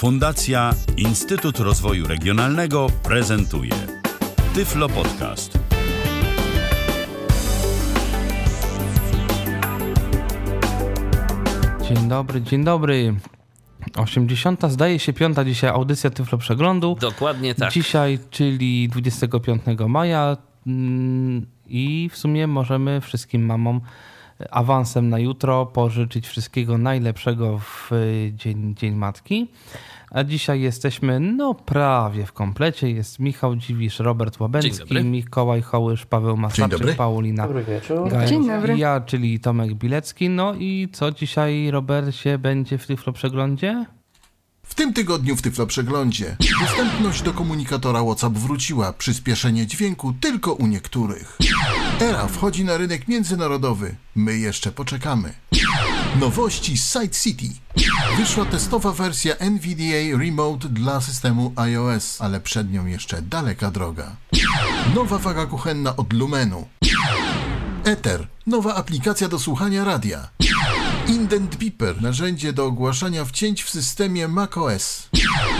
Fundacja Instytut Rozwoju Regionalnego prezentuje Tyflo Podcast. Dzień dobry, dzień dobry. 80. zdaje się piąta dzisiaj audycja Tyflo Przeglądu. Dokładnie tak. Dzisiaj, czyli 25 maja mm, i w sumie możemy wszystkim mamom awansem na jutro pożyczyć wszystkiego najlepszego w Dzień, dzień Matki. A dzisiaj jesteśmy no prawie w komplecie. Jest Michał Dziwisz, Robert Łabęcki, Mikołaj Hołysz, Paweł Masaczyk, Paulina Dobry wieczór. Gajos Dzień dobry. i ja, czyli Tomek Bilecki. No i co dzisiaj, Robercie, będzie w Tyflo Przeglądzie? W tym tygodniu w Tyflo Przeglądzie dostępność do komunikatora WhatsApp wróciła, przyspieszenie dźwięku tylko u niektórych. Era wchodzi na rynek międzynarodowy, my jeszcze poczekamy. Nowości z Side City. Wyszła testowa wersja NVDA Remote dla systemu iOS, ale przed nią jeszcze daleka droga. Nowa waga kuchenna od Lumenu. Ether, nowa aplikacja do słuchania radia. Indent Beeper, narzędzie do ogłaszania wcięć w systemie macOS.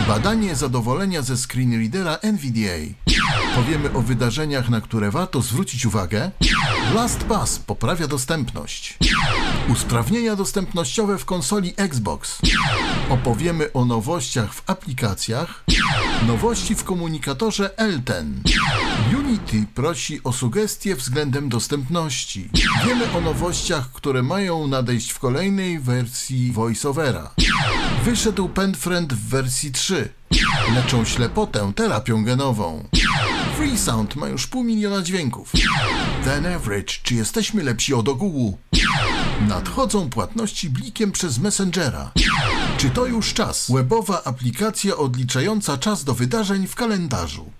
Badanie zadowolenia ze screenreadera NVDA. Powiemy o wydarzeniach, na które warto zwrócić uwagę. LastPass poprawia dostępność. Usprawnienia dostępnościowe w konsoli Xbox. Opowiemy o nowościach w aplikacjach. Nowości w komunikatorze L10. Unity prosi o sugestie względem dostępności. Wiemy o nowościach, które mają nadejść w kolejnej wersji VoiceOvera. Wyszedł PenFriend w wersji 3. Leczą ślepotę terapią genową. Freesound ma już pół miliona dźwięków. Then Average, czy jesteśmy lepsi od ogółu? Nadchodzą płatności blikiem przez Messengera. Czy to już czas? Webowa aplikacja odliczająca czas do wydarzeń w kalendarzu.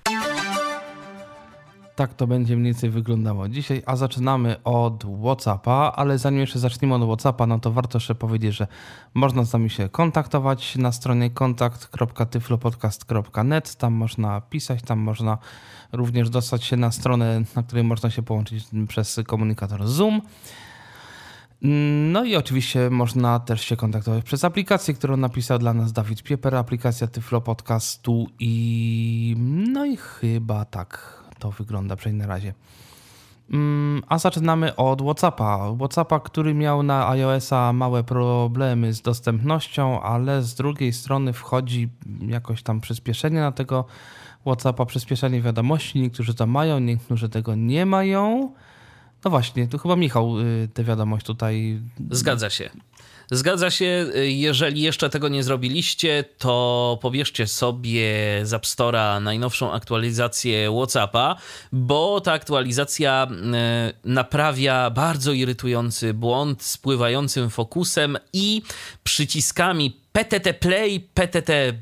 Tak to będzie mniej więcej wyglądało. Dzisiaj, a zaczynamy od Whatsappa, ale zanim jeszcze zaczniemy od Whatsappa, no to warto jeszcze powiedzieć, że można z nami się kontaktować na stronie kontakt.tyflopodcast.net, tam można pisać, tam można również dostać się na stronę, na której można się połączyć przez komunikator Zoom. No i oczywiście można też się kontaktować przez aplikację, którą napisał dla nas Dawid Pieper, aplikacja Tyflo Podcastu i no i chyba tak to wygląda przynajmniej na razie. Mm, A zaczynamy od WhatsAppa. WhatsAppa, który miał na iOS-a małe problemy z dostępnością, ale z drugiej strony wchodzi jakoś tam przyspieszenie na tego WhatsAppa, przyspieszenie wiadomości. Niektórzy to mają, niektórzy tego nie mają. No właśnie, tu chyba Michał y, tę wiadomość tutaj. Zgadza się. Zgadza się, jeżeli jeszcze tego nie zrobiliście, to pobierzcie sobie z App Store'a najnowszą aktualizację WhatsAppa, bo ta aktualizacja e, naprawia bardzo irytujący błąd z pływającym fokusem i przyciskami PTT Play, PTT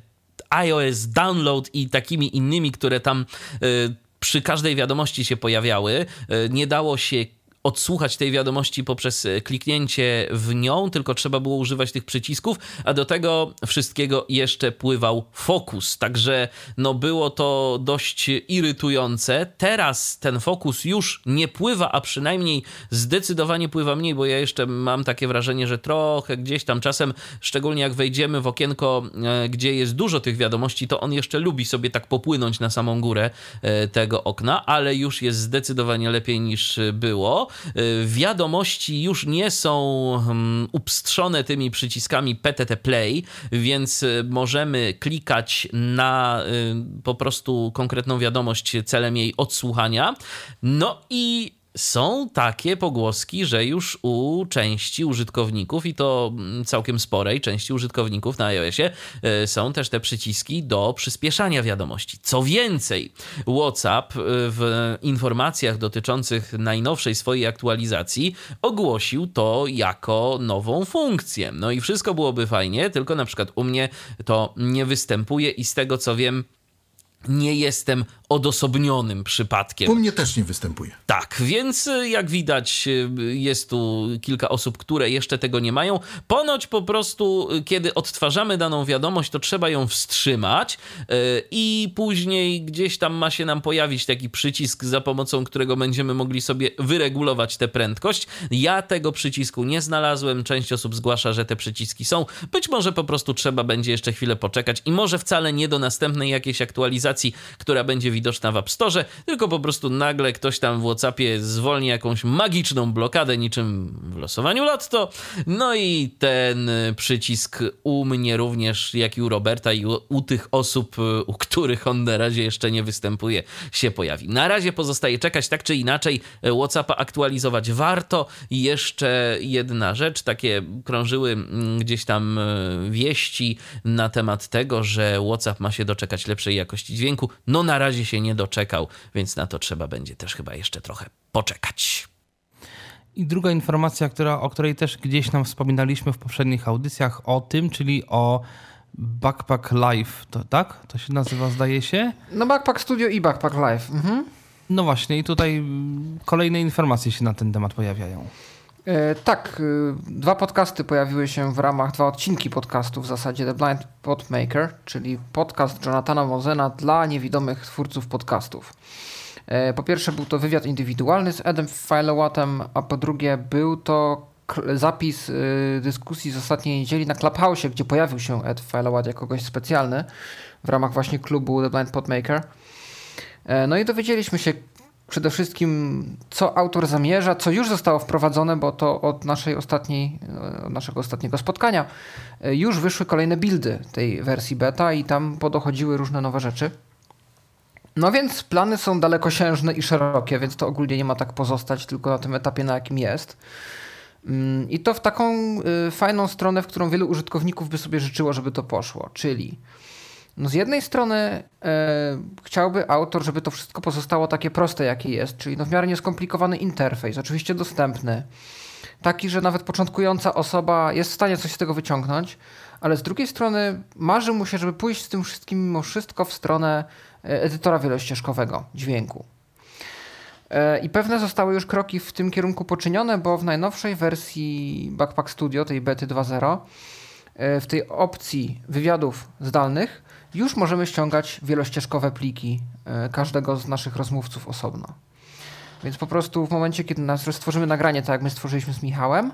iOS Download i takimi innymi, które tam e, przy każdej wiadomości się pojawiały. Nie dało się odsłuchać tej wiadomości poprzez e, kliknięcie w nią, tylko trzeba było używać tych przycisków, a do tego wszystkiego jeszcze pływał fokus. Także no było to dość irytujące. Teraz ten fokus już nie pływa, a przynajmniej zdecydowanie pływa mniej, bo ja jeszcze mam takie wrażenie, że trochę gdzieś tam czasem, szczególnie jak wejdziemy w okienko, e, gdzie jest dużo tych wiadomości, to on jeszcze lubi sobie tak popłynąć na samą górę e, tego okna, ale już jest zdecydowanie lepiej niż było. Y, Wiadomości już nie są hmm, upstrzone tymi przyciskami PTT Play, więc y, możemy klikać na y, po prostu konkretną wiadomość celem jej odsłuchania. No i są takie pogłoski, że już u części użytkowników, i to mm, całkiem sporej części użytkowników na iOSie, y, są też te przyciski do przyspieszania wiadomości. Co więcej, WhatsApp y, w informacjach dotyczących najnowszej swojej aktualizacji ogłosił to jako nową funkcję. No i wszystko byłoby fajnie, tylko na przykład u mnie to nie występuje i z tego co wiem, nie jestem odosobnionym przypadkiem. U mnie też nie występuje. Tak, więc y, jak widać, y, jest tu kilka osób, które jeszcze tego nie mają. Ponoć po prostu, y, kiedy odtwarzamy daną wiadomość, to trzeba ją wstrzymać i później gdzieś tam ma się nam pojawić taki przycisk, za pomocą którego będziemy mogli sobie wyregulować tę prędkość. Ja tego przycisku nie znalazłem. Część osób zgłasza, że te przyciski są. Być może po prostu trzeba będzie jeszcze chwilę poczekać i może wcale nie do następnej jakiejś aktualizacji, która będzie widoczna w App Store, tylko po prostu nagle ktoś tam w WhatsAppie zwolni jakąś magiczną blokadę, niczym w losowaniu lotto. No i ten przycisk u mnie również, jak i u Roberta i u, u tych osób, u których on na razie jeszcze nie występuje, się pojawi. Na razie pozostaje czekać, tak czy inaczej, WhatsAppa aktualizować warto. I jeszcze jedna rzecz, takie krążyły mm, gdzieś tam wieści na temat tego, że WhatsApp ma się doczekać lepszej jakości dźwięku. No na razie się nie doczekał, więc na to trzeba będzie też chyba jeszcze trochę poczekać. I druga informacja, która, o której też gdzieś nam wspominaliśmy w poprzednich audycjach o tym, czyli o Backpack Live, to, tak? To się nazywa, zdaje się? No Backpack Studio i Backpack Live. Mhm. No właśnie, i tutaj kolejne informacje się na ten temat pojawiają. E, tak, e, dwa podcasty pojawiły się w ramach, dwa odcinki podcastu w zasadzie The Blind Podmaker, czyli podcast Jonathana Mozena dla niewidomych twórców podcastów. E, po pierwsze był to wywiad indywidualny z Edem Filowatem, a po drugie był to zapis dyskusji z ostatniej niedzieli na Clubhouse, gdzie pojawił się Ed Filowat jako gość specjalny w ramach właśnie klubu The Blind Podmaker. No i dowiedzieliśmy się przede wszystkim, co autor zamierza, co już zostało wprowadzone, bo to od naszej ostatniej, e, od naszego ostatniego spotkania e, już wyszły kolejne buildy tej wersji beta i tam podochodziły różne nowe rzeczy. No więc plany są dalekosiężne i szerokie, więc to ogólnie nie ma tak pozostać tylko na tym etapie, na jakim jest. Mm, I to w taką y, fajną stronę, w którą wielu użytkowników by sobie życzyło, żeby to poszło, czyli no z jednej strony e, chciałby autor, żeby to wszystko pozostało takie proste, jakie jest, czyli no w miarę nieskomplikowany interfejs, oczywiście dostępny, taki, że nawet początkująca osoba jest w stanie coś z tego wyciągnąć, ale z drugiej strony marzy mu się, żeby pójść z tym wszystkim mimo wszystko w stronę e, edytora wielościeżkowego dźwięku. E, I pewne zostały już kroki w tym kierunku poczynione, bo w najnowszej wersji Backpack Studio, tej bety 2.0, e, w tej opcji wywiadów zdalnych już możemy ściągać wielościeżkowe pliki e, każdego z naszych rozmówców osobno. Więc po prostu w momencie, kiedy stworzymy nagranie, tak jak my stworzyliśmy z Michałem,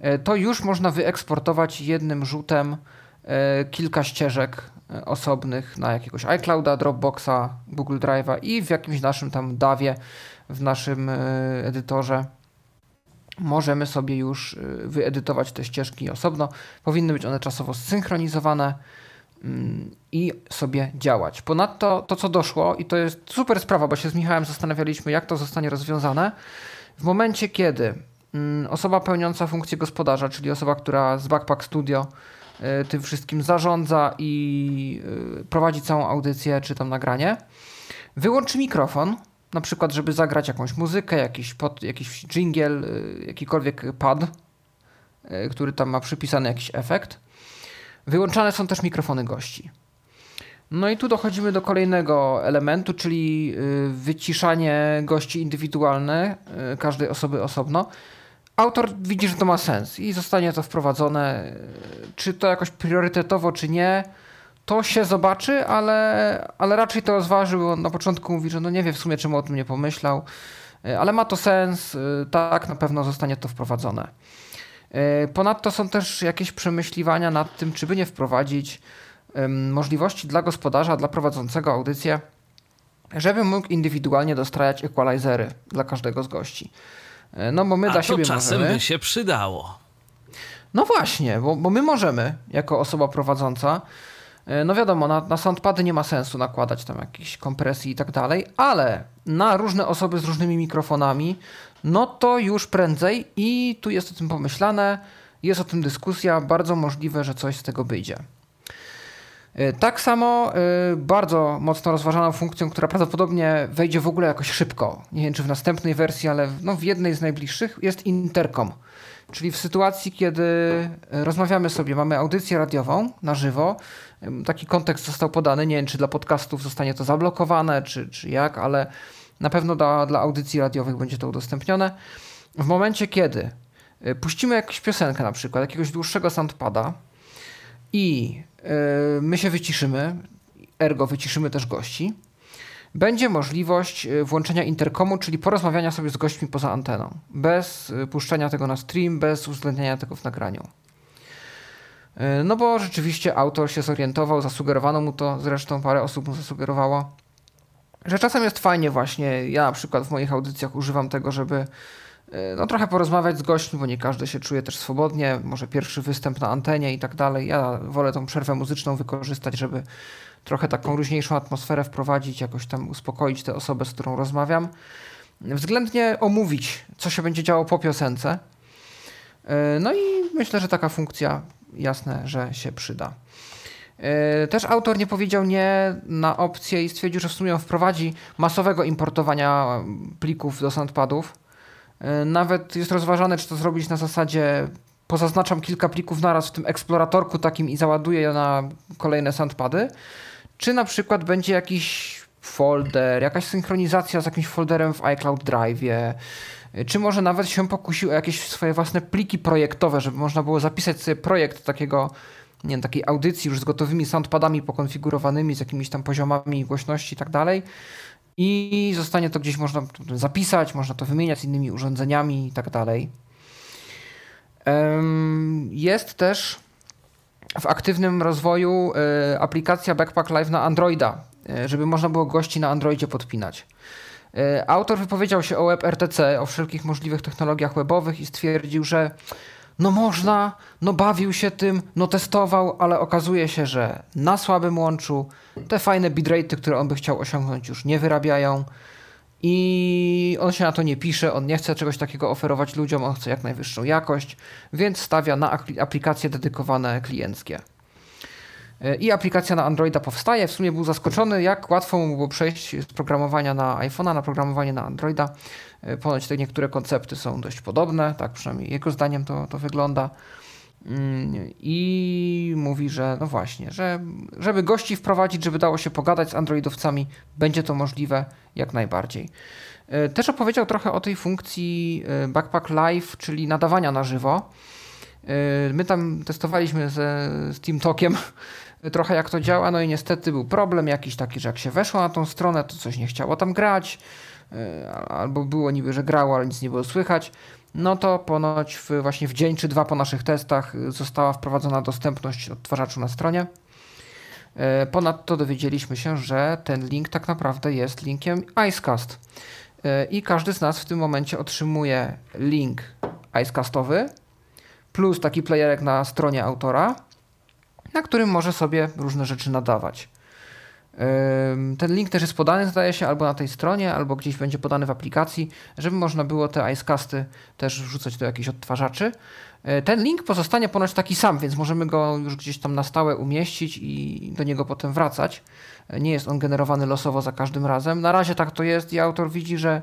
e, to już można wyeksportować jednym rzutem e, kilka ścieżek osobnych na jakiegoś iClouda, Dropboxa, Google Drive'a i w jakimś naszym tam dawie, w naszym edytorze możemy sobie już wyedytować te ścieżki osobno. Powinny być one czasowo zsynchronizowane i sobie działać. Ponadto to, co doszło, i to jest super sprawa, bo się z Michałem zastanawialiśmy, jak to zostanie rozwiązane. W momencie, kiedy mm, osoba pełniąca funkcję gospodarza, czyli osoba, która z Backpack Studio y, tym wszystkim zarządza i y, prowadzi całą audycję czy tam nagranie, wyłączy mikrofon, na przykład, żeby zagrać jakąś muzykę, jakiś, pod, jakiś jingle, y, jakikolwiek pad, który tam ma przypisany jakiś efekt Wyłączane są też mikrofony gości. No i tu dochodzimy do kolejnego elementu, czyli y, wyciszanie gości indywidualne, y, każdej osoby osobno. Autor widzi, że to ma sens i zostanie to wprowadzone. Czy to jakoś priorytetowo, czy nie, to się zobaczy, ale, ale raczej to rozważy, bo on na początku mówi, że no nie wie w sumie, czemu o tym nie pomyślał, y, ale ma to sens, tak, na pewno zostanie to wprowadzone. E, ponadto są też jakieś przemyśliwania nad tym, czy by nie wprowadzić możliwości dla gospodarza, dla prowadzącego audycję, żeby mógł indywidualnie dostrajać equalizery dla każdego z gości. E, no bo my A dla siebie czasem możemy. by się przydało. No właśnie, bo, bo my możemy, jako osoba prowadząca, e, no wiadomo, na, na soundpady nie ma sensu nakładać tam jakichś kompresji i tak dalej, ale na różne osoby z różnymi mikrofonami no to już prędzej i tu jest o tym pomyślane, jest o tym dyskusja, bardzo możliwe, że coś z tego wyjdzie. E, tak samo y, bardzo mocno rozważaną funkcją, która prawdopodobnie wejdzie w ogóle jakoś szybko, nie wiem czy w następnej wersji, ale no w jednej z najbliższych, jest interkom. Czyli w sytuacji, kiedy rozmawiamy sobie, mamy audycję radiową na żywo, taki kontekst został podany, nie wiem czy dla podcastów zostanie to zablokowane, czy, czy jak, ale na pewno dla, dla audycji radiowych będzie to udostępnione. W momencie, kiedy y, puścimy jakąś piosenkę na przykład, jakiegoś dłuższego soundpada i yy, my się wyciszymy, ergo wyciszymy też gości, będzie możliwość y, włączenia interkomu, czyli porozmawiania sobie z gośćmi poza anteną, bez y, puszczenia tego na stream, bez uwzględniania tego w nagraniu. No bo rzeczywiście autor się zorientował, zasugerowano mu to, zresztą parę osób mu zasugerowało, że czasem jest fajnie właśnie, ja na przykład w moich audycjach używam tego, żeby e, no, trochę porozmawiać z gośćmi, bo nie każdy się czuje też swobodnie, może pierwszy występ na antenie i tak dalej. Ja wolę tą przerwę muzyczną wykorzystać, żeby trochę taką luźniejszą atmosferę wprowadzić, jakoś tam uspokoić tę osobę, z którą rozmawiam. Względnie omówić, co się będzie działo po piosence. E, no i myślę, że taka funkcja jasne, że się przyda. E, też autor nie powiedział nie na opcję i stwierdził, że w sumie wprowadzi masowego importowania plików do soundpadów. E, nawet jest rozważane, czy to zrobić na zasadzie pozaznaczam kilka plików naraz w tym eksploratorku takim i załaduję je na kolejne soundpady, czy na przykład będzie jakiś folder, jakaś synchronizacja z jakimś folderem w iCloud Drive, e, czy może nawet się pokusił o jakieś swoje własne pliki projektowe, żeby można było zapisać sobie projekt takiego nie wiem, takiej audycji już z gotowymi soundpadami pokonfigurowanymi, z jakimiś tam poziomami głośności i tak dalej. I zostanie to gdzieś można zapisać, można to wymieniać z innymi urządzeniami i tak dalej. Jest też w aktywnym rozwoju e, aplikacja Backpack Live na Androida, e, żeby można było gości na Androidzie podpinać. E, autor wypowiedział się o WebRTC, o wszelkich możliwych technologiach webowych i stwierdził, że no można, no bawił się tym, no testował, ale okazuje się, że na słabym łączu te fajne bitrate, które on by chciał osiągnąć już nie wyrabiają i on się na to nie pisze, on nie chce czegoś takiego oferować ludziom, on chce jak najwyższą jakość, więc stawia na aplikacje dedykowane klienckie. E, I aplikacja na Androida powstaje. W sumie był zaskoczony, jak łatwo mu było przejść z programowania na iPhone'a na programowanie na Androida. E, ponoć te niektóre koncepty są dość podobne, tak przynajmniej jego zdaniem to, to wygląda. Mm, I mówi, że no właśnie, że żeby gości wprowadzić, żeby dało się pogadać z Androidowcami, będzie to możliwe jak najbardziej. E, też opowiedział trochę o tej funkcji Backpack Live, czyli nadawania na żywo. My tam testowaliśmy ze, z Team Talkiem trochę jak to działa, no i niestety był problem jakiś taki, że jak się weszło na tą stronę, to coś nie chciało tam grać, e, albo było niby, że grało, ale nic nie było słychać, no to ponoć w, właśnie w dzień czy dwa po naszych testach została wprowadzona dostępność odtwarzaczu na stronie. E, ponadto dowiedzieliśmy się, że ten link tak naprawdę jest linkiem Icecast. E, I każdy z nas w tym momencie otrzymuje link Icecastowy plus taki playerek na stronie autora na którym może sobie różne rzeczy nadawać. Ten link też jest podany, zdaje się, albo na tej stronie, albo gdzieś będzie podany w aplikacji, żeby można było te icecasty też wrzucać do jakichś odtwarzaczy. E, ten link pozostanie ponoć taki sam, więc możemy go już gdzieś tam na stałe umieścić i do niego potem wracać. E, nie jest on generowany losowo za każdym razem. Na razie tak to jest i autor widzi, że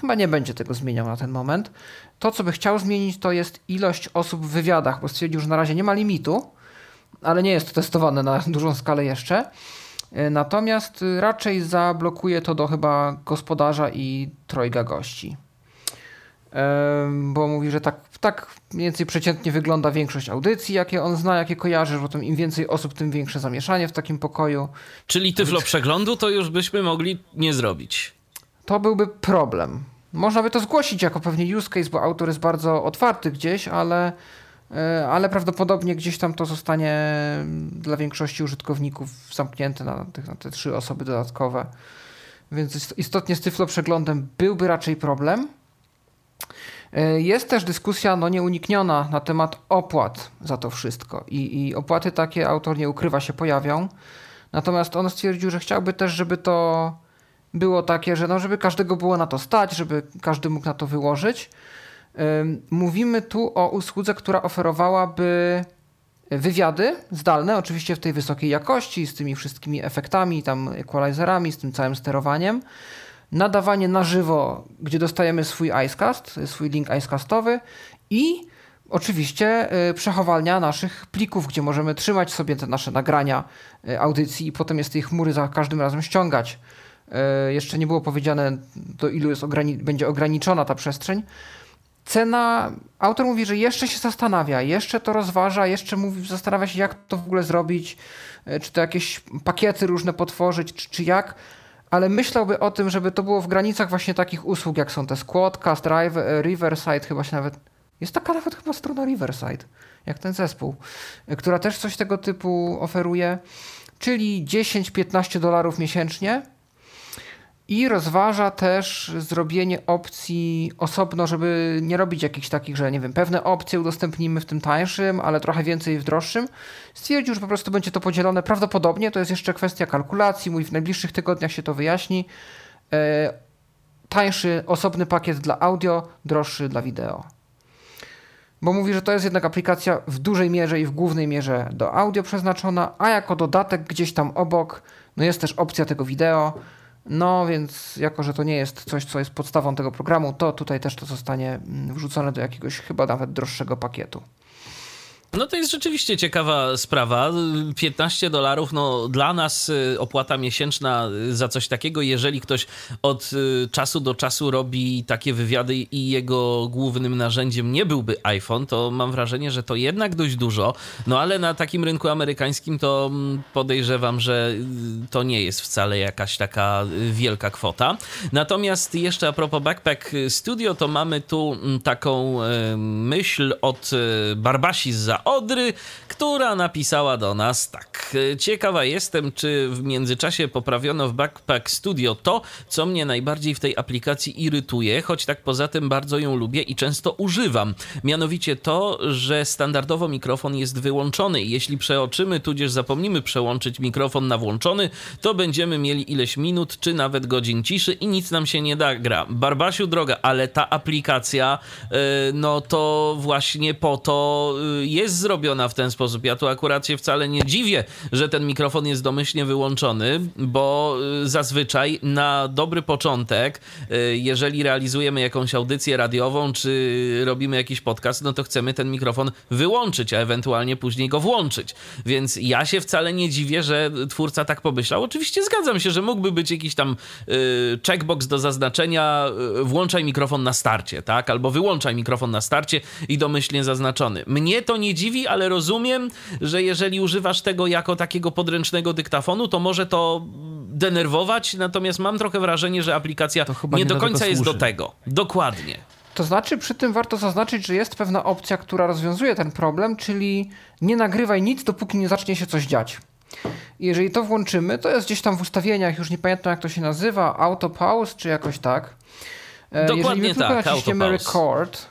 chyba nie będzie tego zmieniał na ten moment. To, co by chciał zmienić, to jest ilość osób w wywiadach, bo stwierdził, że na razie nie ma limitu ale nie jest to testowane na dużą skalę jeszcze. E, natomiast raczej zablokuje to do chyba gospodarza i trojga gości. Bo mówi, że tak, tak mniej więcej przeciętnie wygląda większość audycji, jakie on zna, jakie kojarzy, że potem im więcej osób, tym większe zamieszanie w takim pokoju. Czyli tyflo przeglądu to już byśmy mogli nie zrobić. To byłby problem. Można by to zgłosić jako pewnie use case, bo autor jest bardzo otwarty gdzieś, ale E, ale prawdopodobnie gdzieś tam to zostanie dla większości użytkowników zamknięte na, na te trzy osoby dodatkowe. Więc istotnie z tyflo przeglądem byłby raczej problem. E, jest też dyskusja no, nieunikniona na temat opłat za to wszystko. I, I opłaty takie autor nie ukrywa się pojawią. Natomiast on stwierdził, że chciałby też, żeby to było takie, że no, żeby każdego było na to stać, żeby każdy mógł na to wyłożyć. Mówimy tu o usłudze, która oferowałaby wywiady zdalne, oczywiście w tej wysokiej jakości, z tymi wszystkimi efektami, tam equalizerami, z tym całym sterowaniem. Nadawanie na żywo, gdzie dostajemy swój Icecast, swój link Icecastowy i oczywiście y, przechowalnia naszych plików, gdzie możemy trzymać sobie te nasze nagrania y, audycji i potem z tej chmury za każdym razem ściągać. Y, jeszcze nie było powiedziane, do ilu jest ograni będzie ograniczona ta przestrzeń. Cena, autor mówi, że jeszcze się zastanawia, jeszcze to rozważa, jeszcze mówi, zastanawia się, jak to w ogóle zrobić, czy to jakieś pakiety różne potworzyć, czy, czy jak ale myślałby o tym, żeby to było w granicach właśnie takich usług, jak są te Squadcast, Riverside, chyba się nawet jest taka nawet chyba strona Riverside, jak ten zespół, która też coś tego typu oferuje, czyli 10-15 dolarów miesięcznie. I rozważa też zrobienie opcji osobno, żeby nie robić jakichś takich, że nie wiem, pewne opcje udostępnimy w tym tańszym, ale trochę więcej w droższym. Stwierdził, że po prostu będzie to podzielone. Prawdopodobnie to jest jeszcze kwestia kalkulacji, mój w najbliższych tygodniach się to wyjaśni. E, tańszy osobny pakiet dla audio, droższy dla wideo bo mówi, że to jest jednak aplikacja w dużej mierze i w głównej mierze do audio przeznaczona, a jako dodatek gdzieś tam obok no jest też opcja tego wideo. No więc jako, że to nie jest coś, co jest podstawą tego programu, to tutaj też to zostanie mm, wrzucone do jakiegoś chyba nawet droższego pakietu. No to jest rzeczywiście ciekawa sprawa. 15 dolarów, no dla nas y, opłata miesięczna za coś takiego, jeżeli ktoś od y, czasu do czasu robi takie wywiady i jego głównym narzędziem nie byłby iPhone, to mam wrażenie, że to jednak dość dużo. No ale na takim rynku amerykańskim to mm, podejrzewam, że y, to nie jest wcale jakaś taka wielka kwota. Natomiast jeszcze a propos Backpack Studio, to mamy tu mm, taką myśl od Barbasi Odry, która napisała do nas tak. Ciekawa jestem, czy w międzyczasie poprawiono w Backpack Studio to, co mnie najbardziej w tej aplikacji irytuje, choć tak poza tym bardzo ją lubię i często używam. Mianowicie to, że standardowo mikrofon jest wyłączony i jeśli przeoczymy, tudzież zapomnimy przełączyć mikrofon na włączony, to będziemy mieli ileś minut, czy nawet godzin ciszy i nic nam się nie da gra. Barbasiu droga, ale ta aplikacja, yy, no to właśnie po to yy, jest jest zrobiona w ten sposób. Ja tu akurat się wcale nie dziwię, że ten mikrofon jest domyślnie wyłączony, bo y, zazwyczaj na dobry początek, y, jeżeli realizujemy jakąś audycję radiową, czy robimy jakiś podcast, no to chcemy ten mikrofon wyłączyć, a ewentualnie później go włączyć. Więc ja się wcale nie dziwię, że twórca tak pomyślał. Oczywiście zgadzam się, że mógłby być jakiś tam y, checkbox do zaznaczenia włączaj mikrofon na starcie, tak? Albo wyłączaj mikrofon na starcie i domyślnie zaznaczony. Mnie to nie dziwi, ale rozumiem, że jeżeli używasz tego jako takiego podręcznego dyktafonu, to może to denerwować, natomiast mam trochę wrażenie, że aplikacja nie, nie, do, końca jest do tego. Dokładnie. To znaczy, przy tym warto zaznaczyć, że jest pewna opcja, która rozwiązuje ten problem, czyli nie nagrywaj nic, dopóki nie zacznie się coś dziać. I jeżeli to włączymy, to jest gdzieś tam w ustawieniach, już nie pamiętam jak to się nazywa, auto pause czy jakoś tak. E, Dokładnie jeżeli my tak, tylko naciśniemy record,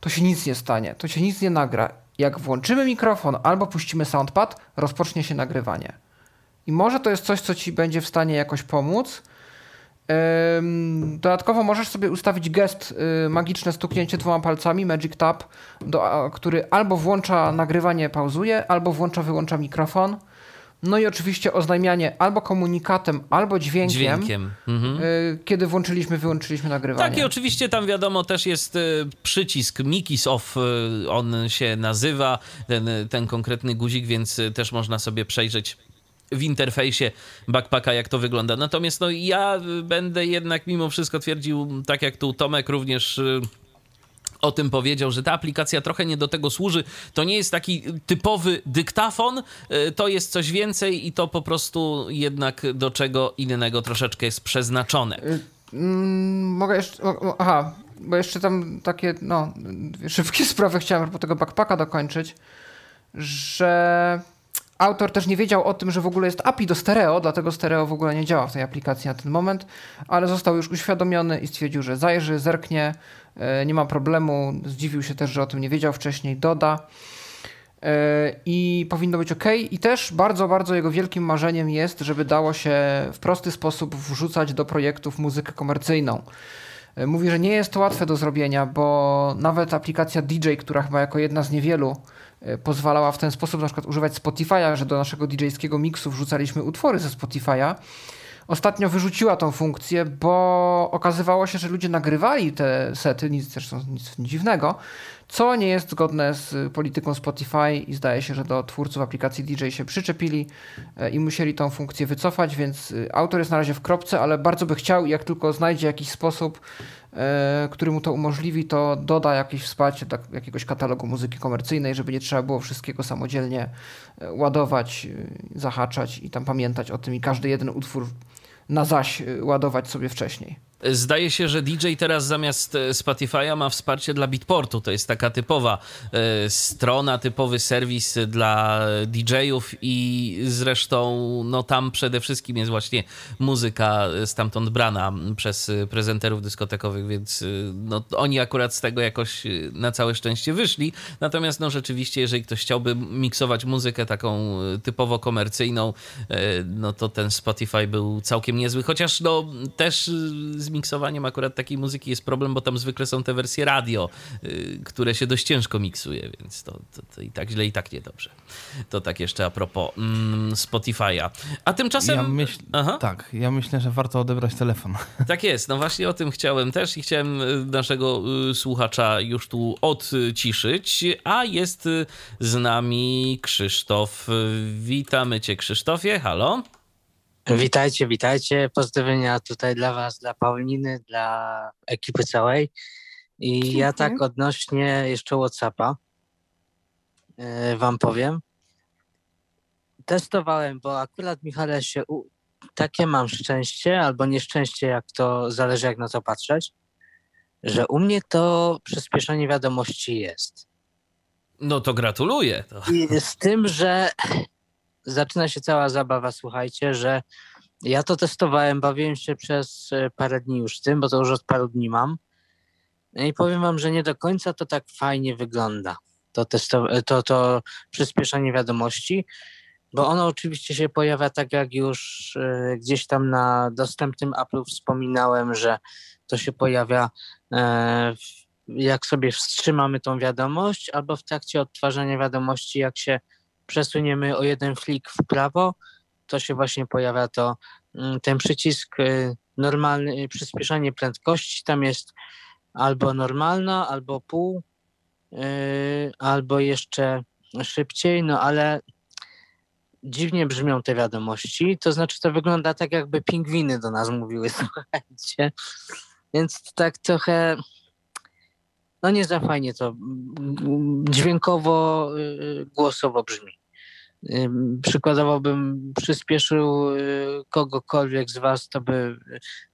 to się nic nie stanie, to się nic nie nagra jak włączymy mikrofon albo puścimy soundpad, rozpocznie się nagrywanie. I może to jest coś, co ci będzie w stanie jakoś pomóc. Dodatkowo możesz sobie ustawić gest y, magiczne stuknięcie dwoma palcami, Magic Tap, do, który albo włącza nagrywanie, pauzuje, albo włącza, wyłącza mikrofon. No i oczywiście oznajmianie albo komunikatem, albo dźwiękiem. Dźwiękiem. Mhm. Y, kiedy włączyliśmy, wyłączyliśmy nagrywanie. Tak, i oczywiście tam wiadomo też jest y, przycisk Mikis Off, y, on się nazywa, ten, ten konkretny guzik, więc też można sobie przejrzeć w interfejsie backpacka, jak to wygląda. Natomiast no, ja będę jednak mimo wszystko twierdził, tak jak tu Tomek również o tym powiedział, że ta aplikacja trochę nie do tego służy. To nie jest taki typowy dyktafon, y, to jest coś więcej i to po prostu jednak do czego innego troszeczkę jest przeznaczone. Y, mm, mogę jeszcze. Aha, bo jeszcze tam takie, no, szybkie sprawy chciałem po tego backpacka dokończyć, że autor też nie wiedział o tym, że w ogóle jest API do stereo, dlatego stereo w ogóle nie działa w tej aplikacji na ten moment, ale został już uświadomiony i stwierdził, że zajrzy, zerknie, e, nie ma problemu. Zdziwił się też, że o tym nie wiedział wcześniej, doda. E, I powinno być ok. I też bardzo, bardzo jego wielkim marzeniem jest, żeby dało się w prosty sposób wrzucać do projektów muzykę komercyjną. E, mówi, że nie jest to łatwe do zrobienia, bo nawet aplikacja DJ, która chyba jako jedna z niewielu E, pozwalała w ten sposób na przykład używać Spotify'a, że do naszego DJ-skiego miksu wrzucaliśmy utwory ze Spotify'a. Ostatnio wyrzuciła tą funkcję, bo okazywało się, że ludzie nagrywali te sety, nic też nic dziwnego, co nie jest zgodne z polityką Spotify i zdaje się, że do twórców aplikacji DJ się przyczepili e, i musieli tą funkcję wycofać, więc e, autor jest na razie w kropce, ale bardzo by chciał, jak tylko znajdzie jakiś sposób, e, który mu to umożliwi, to doda jakieś wsparcie do jakiegoś katalogu muzyki komercyjnej, żeby nie trzeba było wszystkiego samodzielnie ładować, zahaczać i tam pamiętać o tym i każdy jeden utwór na zaś ładować sobie wcześniej. Zdaje się, że DJ teraz zamiast e, Spotify'a ma wsparcie dla Beatportu. To jest taka typowa e, strona, typowy serwis dla DJ-ów i zresztą no tam przede wszystkim jest właśnie muzyka stamtąd brana przez prezenterów dyskotekowych, więc e, no, oni akurat z tego jakoś na całe szczęście wyszli. Natomiast no rzeczywiście, jeżeli ktoś chciałby miksować muzykę taką typowo komercyjną, no to ten Spotify był całkiem niezły, chociaż no też z miksowaniem akurat takiej muzyki jest problem, bo tam zwykle są te wersje radio, y, które się dość ciężko miksuje, więc to, to, to i tak źle, i tak niedobrze. To tak jeszcze a propos mm, Spotify'a. A tymczasem... Ja myśl... Tak, ja myślę, że warto odebrać telefon. Tak jest, no właśnie o tym chciałem też i chciałem y, naszego y, słuchacza już tu odciszyć, a jest z nami Krzysztof. Witamy cię Krzysztofie, halo? Witajcie, witajcie. Pozdrowienia tutaj dla Was, dla Pauliny, dla ekipy całej. I Dziękuję. ja tak odnośnie jeszcze WhatsAppa yy, Wam powiem. Testowałem, bo akurat Michale się u... takie mam szczęście albo nieszczęście, jak to zależy jak na to patrzeć, że u mnie to przyspieszenie wiadomości jest. No to gratuluję. To. I z tym, że zaczyna się cała zabawa, słuchajcie, że ja to testowałem, bawiłem się przez e, parę dni już tym, bo to już od paru dni mam. No I powiem wam, że nie do końca to tak fajnie wygląda. To, testo, to, to przyspieszanie wiadomości, bo ono oczywiście się pojawia tak jak już e, gdzieś tam na dostępnym Apple wspominałem, że to się pojawia e, jak sobie wstrzymamy tą wiadomość, albo w trakcie odtwarzania wiadomości, jak się przesuniemy o jeden flik w prawo, to się właśnie pojawia to mm, ten przycisk y, normalny, y, przyspieszanie prędkości. Tam jest albo normalna, albo pół, y, albo jeszcze szybciej, no ale dziwnie brzmią te wiadomości. To znaczy, to wygląda tak, jakby pingwiny do nas mówiły, słuchajcie. Więc tak trochę no nie za fajnie to mm, dźwiękowo, głosowo brzmi przykładowo bym przyspieszył y, kogokolwiek z Was, to by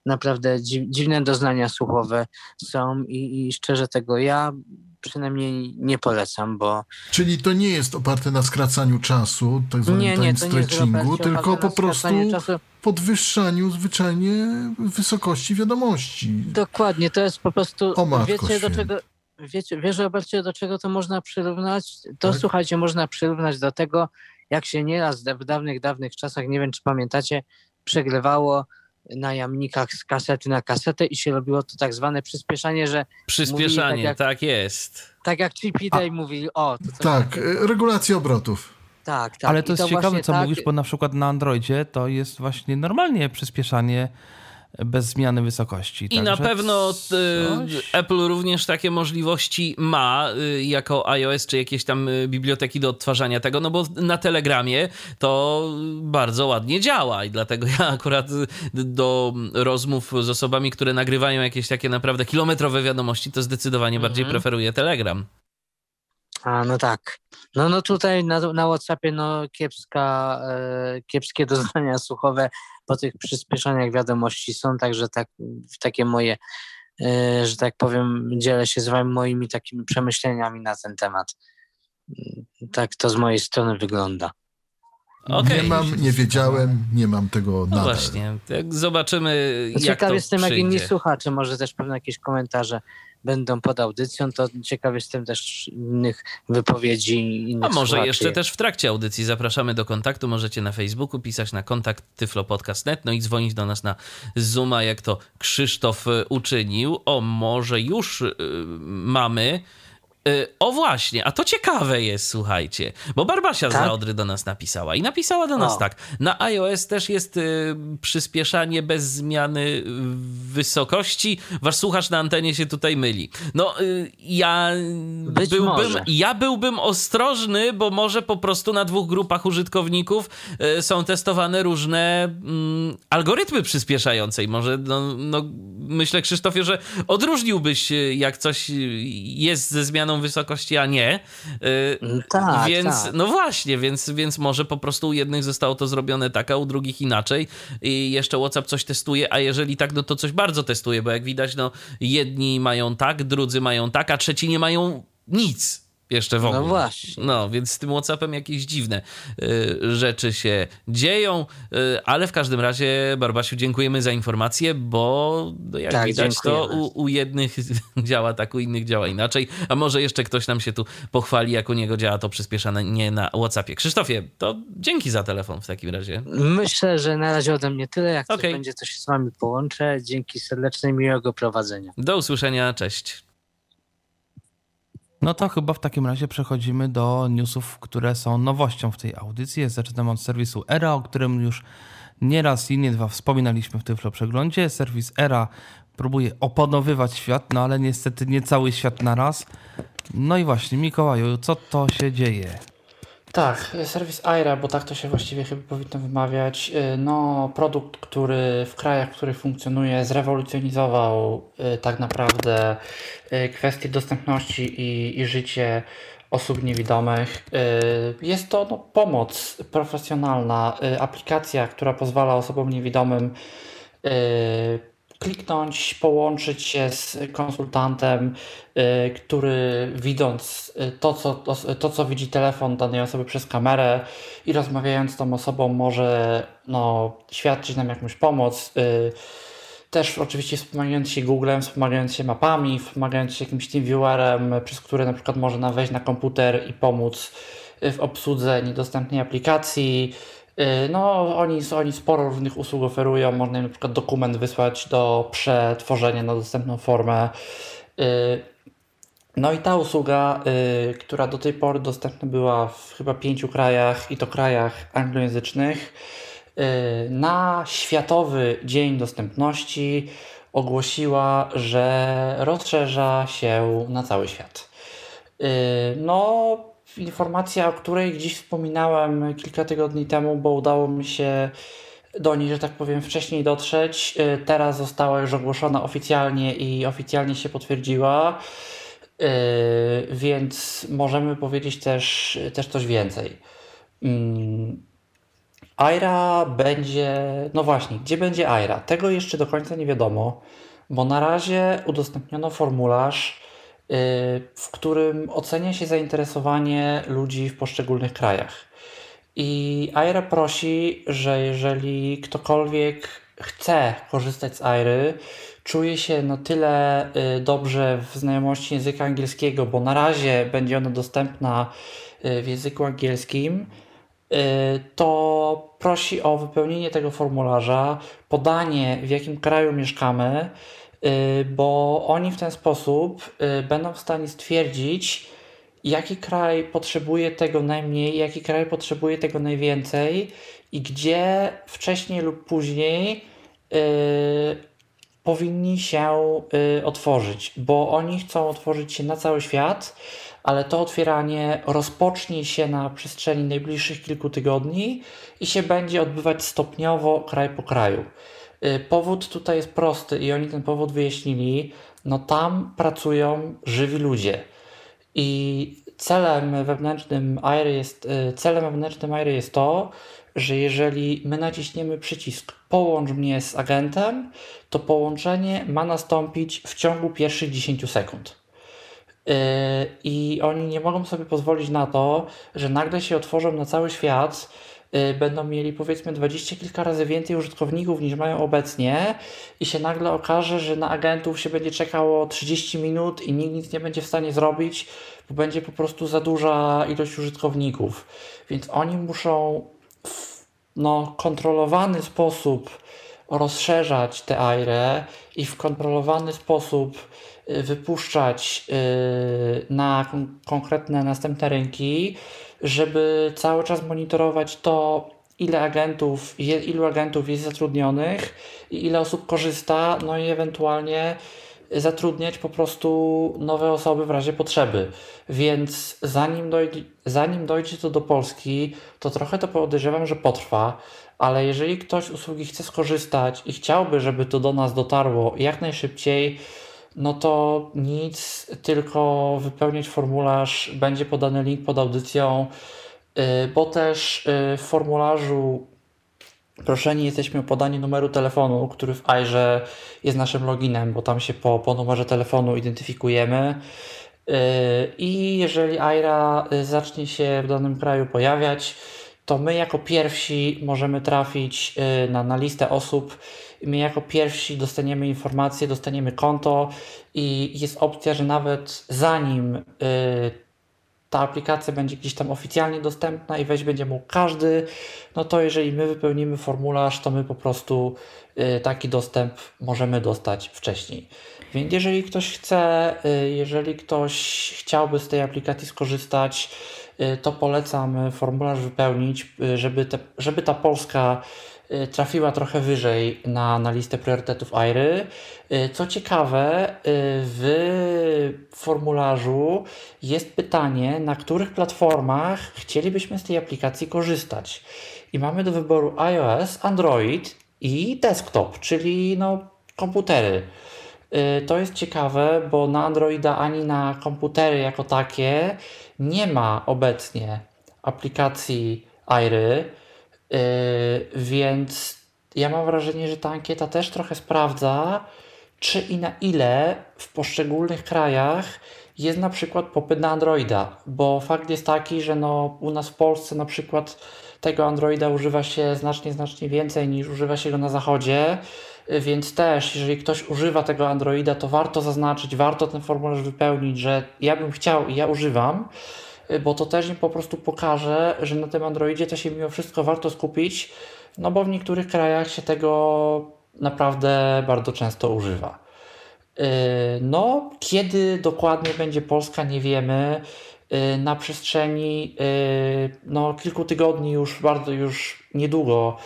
naprawdę dziwne doznania słuchowe są i, i szczerze tego ja przynajmniej nie polecam, bo... Czyli to nie jest oparte na skracaniu czasu, tak zwanym nie, nie, stretchingu, tylko po prostu czasu. podwyższaniu zwyczajnie wysokości wiadomości. Dokładnie, to jest po prostu... O wiecie, do czego, wiecie, wiesz, Robercie, do czego to można przyrównać? To tak? słuchajcie, można przyrównać do tego, jak się nieraz w dawnych, dawnych czasach, nie wiem czy pamiętacie, przegrywało na jamnikach z kasety na kasetę i się robiło to tak zwane przyspieszanie, że... Przyspieszanie, tak, jak, tak, jest. Tak jak Chippy Day mówili, o... To tak, e, regulacja obrotów. Tak, tak. Ale to jest to ciekawe, co tak... mówisz, bo na przykład na Androidzie to jest właśnie normalnie przyspieszanie bez zmiany wysokości. I na pewno coś... Apple również takie możliwości ma y, jako iOS czy jakieś tam y, biblioteki do odtwarzania tego, no bo na Telegramie to bardzo ładnie działa i dlatego ja akurat do rozmów z osobami, które nagrywają jakieś takie naprawdę kilometrowe wiadomości, to zdecydowanie mhm. bardziej preferuję Telegram. A, no tak. No, no tutaj na, na WhatsAppie no kiepska, e, kiepskie doznania słuchowe po tych przyspieszeniach wiadomości są, także tak, takie moje, e, że tak powiem, dzielę się z wami moimi takimi przemyśleniami na ten temat. Tak to z mojej strony wygląda. Okay. Nie mam, nie wiedziałem, nie mam tego no nadal. właśnie, jak zobaczymy jak Ciekaw to jestem, jak inni słuchacze, może też pewne jakieś komentarze będą pod audycją, to ciekaw jestem też innych wypowiedzi. Innych A może słuchaczy. jeszcze też w trakcie audycji zapraszamy do kontaktu. Możecie na Facebooku pisać na kontakt tyflopodcast.net, no i dzwonić do nas na Zooma, jak to Krzysztof uczynił. O, może już yy, mamy o właśnie, a to ciekawe jest, słuchajcie, bo Barbasia tak? z Odry do nas napisała i napisała do nas o. tak. Na iOS też jest y, przyspieszanie bez zmiany wysokości. Wasz słuchacz na antenie się tutaj myli. No, y, ja Być byłbym, może. ja byłbym ostrożny, bo może po prostu na dwóch grupach użytkowników y, są testowane różne mm, algorytmy przyspieszające i może, no, no, myślę, Krzysztofie, że odróżniłbyś, y, jak coś jest ze zmianą wysokości, a nie. Y, tak, więc, tak. no właśnie, więc, więc może po prostu u jednych zostało to zrobione tak, a u drugich inaczej. I jeszcze WhatsApp coś testuje, a jeżeli tak, no to coś bardzo testuje, bo jak widać, no jedni mają tak, drudzy mają tak, a trzeci nie mają nic jeszcze w ogóle. No właśnie. No, więc z tym WhatsAppem jakieś dziwne y, rzeczy się dzieją, y, ale w każdym razie, Barbasiu, dziękujemy za informację, bo no, jak tak, widać, dziękujemy. to u, u, jednych działa tak, u innych działa inaczej, a może jeszcze ktoś nam się tu pochwali, jak u niego działa to przyspieszane nie na WhatsAppie. Krzysztofie, to dzięki za telefon w takim razie. Myślę, że na razie ode mnie tyle. Jak okay. będzie, to się z wami połączę. Dzięki serdecznej, miłego prowadzenia. Do usłyszenia, cześć. No to chyba w takim razie przechodzimy do newsów, które są nowością w tej audycji. Zaczynam od serwisu ERA, o którym już nie raz i nie dwa wspominaliśmy w Tyflo Przeglądzie. Serwis ERA próbuje opanowywać świat, no ale niestety nie cały świat na raz. No i właśnie, Mikołaju, co to się dzieje? Tak, serwis Aira, bo tak to się właściwie chyba powinno wymawiać. Y, no, produkt, który w krajach, w których funkcjonuje, zrewolucjonizował y, tak naprawdę kwestie dostępności i, i życie osób niewidomych. Jest to no, pomoc profesjonalna, aplikacja, która pozwala osobom niewidomym kliknąć, połączyć się z konsultantem, y, który widząc y, to co, to, to, co widzi telefon danej osoby przez kamerę i rozmawiając z tą osobą może no, świadczyć nam jakąś pomoc. Y, też oczywiście wspomagając się Googlem, wspomagając się mapami, wspomagając się jakimś TeamViewerem, przez który na przykład można wejść na komputer i pomóc w obsłudze niedostępnej aplikacji, no, oni, oni sporo różnych usług oferują. Można na przykład dokument wysłać do przetworzenia na dostępną formę. Y, no i ta usługa, y, która do tej pory dostępna była w chyba pięciu krajach i to krajach anglojęzycznych, na Światowy Dzień Dostępności ogłosiła, że rozszerza się na cały świat. No, informacja, o której gdzieś wspominałem kilka tygodni temu, bo udało mi się do niej, że tak powiem, wcześniej dotrzeć. Y, teraz została już ogłoszona oficjalnie i oficjalnie się potwierdziła, y, więc możemy powiedzieć też, też coś więcej. Mm, Aira będzie, no właśnie, gdzie będzie Aira? Tego jeszcze do końca nie wiadomo, bo na razie udostępniono formularz w którym ocenia się zainteresowanie ludzi w poszczególnych krajach. I Aira prosi, że jeżeli ktokolwiek chce korzystać z Airy, czuje się na tyle y, dobrze w znajomości języka angielskiego, bo na razie będzie ona dostępna y, w języku angielskim, to prosi o wypełnienie tego formularza, podanie w jakim kraju mieszkamy, Y, bo oni w ten sposób y, będą w stanie stwierdzić, jaki kraj potrzebuje tego najmniej, jaki kraj potrzebuje tego najwięcej i gdzie wcześniej lub później y, powinni się otworzyć, bo oni chcą otworzyć się na cały świat, ale to otwieranie rozpocznie się na przestrzeni najbliższych kilku tygodni i się będzie odbywać stopniowo kraj po kraju. Y, powód tutaj jest prosty i oni ten powód wyjaśnili. No tam pracują żywi ludzie. I celem wewnętrznym Airy jest, y, celem wewnętrznym Airy jest to, że jeżeli my naciśniemy przycisk połącz mnie z agentem, to połączenie ma nastąpić w ciągu pierwszych 10 sekund. Y, I oni nie mogą sobie pozwolić na to, że nagle się otworzą na cały świat będą mieli powiedzmy dwadzieścia kilka razy więcej użytkowników niż mają obecnie i się nagle okaże, że na agentów się będzie czekało 30 minut i nikt nic nie będzie w stanie zrobić, bo będzie po prostu za duża ilość użytkowników. Więc oni muszą w no, kontrolowany sposób rozszerzać te AIRE i w kontrolowany sposób y, wypuszczać y, na konkretne następne rynki, żeby cały czas monitorować to, ile agentów, ilu agentów jest zatrudnionych i ile osób korzysta, no i ewentualnie zatrudniać po prostu nowe osoby w razie potrzeby. Więc zanim dojdzie, zanim dojdzie to do Polski, to trochę to podejrzewam, że potrwa, ale jeżeli ktoś usługi chce skorzystać i chciałby, żeby to do nas dotarło jak najszybciej, no to nic, tylko wypełnić formularz, będzie podany link pod audycją, y, bo też y, w formularzu proszeni jesteśmy o podanie numeru telefonu, który w AIRze jest naszym loginem, bo tam się po, po numerze telefonu identyfikujemy. Y, I jeżeli AIRA zacznie się w danym kraju pojawiać, to my jako pierwsi możemy trafić na, na listę osób. My jako pierwsi dostaniemy informację, dostaniemy konto i jest opcja, że nawet zanim y, ta aplikacja będzie gdzieś tam oficjalnie dostępna i wejść będzie mógł każdy, no to jeżeli my wypełnimy formularz, to my po prostu y, taki dostęp możemy dostać wcześniej. Więc jeżeli ktoś chce, jeżeli ktoś chciałby z tej aplikacji skorzystać, Y, to polecam formularz wypełnić, y, żeby, te, żeby ta Polska y, trafiła trochę wyżej na, na listę priorytetów AIRY. Co ciekawe, w formularzu jest pytanie, na których platformach chcielibyśmy z tej aplikacji korzystać. I mamy do wyboru iOS, Android i desktop, czyli no, komputery. To jest ciekawe, bo na Androida ani na komputery jako takie nie ma obecnie aplikacji Airy, yy, więc ja mam wrażenie, że ta ankieta też trochę sprawdza, czy i na ile w poszczególnych krajach jest na przykład popyt na Androida, bo fakt jest taki, że no, u nas w Polsce na przykład tego Androida używa się znacznie, znacznie więcej niż używa się go na zachodzie, więc też jeżeli ktoś używa tego Androida, to warto zaznaczyć, warto ten formularz wypełnić, że ja bym chciał i ja używam, bo to też im po prostu pokaże, że na tym Androidzie to się mimo wszystko warto skupić, no bo w niektórych krajach się tego naprawdę bardzo często używa. Yy, no, kiedy dokładnie będzie Polska, nie wiemy. Yy, na przestrzeni yy, no, kilku tygodni, już bardzo już niedługo,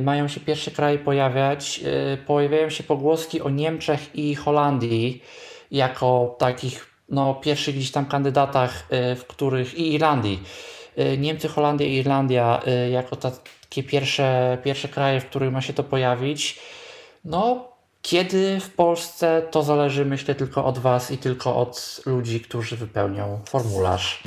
mają się pierwsze kraje pojawiać. Pojawiają się pogłoski o Niemczech i Holandii jako takich no, pierwszych gdzieś tam kandydatach, w których i Irlandii. Niemcy, Holandia i Irlandia jako takie pierwsze, pierwsze kraje, w których ma się to pojawić. No, kiedy w Polsce to zależy, myślę, tylko od Was i tylko od ludzi, którzy wypełnią formularz.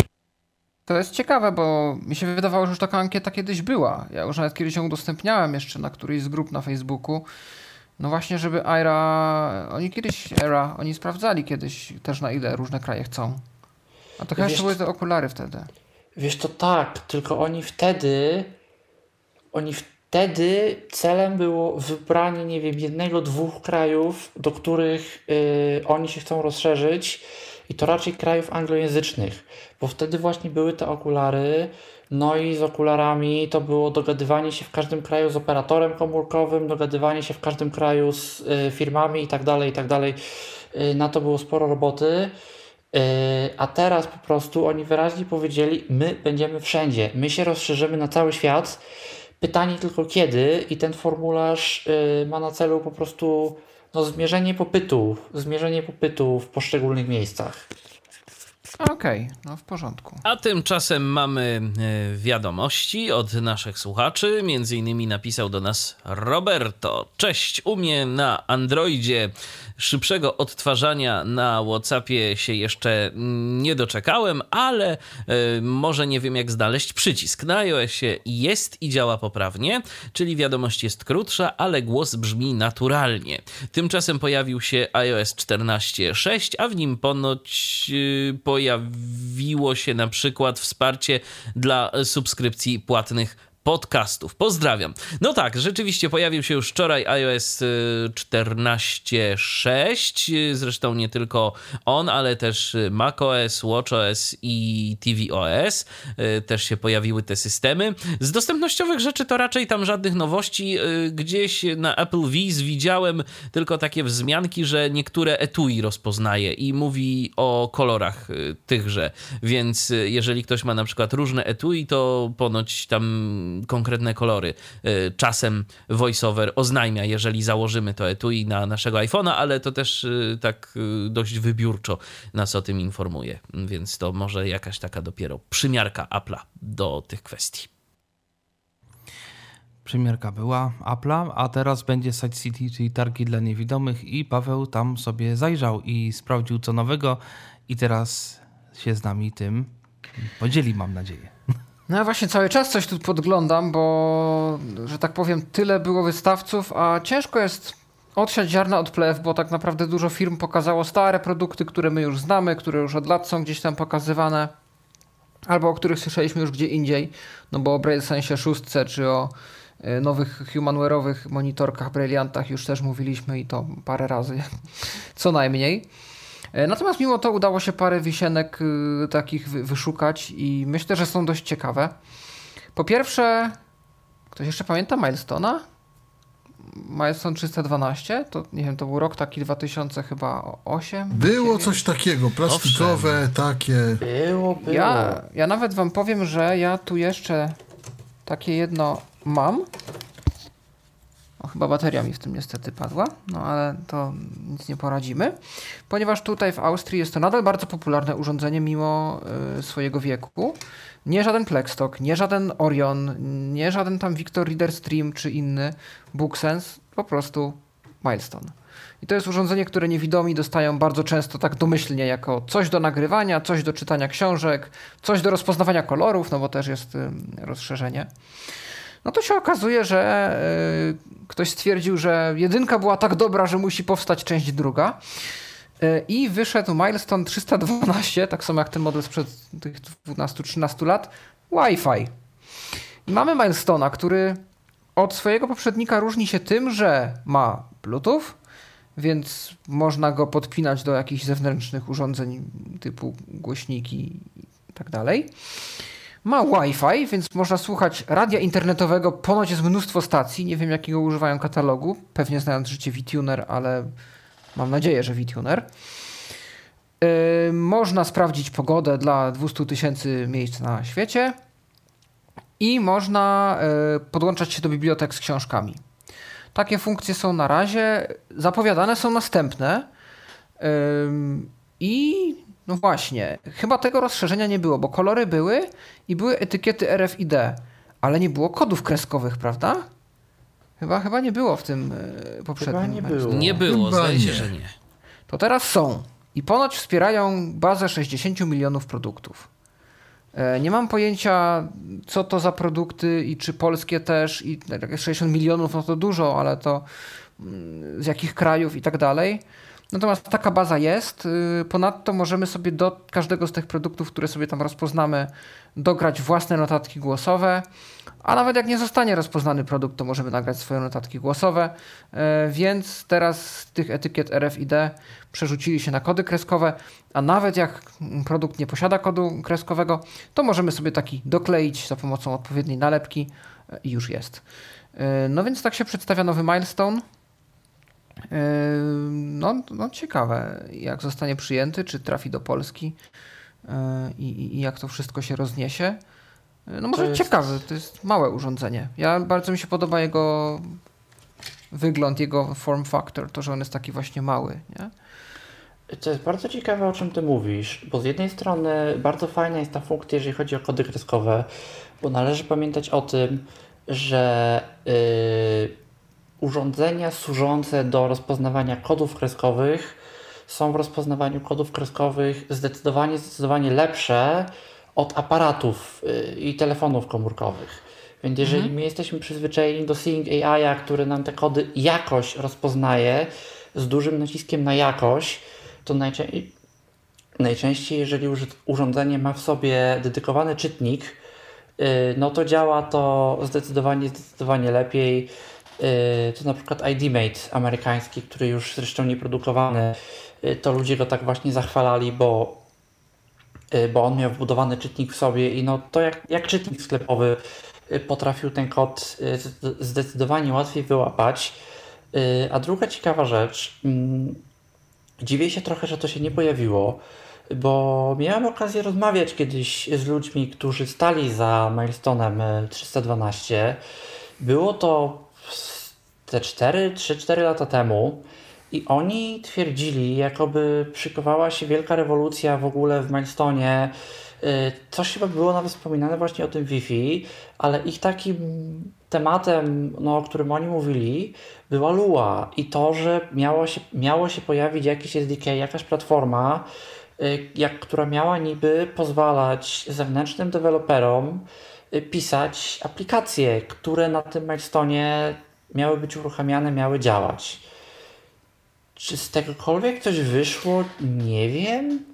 To jest ciekawe, bo mi się wydawało, że już taka ankieta kiedyś była. Ja już nawet kiedyś ją udostępniałem jeszcze na którejś z grup na Facebooku. No właśnie, żeby Aira, oni kiedyś, Era, oni sprawdzali kiedyś też na ile różne kraje chcą. A to chyba jeszcze były te okulary wtedy. Wiesz, to tak, tylko oni wtedy, oni wtedy celem było wybranie, nie wiem, jednego, dwóch krajów, do których y, oni się chcą rozszerzyć i to raczej krajów anglojęzycznych, bo wtedy właśnie były te okulary, no i z okularami to było dogadywanie się w każdym kraju z operatorem komórkowym, dogadywanie się w każdym kraju z y, firmami i tak dalej, i tak dalej. Y, na to było sporo roboty. Y, a teraz po prostu oni wyraźnie powiedzieli: My będziemy wszędzie, my się rozszerzymy na cały świat. Pytanie tylko kiedy, i ten formularz ma na celu po prostu no, zmierzenie popytu, zmierzenie popytu w poszczególnych miejscach. Okej, okay, no w porządku. A tymczasem mamy e, wiadomości od naszych słuchaczy. Między innymi napisał do nas Roberto. Cześć, u mnie na Androidzie szybszego odtwarzania na WhatsAppie się jeszcze nie doczekałem, ale y, może nie wiem jak znaleźć przycisk. Na iOSie jest i działa poprawnie, czyli wiadomość jest krótsza, ale głos brzmi naturalnie. Tymczasem pojawił się iOS 14.6, a w nim ponoć y, pojawiło się na przykład wsparcie dla subskrypcji płatnych podcastów. Pozdrawiam. No tak, rzeczywiście pojawił się już wczoraj iOS 14.6, y, zresztą nie tylko on, ale też macOS, watchOS i tvOS. Y, też się pojawiły te systemy. Z dostępnościowych rzeczy to raczej tam żadnych nowości. Y, gdzieś na Apple Viz widziałem tylko takie wzmianki, że niektóre etui rozpoznaje i mówi o kolorach tychże, więc jeżeli ktoś ma na przykład różne etui, to ponoć tam konkretne kolory. Y, czasem voiceover oznajmia, jeżeli założymy to etui na naszego iPhone'a, ale to też y, tak y, dość wybiórczo nas o tym informuje, więc to może jakaś taka dopiero przymiarka Apple'a do tych kwestii. Przymiarka była Apple'a, a teraz będzie Side City, czyli targi dla niewidomych i Paweł tam sobie zajrzał i sprawdził co nowego i teraz się z nami tym podzieli, mam nadzieję. No ja właśnie cały czas coś tu podglądam, bo, że tak powiem, tyle było wystawców, a ciężko jest odsiać ziarna od plew, bo tak naprawdę dużo firm pokazało stare produkty, które my już znamy, które już od lat są gdzieś tam pokazywane, albo o których słyszeliśmy już gdzie indziej, no bo o BrailleSense 6 czy o e, nowych humanware'owych monitorkach, Brilliantach już też mówiliśmy i to parę razy, co najmniej. E, natomiast mimo to udało się parę wisienek y, takich wyszukać i myślę, że są dość ciekawe. Po pierwsze, ktoś jeszcze pamięta Milestona? Milestone 312, to nie wiem, to był rok taki 2000 chyba 8. Było coś takiego, plastikowe, Owszem. takie. Było, było. Ja, ja nawet wam powiem, że ja tu jeszcze takie jedno mam. O, chyba bateria mi w tym niestety padła, no ale to nic nie poradzimy, ponieważ tutaj w Austrii jest to nadal bardzo popularne urządzenie mimo y, swojego wieku. Nie żaden Plexstock, nie żaden Orion, nie żaden tam Victor Reader Stream czy inny BookSense, po prostu Milestone. I to jest urządzenie, które niewidomi dostają bardzo często tak domyślnie jako coś do nagrywania, coś do czytania książek, coś do rozpoznawania kolorów, no bo też jest y, rozszerzenie no to się okazuje, że y, ktoś stwierdził, że jedynka była tak dobra, że musi powstać część druga. Y, I wyszedł Milestone 312, tak samo jak ten model sprzed tych 12-13 lat, Wi-Fi. Mamy Milestone'a, który od swojego poprzednika różni się tym, że ma Bluetooth, więc można go podpinać do jakichś zewnętrznych urządzeń typu głośniki i tak dalej. Ma Wi-Fi, więc można słuchać radia internetowego. Ponoć jest mnóstwo stacji. Nie wiem, jakiego używają katalogu. Pewnie znając życie VTuner, ale mam nadzieję, że VTuner. Yy, można sprawdzić pogodę dla 200 tysięcy miejsc na świecie. I można yy, podłączać się do bibliotek z książkami. Takie funkcje są na razie. Zapowiadane są następne. Yy, I no właśnie, chyba tego rozszerzenia nie było, bo kolory były i były etykiety RFID, ale nie było kodów kreskowych, prawda? Chyba, chyba nie było w tym e, poprzednim. Chyba nie było. Nie było, chyba zdaje się, że nie. To teraz są. I ponoć wspierają bazę 60 milionów produktów. E, nie mam pojęcia, co to za produkty i czy polskie też, i 60 milionów no to dużo, ale to mm, z jakich krajów i tak dalej. Natomiast taka baza jest. Y, ponadto możemy sobie do każdego z tych produktów, które sobie tam rozpoznamy, dograć własne notatki głosowe. A nawet jak nie zostanie rozpoznany produkt, to możemy nagrać swoje notatki głosowe. Y, więc teraz z tych etykiet RFID przerzucili się na kody kreskowe, a nawet jak produkt nie posiada kodu kreskowego, to możemy sobie taki dokleić za pomocą odpowiedniej nalepki y, i już jest. No więc tak się przedstawia nowy milestone. No, no ciekawe, jak zostanie przyjęty, czy trafi do Polski i, i jak to wszystko się rozniesie. No może jest... ciekawe, to jest małe urządzenie. Ja bardzo mi się podoba jego wygląd, jego form factor, to, że on jest taki właśnie mały, nie? To jest bardzo ciekawe, o czym ty mówisz, bo z jednej strony bardzo fajna jest ta funkcja, jeżeli chodzi o kody kreskowe, bo należy pamiętać o tym, że yy, urządzenia służące do rozpoznawania kodów kreskowych są w rozpoznawaniu kodów kreskowych zdecydowanie, zdecydowanie lepsze od aparatów y, i telefonów komórkowych. Więc jeżeli mhm. my jesteśmy przyzwyczajeni do Seeing AI, który nam te kody jakoś rozpoznaje, z dużym naciskiem na jakość, to najczęściej, najczęściej jeżeli urządzenie ma w sobie dedykowany czytnik, no to działa to zdecydowanie, zdecydowanie lepiej. To na przykład IDMate amerykański, który już zresztą nie produkowany, to ludzie go tak właśnie zachwalali, bo, bo on miał wbudowany czytnik w sobie i no to jak, jak czytnik sklepowy potrafił ten kod zdecydowanie łatwiej wyłapać. A druga ciekawa rzecz, mm, dziwię się trochę, że to się nie pojawiło, bo miałem okazję rozmawiać kiedyś z ludźmi, którzy stali za Milestone'em 312. Było to te 4-3-4 lata temu i oni twierdzili, jakoby szykowała się wielka rewolucja w ogóle w Milestone'ie. Coś chyba było nawet wspominane właśnie o tym Wi-Fi, ale ich takim tematem, no, o którym oni mówili, była Lua i to, że miało się, miało się pojawić jakiś SDK, jakaś platforma, Y, jak, która miała niby pozwalać zewnętrznym deweloperom y, pisać aplikacje, które na tym milestone miały być uruchamiane, miały działać. Czy z tegokolwiek coś wyszło? Nie wiem.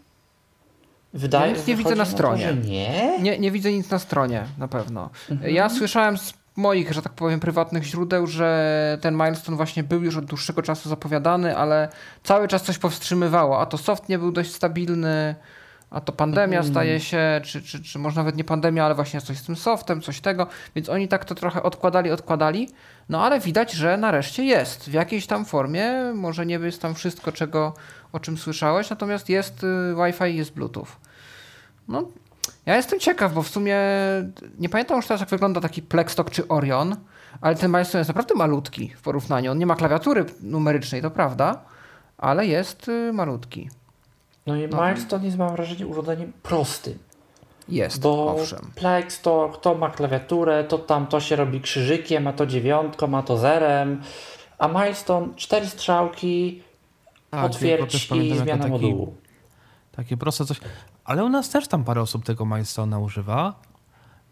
Wydaje, ja nic nie widzę na stronie. To, nie? nie? Nie widzę nic na stronie, na pewno. Mhm. Ja słyszałem z moich, że tak powiem, prywatnych źródeł, że ten milestone właśnie był już od dłuższego czasu zapowiadany, ale cały czas coś powstrzymywało. A to soft nie był dość stabilny, a to pandemia mm. staje się, czy, czy, czy może nawet nie pandemia, ale właśnie coś z tym softem, coś tego. Więc oni tak to trochę odkładali, odkładali. No ale widać, że nareszcie jest w jakiejś tam formie. Może nie jest tam wszystko, czego, o czym słyszałeś, natomiast jest y, Wi-Fi, jest Bluetooth. No, ja jestem ciekaw, bo w sumie nie pamiętam już teraz, jak wygląda taki Plexstock czy Orion, ale ten Milestone jest naprawdę malutki w porównaniu. On nie ma klawiatury numerycznej, to prawda, ale jest y, malutki. No i no. Milestone jest, mam wrażenie, urządzeniem prostym. Jest, bo owszem. Plex to, to ma klawiaturę, to tam to się robi krzyżykiem, a to dziewiątką, ma to zerem, a Milestone cztery strzałki, tak, otwierć i zmiana taki, modułu. Takie proste coś. Ale u nas też tam parę osób tego Milestone'a używa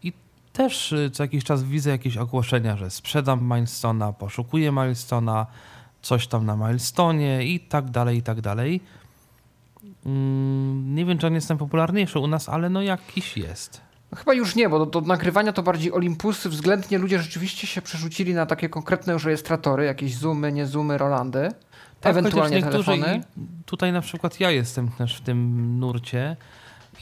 i też y, co jakiś czas widzę jakieś ogłoszenia, że sprzedam Milestone'a, poszukuję Milestone'a, coś tam na Milestone'ie i tak dalej, i tak dalej. Mm, nie wiem, czy on jest najpopularniejszy u nas, ale no jakiś jest. No chyba już nie, bo do, do, nagrywania to bardziej Olympusy. Względnie ludzie rzeczywiście się przerzucili na takie konkretne już rejestratory, jakieś Zoomy, nie Zoomy, Rolandy. Tak, ewentualnie telefony. Tutaj na przykład ja jestem też w tym nurcie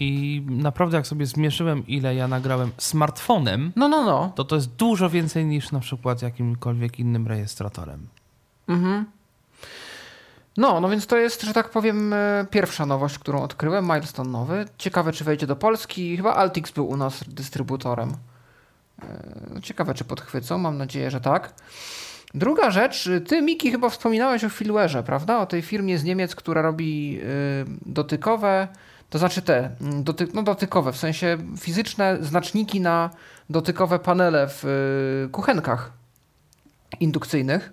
i naprawdę jak sobie zmierzyłem, ile ja nagrałem smartfonem, no, no, no. to to jest dużo więcej niż na przykład jakimkolwiek innym rejestratorem. Mhm. No, no więc to jest, że tak powiem, e, pierwsza nowość, którą odkryłem, milestone nowy. Ciekawe, czy wejdzie do Polski. Chyba Altix był u nas dystrybutorem. E, ciekawe, czy podchwycą. Mam nadzieję, że tak. Druga rzecz, ty Miki chyba wspominałeś o Filwerze, prawda? O tej firmie z Niemiec, która robi y, dotykowe, to znaczy te, mm, doty, no dotykowe, w sensie fizyczne znaczniki na dotykowe panele w y, kuchenkach indukcyjnych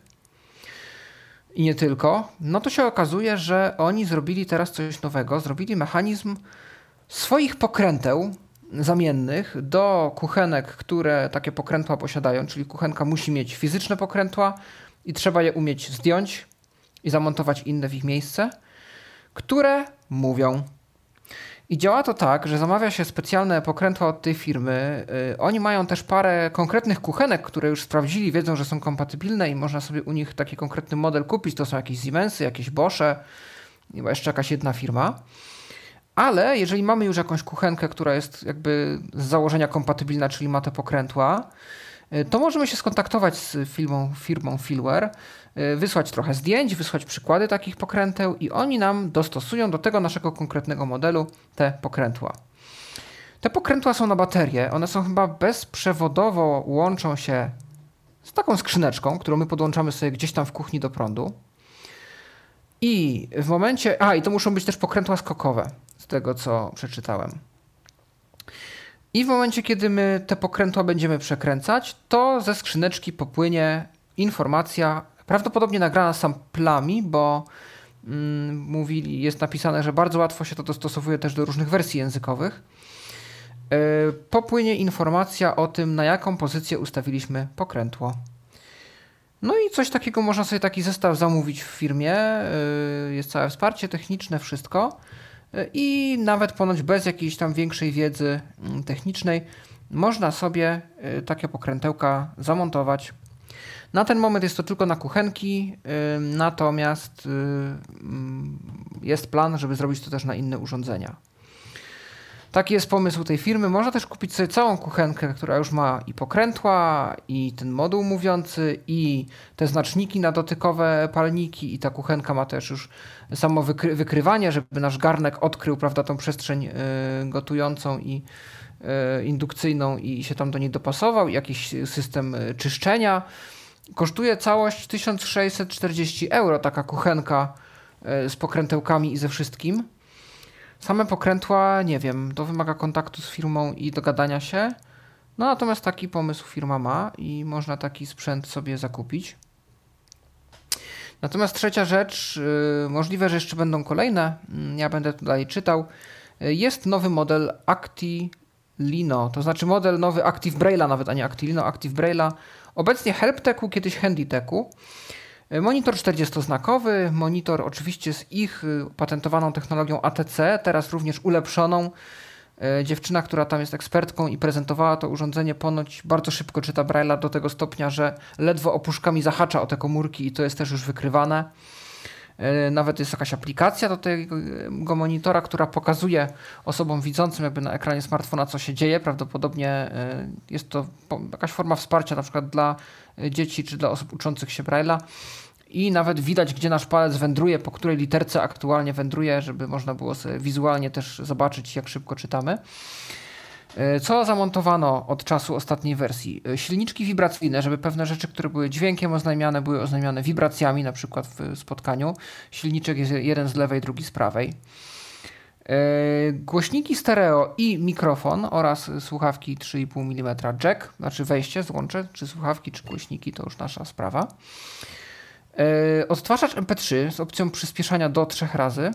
i nie tylko, no to się okazuje, że oni zrobili teraz coś nowego. Zrobili mechanizm swoich pokręteł zamiennych do kuchenek, które takie pokrętła posiadają, czyli kuchenka musi mieć fizyczne pokrętła i trzeba je umieć zdjąć i zamontować inne w ich miejsce, które mówią. I działa to tak, że zamawia się specjalne pokrętła od tej firmy. Yy, oni mają też parę konkretnych kuchenek, które już sprawdzili, wiedzą, że są kompatybilne i można sobie u nich taki konkretny model kupić. To są jakieś Siemensy, jakieś Bosche, chyba jeszcze jakaś jedna firma. Ale jeżeli mamy już jakąś kuchenkę, która jest jakby z założenia kompatybilna, czyli ma te pokrętła, y, to możemy się skontaktować z firmą, firmą Filware, y, wysłać trochę zdjęć, wysłać przykłady takich pokręteł i oni nam dostosują do tego naszego konkretnego modelu te pokrętła. Te pokrętła są na baterie, one są chyba bezprzewodowo łączą się z taką skrzyneczką, którą my podłączamy sobie gdzieś tam w kuchni do prądu. I w momencie. A, i to muszą być też pokrętła skokowe z tego co przeczytałem. I w momencie, kiedy my te pokrętła będziemy przekręcać, to ze skrzyneczki popłynie informacja, prawdopodobnie nagrana samplami, bo mm, mówili, jest napisane, że bardzo łatwo się to dostosowuje też do różnych wersji językowych. Yy, popłynie informacja o tym, na jaką pozycję ustawiliśmy pokrętło. No i coś takiego można sobie taki zestaw zamówić w firmie. Yy, jest całe wsparcie techniczne, wszystko i nawet ponoć bez jakiejś tam większej wiedzy mm, technicznej można sobie y, takie pokrętełka zamontować. Na ten moment jest to tylko na kuchenki, y, natomiast y, mm, jest plan, żeby zrobić to też na inne urządzenia. Taki jest pomysł tej firmy. Można też kupić sobie całą kuchenkę, która już ma i pokrętła, i ten moduł mówiący, i te znaczniki na dotykowe palniki, i ta kuchenka ma też już samo wykry wykrywanie, żeby nasz garnek odkrył prawda, tą przestrzeń gotującą i E, indukcyjną i się tam do niej dopasował, jakiś system e, czyszczenia. Kosztuje całość 1640 euro, taka kuchenka z pokrętełkami i ze wszystkim. Same pokrętła, nie wiem, to wymaga kontaktu z firmą i dogadania się. No natomiast taki pomysł firma ma i można taki sprzęt sobie zakupić. Natomiast trzecia rzecz, możliwe, że jeszcze będą kolejne, mm, ja będę tutaj czytał. Jest nowy model Acti Lino, to znaczy model nowy Active Braille'a, nawet a nie Actilino, Active Braille'a. Obecnie HelpTechu, kiedyś HandyTechu. E, monitor 40-znakowy, monitor oczywiście z ich y, patentowaną technologią ATC, teraz również ulepszoną. E, dziewczyna, która tam jest ekspertką i prezentowała to urządzenie, ponoć bardzo szybko czyta Braille'a do tego stopnia, że ledwo opuszkami zahacza o te komórki i to jest też już wykrywane. E, nawet jest jakaś aplikacja do tego monitora, która pokazuje osobom widzącym jakby na ekranie smartfona, co się dzieje. Prawdopodobnie jest to jakaś forma wsparcia na przykład dla dzieci czy dla osób uczących się Braille'a. I nawet widać, gdzie nasz palec wędruje, po której literce aktualnie wędruje, żeby można było wizualnie też zobaczyć, jak szybko czytamy. E, co zamontowano od czasu ostatniej wersji? E, silniczki wibracyjne, żeby pewne rzeczy, które były dźwiękiem oznajmiane, były oznajmiane wibracjami, na przykład w spotkaniu. Silniczek jest jeden z lewej, drugi z prawej. E, głośniki stereo i mikrofon oraz słuchawki 3,5 mm jack, znaczy wejście, złącze, czy słuchawki, czy głośniki, to już nasza sprawa. Odtwarzacz MP3 z opcją przyspieszania do 3 razy.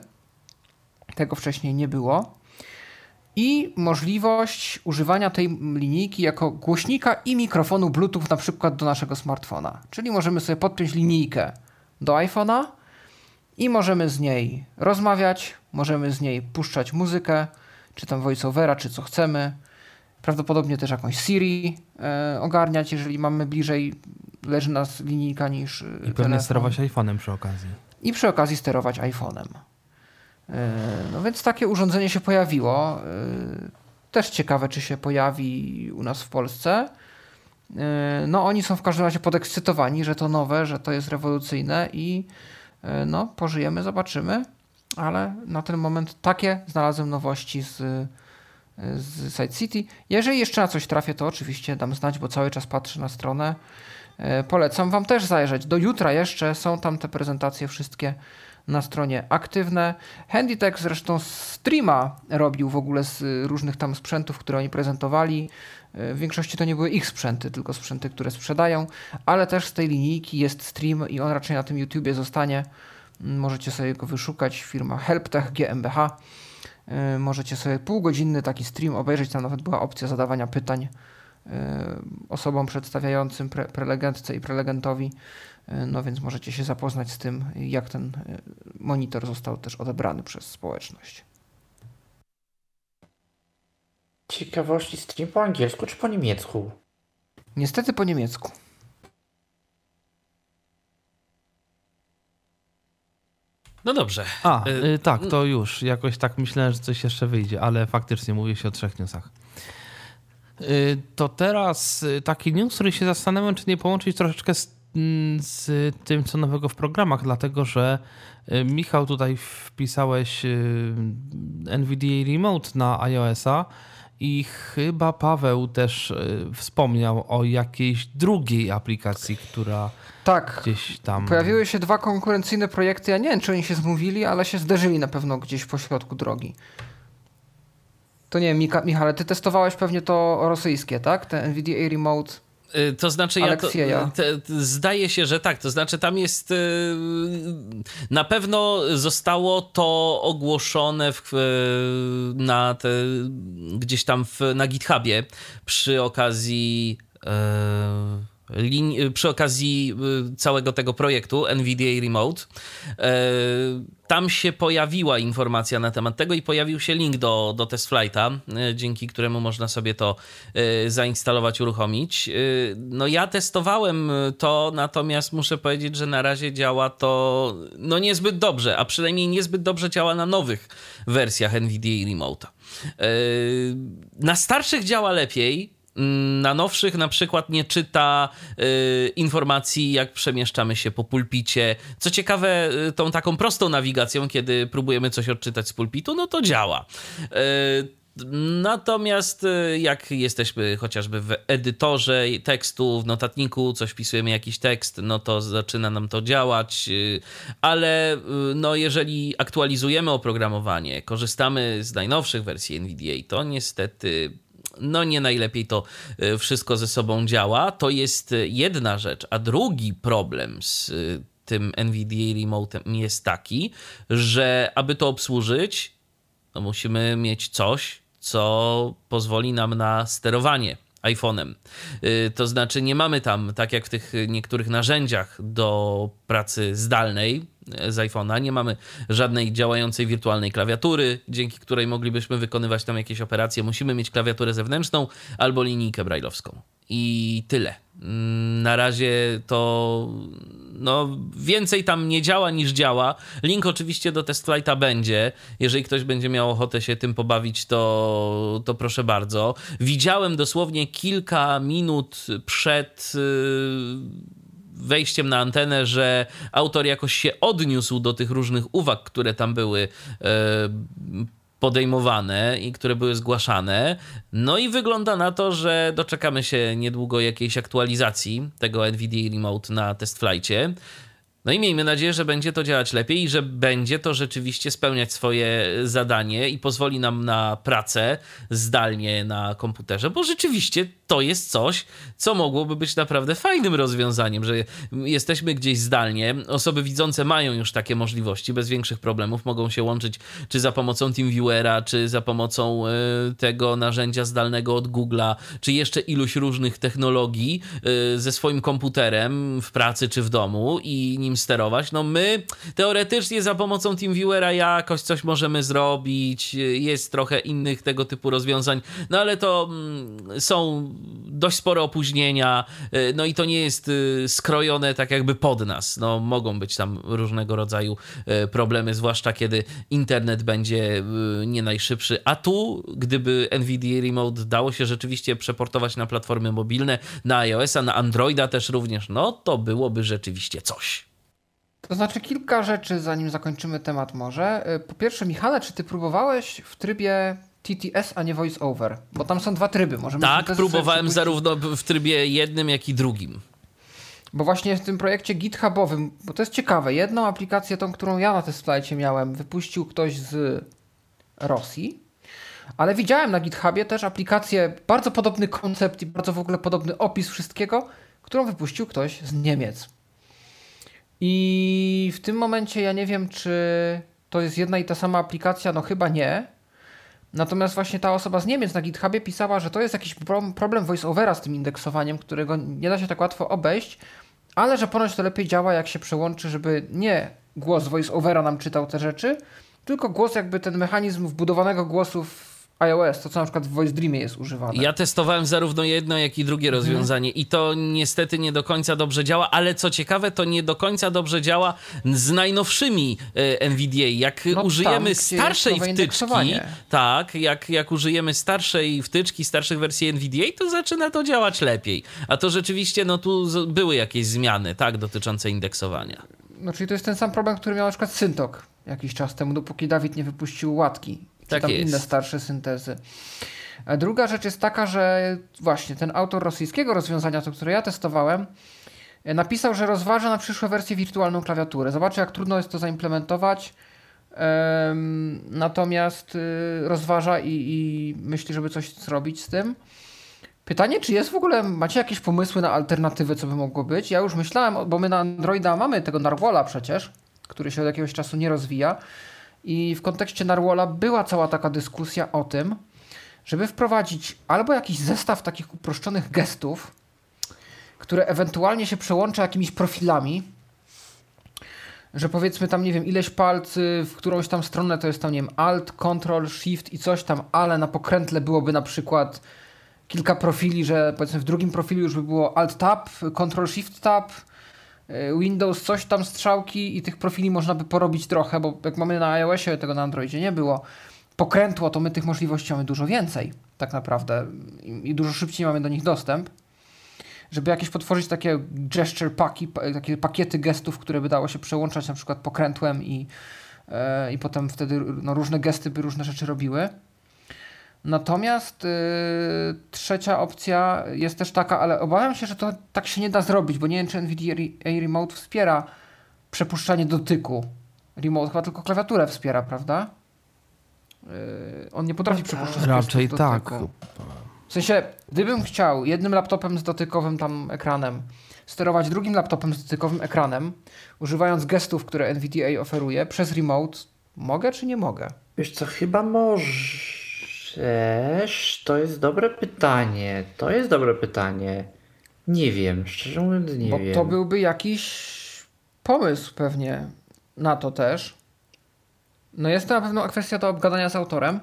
Tego wcześniej nie było i możliwość używania tej linijki jako głośnika i mikrofonu Bluetooth na przykład do naszego smartfona. Czyli możemy sobie podpiąć linijkę do iPhone'a i możemy z niej rozmawiać, możemy z niej puszczać muzykę, czy tam voiceovera, czy co chcemy. Prawdopodobnie też jakąś Siri e, ogarniać, jeżeli mamy bliżej, leży nas linijka niż I pewnie sterować iPhone'em przy okazji. I przy okazji sterować iPhone'em. E, no więc takie urządzenie się pojawiło. E, też ciekawe, czy się pojawi u nas w Polsce. E, no oni są w każdym razie podekscytowani, że to nowe, że to jest rewolucyjne i no pożyjemy, zobaczymy. Ale na ten moment takie znalazłem nowości z, z Side City. Jeżeli jeszcze na coś trafię, to oczywiście dam znać, bo cały czas patrzę na stronę. Polecam Wam też zajrzeć. Do jutra jeszcze są tam te prezentacje wszystkie na stronie aktywne. Handytech zresztą streama robił w ogóle z różnych tam sprzętów, które oni prezentowali. W większości to nie były ich sprzęty, tylko sprzęty, które sprzedają, ale też z tej linijki jest stream i on raczej na tym YouTubie zostanie. Możecie sobie go wyszukać, firma HelpTech GmbH. Możecie sobie półgodzinny taki stream obejrzeć, tam nawet była opcja zadawania pytań osobom przedstawiającym pre prelegentce i prelegentowi E, no więc możecie się zapoznać z tym, jak ten e, monitor został też odebrany przez społeczność. Ciekawości stream po angielsku czy po niemiecku? Niestety po niemiecku. No dobrze. A, y, tak, to już. Jakoś tak myślałem, że coś jeszcze wyjdzie, ale faktycznie mówi się o trzech newsach. Y, to teraz taki news, który się zastanawiam, czy nie połączyć troszeczkę z Mm, z tym, co nowego w programach, dlatego że y, Michał, tutaj wpisałeś y, NVDA Remote na iOS-a i chyba Paweł też y, wspomniał o jakiejś drugiej aplikacji, która tak, gdzieś tam. Pojawiły się dwa konkurencyjne projekty. Ja nie wiem, czy oni się zmówili, ale się zderzyli na pewno gdzieś po środku drogi. To nie wiem, Mika, Michale, ty testowałeś pewnie to rosyjskie, tak? Te NVDA Remote. Y, to znaczy, ja to, te, zdaje się, że tak. To znaczy, tam jest. Y, na pewno zostało to ogłoszone w, na te, gdzieś tam w, na GitHubie przy okazji. E, przy okazji całego tego projektu NVDA Remote. Tam się pojawiła informacja na temat tego i pojawił się link do, do test flighta, dzięki któremu można sobie to zainstalować, uruchomić. No ja testowałem to, natomiast muszę powiedzieć, że na razie działa to no niezbyt dobrze, a przynajmniej niezbyt dobrze działa na nowych wersjach NVDA Remote'a. Na starszych działa lepiej, na nowszych na przykład nie czyta y, informacji, jak przemieszczamy się po pulpicie. Co ciekawe, y, tą taką prostą nawigacją, kiedy próbujemy coś odczytać z pulpitu, no to działa. Y, Natomiast y, jak jesteśmy chociażby w edytorze tekstu, w notatniku, coś wpisujemy jakiś tekst, no to zaczyna nam to działać, y, ale no jeżeli aktualizujemy oprogramowanie, korzystamy z najnowszych wersji NVDA, to niestety no nie najlepiej to e, wszystko ze sobą działa. To jest e, jedna rzecz, a drugi problem z e, tym NVDA Remote jest taki, że aby to obsłużyć, no musimy mieć coś, co pozwoli nam na sterowanie iPhone'em. To znaczy, nie mamy tam, tak jak w tych niektórych narzędziach do pracy zdalnej, z iPhone'a. Nie mamy żadnej działającej wirtualnej klawiatury, dzięki której moglibyśmy wykonywać tam jakieś operacje. Musimy mieć klawiaturę zewnętrzną albo linijkę brailleowską. I tyle. Mm, na razie to no, więcej tam nie działa niż działa. Link oczywiście do test flighta będzie. Jeżeli ktoś będzie miał ochotę się tym pobawić, to, to proszę bardzo. Widziałem dosłownie kilka minut przed. Yy wejściem na antenę, że autor jakoś się odniósł do tych różnych uwag, które tam były e, podejmowane i które były zgłaszane. No i wygląda na to, że doczekamy się niedługo jakiejś aktualizacji tego NVIDIA Remote na test flightie. No i miejmy nadzieję, że będzie to działać lepiej i że będzie to rzeczywiście spełniać swoje zadanie i pozwoli nam na pracę zdalnie na komputerze, bo rzeczywiście to jest coś, co mogłoby być naprawdę fajnym rozwiązaniem, że jesteśmy gdzieś zdalnie, osoby widzące mają już takie możliwości, bez większych problemów mogą się łączyć czy za pomocą TeamViewera, czy za pomocą y, tego narzędzia zdalnego od Google'a, czy jeszcze iluś różnych technologii y, ze swoim komputerem w pracy czy w domu i nim sterować. No my teoretycznie za pomocą TeamViewera jakoś coś możemy zrobić, jest trochę innych tego typu rozwiązań, no ale to mm, są dość spore opóźnienia, y, no i to nie jest y, skrojone tak jakby pod nas. No mogą być tam różnego rodzaju y, problemy, zwłaszcza kiedy internet będzie nie najszybszy, a tu gdyby NVIDIA Remote dało się rzeczywiście przeportować na platformy mobilne, na iOS-a, na Androida też również, no to byłoby rzeczywiście coś. To znaczy kilka rzeczy, zanim zakończymy temat może. Po pierwsze, Michale, czy ty próbowałeś w trybie TTS, a nie voice over? Bo tam są dwa tryby. Możemy tak, próbowałem zarówno w trybie jednym, jak i drugim. Bo właśnie w tym projekcie GitHubowym, bo to jest ciekawe, jedną aplikację, tą, którą ja na testlajcie miałem, wypuścił ktoś z Rosji, ale widziałem na GitHubie też aplikację, bardzo podobny koncept i bardzo w ogóle podobny opis wszystkiego, którą wypuścił ktoś z Niemiec. I w tym momencie ja nie wiem, czy to jest jedna i ta sama aplikacja, no chyba nie, Natomiast właśnie ta osoba z Niemiec na GitHubie pisała, że to jest jakiś problem voiceovera z tym indeksowaniem, którego nie da się tak łatwo obejść, ale że ponoć to lepiej działa, jak się przełączy, żeby nie głos voiceovera nam czytał te rzeczy, tylko głos jakby ten mechanizm wbudowanego głosu w iOS, to co na przykład w Voice Dreamie jest używane. Ja testowałem zarówno jedno, jak i drugie mhm. rozwiązanie i to niestety nie do końca dobrze działa, ale co ciekawe, to nie do końca dobrze działa z najnowszymi e, NVDA. Jak no użyjemy tam, starszej wtyczki, tak, jak, jak użyjemy starszej wtyczki, starszych wersji NVDA, to zaczyna to działać lepiej. A to rzeczywiście, no tu były jakieś zmiany, tak, dotyczące indeksowania. No czyli to jest ten sam problem, który miał na przykład Syntok jakiś czas temu, dopóki Dawid nie wypuścił łatki tak tam jest. inne starsze syntezy. A druga rzecz jest taka, że właśnie ten autor rosyjskiego rozwiązania, to które ja testowałem, e, napisał, że rozważa na przyszłe wersję wirtualną klawiaturę. Zobaczę, jak trudno jest to zaimplementować. Natomiast y, rozważa i, i myśli, żeby coś zrobić z tym. Pytanie, czy jest w ogóle, macie jakieś pomysły na alternatywę, co by mogło być? Ja już myślałem, bo my na Androida mamy tego Narwala przecież, który się od jakiegoś czasu nie rozwija. I w kontekście Narwala była cała taka dyskusja o tym, żeby wprowadzić albo jakiś zestaw takich uproszczonych gestów, które ewentualnie się przełącza jakimiś profilami, że powiedzmy tam, nie wiem, ileś palcy w którąś tam stronę to jest tam, nie wiem, Alt, Control, Shift i coś tam, ale na pokrętle byłoby na przykład kilka profili, że powiedzmy w drugim profilu już by było Alt Tab, Control Shift Tab, Windows coś tam strzałki i tych profili można by porobić trochę, bo jak mamy na iOSie, tego na Androidzie nie było, pokrętło, to my tych możliwości mamy dużo więcej tak naprawdę i, i dużo szybciej mamy do nich dostęp żeby jakieś potworzyć takie gesture paki, takie pakiety gestów, które by dało się przełączać na przykład pokrętłem i, e, i potem wtedy no, różne gesty by różne rzeczy robiły. Natomiast y, trzecia opcja jest też taka, ale obawiam się, że to tak się nie da zrobić, bo nie wiem, czy NVIDIA Remote wspiera przepuszczanie dotyku. Remote chyba tylko klawiaturę wspiera, prawda? Y, on nie potrafi przepuszczać Raczej tak. W sensie, gdybym chciał jednym laptopem z dotykowym tam ekranem sterować drugim laptopem z dotykowym ekranem, używając gestów, które NVDA oferuje przez remote, mogę czy nie mogę? Wiesz co, chyba możesz. To jest dobre pytanie. To jest dobre pytanie. Nie wiem, szczerze mówiąc nie Bo wiem. to byłby jakiś pomysł pewnie na to też. No jest to na pewno kwestia do obgadania z autorem.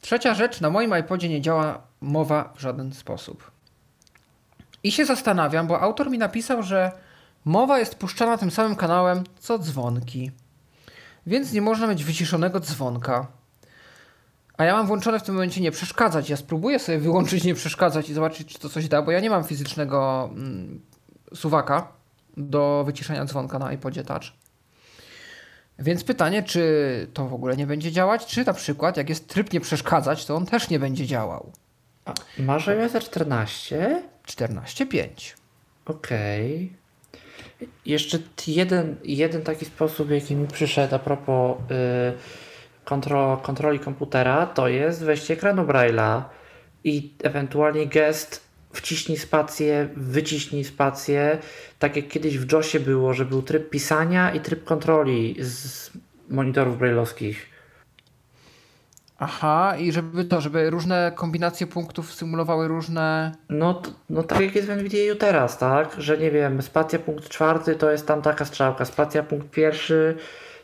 Trzecia rzecz, na moim iPodzie nie działa mowa w żaden sposób. I się zastanawiam, bo autor mi napisał, że mowa jest puszczana tym samym kanałem co dzwonki. Więc nie można mieć wyciszonego dzwonka. A ja mam włączone w tym momencie nie przeszkadzać. Ja spróbuję sobie wyłączyć nie przeszkadzać i zobaczyć, czy to coś da, bo ja nie mam fizycznego mm, suwaka do wyciszenia dzwonka na iPodzie Touch. Więc pytanie, czy to w ogóle nie będzie działać, czy na przykład jak jest tryb nie przeszkadzać, to on też nie będzie działał. A, masz iOS 14? 14.5. Okej. Okay. Jeszcze jeden, jeden taki sposób, jaki mi przyszedł a propos y, kontro, kontroli komputera, to jest wejście ekranu Braille'a i ewentualnie gest wciśnij spację, wyciśnij spację, tak jak kiedyś w JOSie było, że był tryb pisania i tryb kontroli z monitorów brailleowskich. Aha, i żeby to, żeby różne kombinacje punktów symulowały różne. No, no tak jak jest w NVIDIA teraz, tak? Że nie wiem, spacja punkt czwarty to jest tam taka strzałka, spacja punkt pierwszy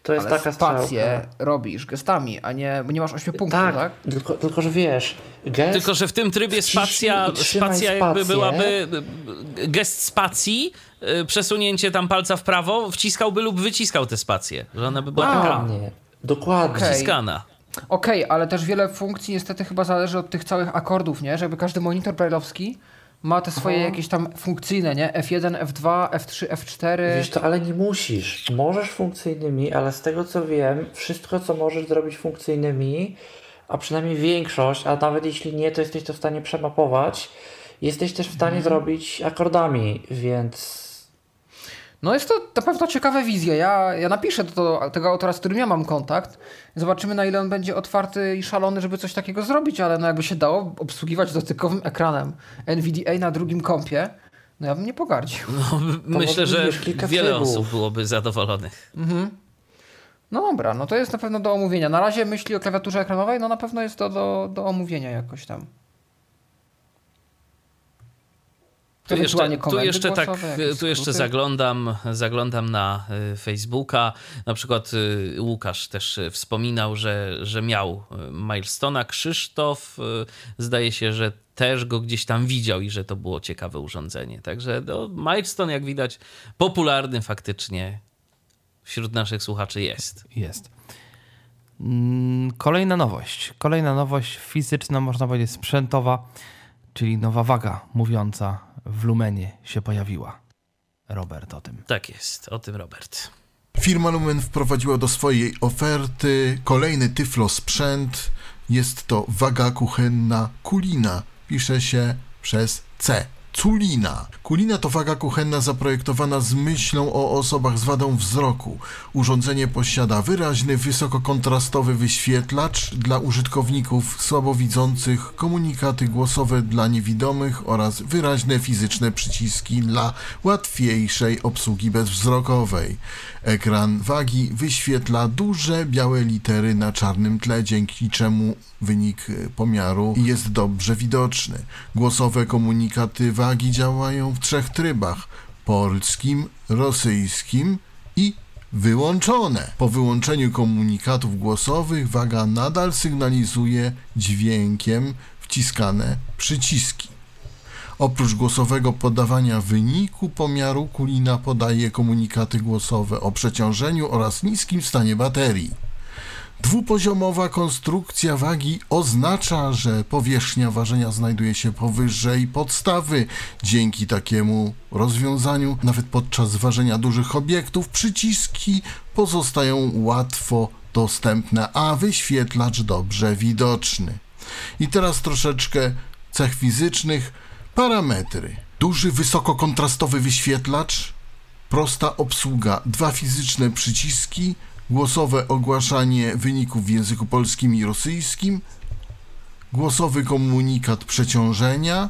to jest Ale taka spację strzałka. robisz gestami, a nie, bo nie masz ośmiu punktów, tak? tak? Tylko, tylko, że wiesz, gest... Tylko, że w tym trybie spacja, spacja jakby byłaby gest spacji, przesunięcie tam palca w prawo, wciskałby lub wyciskał tę spację, że ona by była a, taka nie. Dokładnie. Okay. wciskana. Okej, okay, ale też wiele funkcji niestety chyba zależy od tych całych akordów, nie? Żeby każdy monitor brailleowski ma te swoje jakieś tam funkcyjne, nie? F1, F2, F3, F4. Wiesz to, ale nie musisz. Możesz funkcyjnymi, ale z tego co wiem, wszystko co możesz zrobić funkcyjnymi, a przynajmniej większość, a nawet jeśli nie, to jesteś to w stanie przemapować, jesteś też w stanie hmm. zrobić akordami, więc no jest to na pewno ciekawa wizja. Ja, ja napiszę do, do tego autora, z którym ja mam kontakt. Zobaczymy na ile on będzie otwarty i szalony, żeby coś takiego zrobić, ale no jakby się dało obsługiwać dotykowym ekranem NVDA na drugim kompie, no ja bym nie pogardził. No, myślę, że wiele trybów. osób byłoby zadowolonych. Mhm. No dobra, no to jest na pewno do omówienia. Na razie myśli o klawiaturze ekranowej, no na pewno jest to do, do omówienia jakoś tam. Tu jeszcze, tu jeszcze tak, tu jeszcze zaglądam, zaglądam na y, Facebooka. Na przykład y, Łukasz też y, wspominał, że, że miał Milestona. Krzysztof zdaje się, że też go gdzieś tam widział i że to było ciekawe urządzenie. Także no, Milestone, jak widać, popularny faktycznie wśród naszych słuchaczy jest. Jest. Mm, kolejna nowość. Kolejna nowość fizyczna, można powiedzieć sprzętowa, czyli nowa waga mówiąca w Lumenie się pojawiła. Robert o tym. Tak jest, o tym Robert. Firma Lumen wprowadziła do swojej oferty kolejny Tyflo sprzęt. Jest to waga kuchenna Kulina. Pisze się przez C. Culina. Kulina to waga kuchenna zaprojektowana z myślą o osobach z wadą wzroku. Urządzenie posiada wyraźny, wysokokontrastowy wyświetlacz dla użytkowników słabowidzących, komunikaty głosowe dla niewidomych oraz wyraźne fizyczne przyciski dla łatwiejszej obsługi bezwzrokowej. Ekran wagi wyświetla duże białe litery na czarnym tle, dzięki czemu wynik pomiaru jest dobrze widoczny. Głosowe komunikaty wagi działają w trzech trybach: polskim, rosyjskim i wyłączone. Po wyłączeniu komunikatów głosowych waga nadal sygnalizuje dźwiękiem wciskane przyciski. Oprócz głosowego podawania wyniku pomiaru kulina podaje komunikaty głosowe o przeciążeniu oraz niskim stanie baterii. Dwupoziomowa konstrukcja wagi oznacza, że powierzchnia ważenia znajduje się powyżej podstawy. Dzięki takiemu rozwiązaniu, nawet podczas ważenia dużych obiektów, przyciski pozostają łatwo dostępne, a wyświetlacz dobrze widoczny. I teraz troszeczkę cech fizycznych. Parametry. Duży, wysokokontrastowy wyświetlacz, prosta obsługa, dwa fizyczne przyciski, głosowe ogłaszanie wyników w języku polskim i rosyjskim, głosowy komunikat przeciążenia,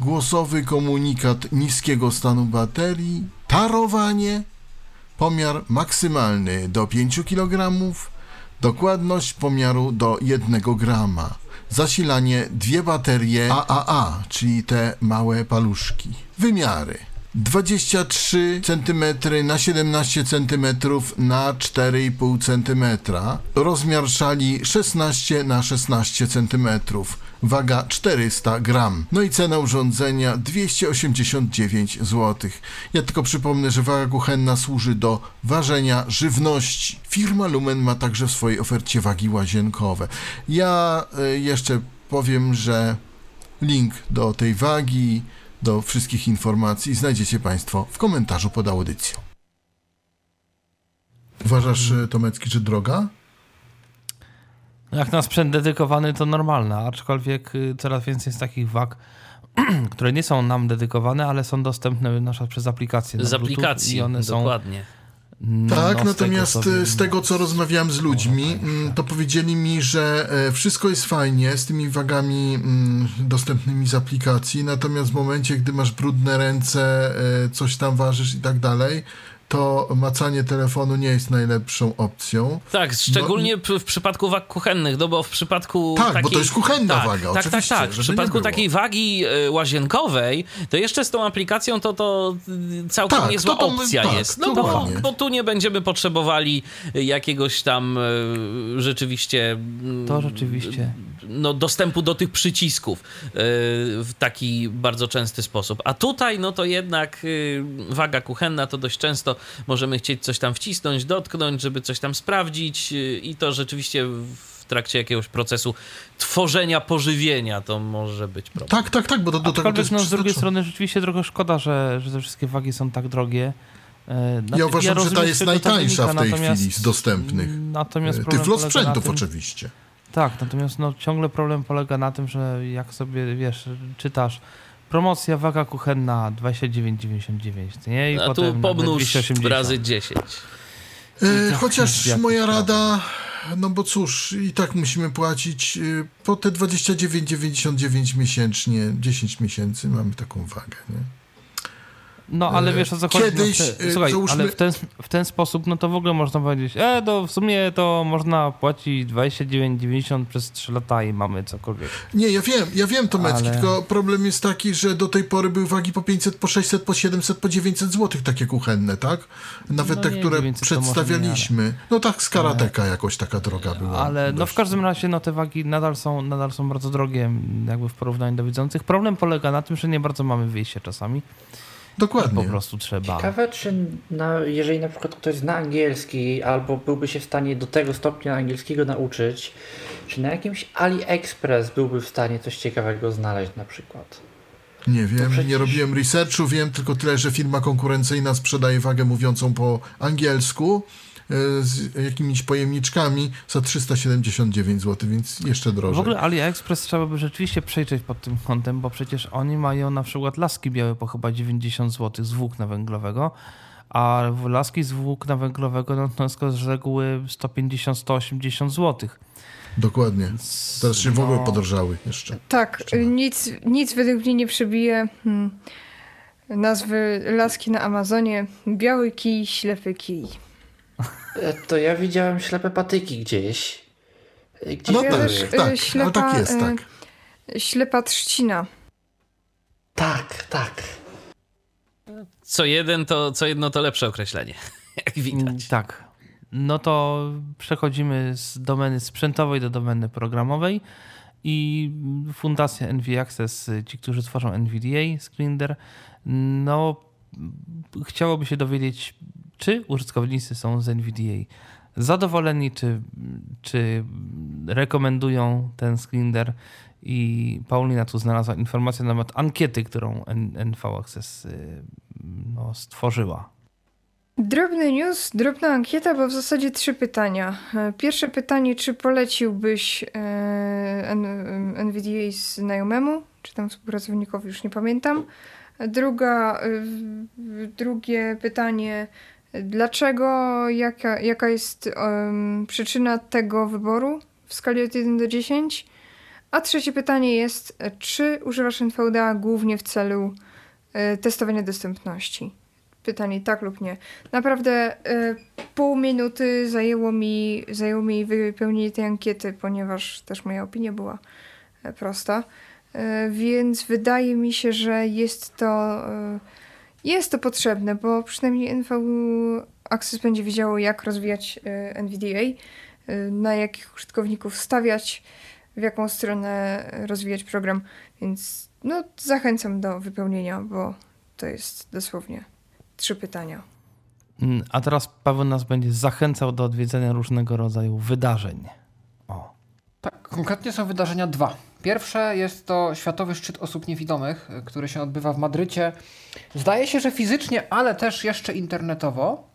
głosowy komunikat niskiego stanu baterii, tarowanie, pomiar maksymalny do 5 kg, dokładność pomiaru do 1 grama, zasilanie dwie baterie AAA, czyli te małe paluszki. Wymiary 23 cm na 17 cm na 4,5 cm. Rozmiar szali 16 na 16 cm. Waga 400 gram. No i cena urządzenia 289 zł. Ja tylko przypomnę, że waga kuchenna służy do ważenia żywności. Firma Lumen ma także w swojej ofercie wagi łazienkowe. Ja y, jeszcze powiem, że link do tej wagi do wszystkich informacji znajdziecie Państwo w komentarzu pod audycją. Uważasz, e, Tomecki, czy droga? Jak na sprzęt dedykowany to normalne, aczkolwiek y, coraz więcej jest takich wag, które nie są nam dedykowane, ale są dostępne na przykład przez aplikacje. Z aplikacji, i one dokładnie. Są, Tak, no, z natomiast tego, co e, z tego, co rozmawiałem z ludźmi, mm, to powiedzieli mi, że e, wszystko jest fajnie z tymi wagami mm, dostępnymi z aplikacji, natomiast w momencie, gdy masz brudne ręce, e, coś tam ważysz i tak dalej, to macanie telefonu nie jest najlepszą opcją. Tak, szczególnie w, w przypadku wag kuchennych, no bo w przypadku Tak, bo takiej... to jest kuchenna tak, waga, Tak, tak, oczywiście, tak. W żeby przypadku takiej wagi e, łazienkowej, to jeszcze z tą aplikacją to, to y, całkiem Tak, niezła to to- opcja tak, jest. No bo, bo tu nie będziemy potrzebowali jakiegoś tam e, rzeczywiście... mm, To rzeczywiście. No, dostępu do tych przycisków e, w taki bardzo częsty sposób. A tutaj, no to jednak y, waga kuchenna to dość często możemy chcieć coś tam wcisnąć, dotknąć, żeby coś tam sprawdzić y, i to rzeczywiście w trakcie jakiegoś procesu tworzenia pożywienia to może być problem. Tak, tak, tak, bo do, do tego to jest no, z drugiej strony rzeczywiście trochę szkoda, że, że te wszystkie wagi są tak drogie. E, znaczy, Ja uważam, że ta rozumiem, jest z czego to najtańsza w tej chwili z dostępnych. Natomiast E, Tyflo polega na sprzętów tym- oczywiście. Tak, natomiast no, ciągle problem polega na tym, że jak sobie, wiesz, czytasz promocja, waga kuchenna 29,99, nie? I A potem tu pomnóż 280. razy 10. E, chociaż moja rada, no bo cóż, i tak musimy płacić e, po te 29,99 miesięcznie, 10 miesięcy mamy taką wagę, nie? No, ale E, wiesz o co chodzi. kiedyś, no, te, słuchaj, załóżmy- ale w ten, w ten sposób, no to w ogóle można powiedzieć, e, to w sumie to można płacić 29,90 przez 3 lata i mamy cokolwiek. Nie, ja wiem, ja wiem Tomecki, Ale- tylko problem jest taki, że do tej pory były wagi po 500, po 600, po 700, po 900 zł takie kuchenne, tak? Nawet No te, nie, które 900 to może nie, przedstawialiśmy. No tak, z karateka jakoś taka droga była. Ale no w każdym razie no te wagi nadal są, nadal są bardzo drogie jakby w porównaniu do widzących. Problem polega na tym, że nie bardzo mamy wyjście czasami. Po Dokładnie. prostu trzeba. Ciekawe, czy na, jeżeli na przykład ktoś zna angielski albo byłby się w stanie do tego stopnia angielskiego nauczyć, czy na jakimś AliExpress byłby w stanie coś ciekawego znaleźć na przykład? Nie wiem, przecież- nie robiłem researchu, wiem tylko tyle, że firma konkurencyjna sprzedaje wagę mówiącą po angielsku z jakimiś pojemniczkami za 379 zł, więc jeszcze drożej. W ogóle AliExpress trzeba by rzeczywiście przejrzeć pod tym kątem, bo przecież oni mają na przykład laski białe po chyba 90 zł z włókna węglowego, a laski z włókna węglowego no, to jest z reguły 150-180 zł. Dokładnie. Teraz się w ogóle No. podrożały jeszcze. Tak, y, nic, nic według mnie nie przebije hmm, nazwy laski na Amazonie. Biały kij, ślepy kij. E, To ja widziałem ślepe patyki gdzieś. E, Gdzieś No Ja tak, też, tak, ale ślepa, tak jest, tak. Ślepa trzcina. Tak, tak. Co jeden to, co jedno to lepsze określenie, jak widać. Tak. No to przechodzimy z domeny sprzętowej do domeny programowej i Fundacja NV Access, ci, którzy tworzą NVDA, Screener, no chciałoby się dowiedzieć, czy użytkownicy są z NVDA zadowoleni, czy, czy rekomendują ten Screener i Paulina tu znalazła informację na temat ankiety, którą NV Access y, no, stworzyła. Drobny news, drobna ankieta, bo w zasadzie trzy pytania. Pierwsze pytanie, czy poleciłbyś e, NVDA znajomemu, czy tam współpracownikowi, już nie pamiętam. Druga, drugie pytanie, dlaczego, jaka, jaka jest um, przyczyna tego wyboru w skali od 1 do 10? A trzecie pytanie jest, czy używasz NVDA głównie w celu testowania dostępności? pytanie tak lub nie. Naprawdę y, pół minuty zajęło mi, zajęło mi wypełnienie tej ankiety, ponieważ też moja opinia była e, prosta. Y, więc wydaje mi się, że jest to, y, jest to potrzebne, bo przynajmniej NV Access będzie wiedziało, jak rozwijać NVDA, na jakich użytkowników stawiać, w jaką stronę rozwijać program, więc no, zachęcam do wypełnienia, bo to jest dosłownie trzy pytania. Mm, a teraz Paweł nas będzie zachęcał do odwiedzenia różnego rodzaju wydarzeń. Konkretnie są wydarzenia dwa. Pierwsze jest to Światowy Szczyt Osób Niewidomych, który się odbywa w Madrycie. Zdaje się, że fizycznie, ale też jeszcze internetowo.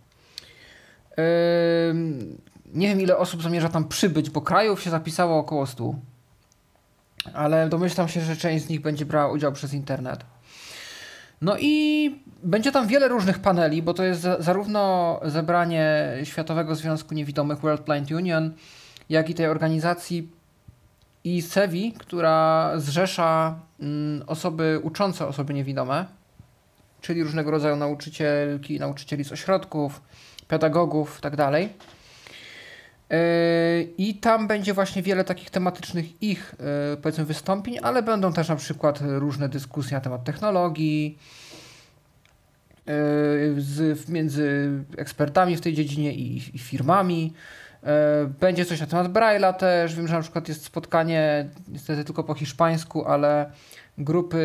Nie wiem, ile osób zamierza tam przybyć, bo krajów się zapisało około 100. Ale domyślam się, że część z nich będzie brała udział przez internet. No i będzie tam wiele różnych paneli, bo to jest zarówno zebranie Światowego Związku Niewidomych World Blind Union, jak i tej organizacji ISEVI, która zrzesza mm, osoby uczące osoby niewidome, czyli różnego rodzaju nauczycielki, nauczycieli z ośrodków, pedagogów. Tak Yy, I tam będzie właśnie wiele takich tematycznych ich, yy, powiedzmy, wystąpień, ale będą też na przykład różne dyskusje na temat technologii, yy, z, między ekspertami w tej dziedzinie i, i firmami. Będzie coś na temat Braille'a też. Wiem, że na przykład jest spotkanie, niestety tylko po hiszpańsku, ale grupy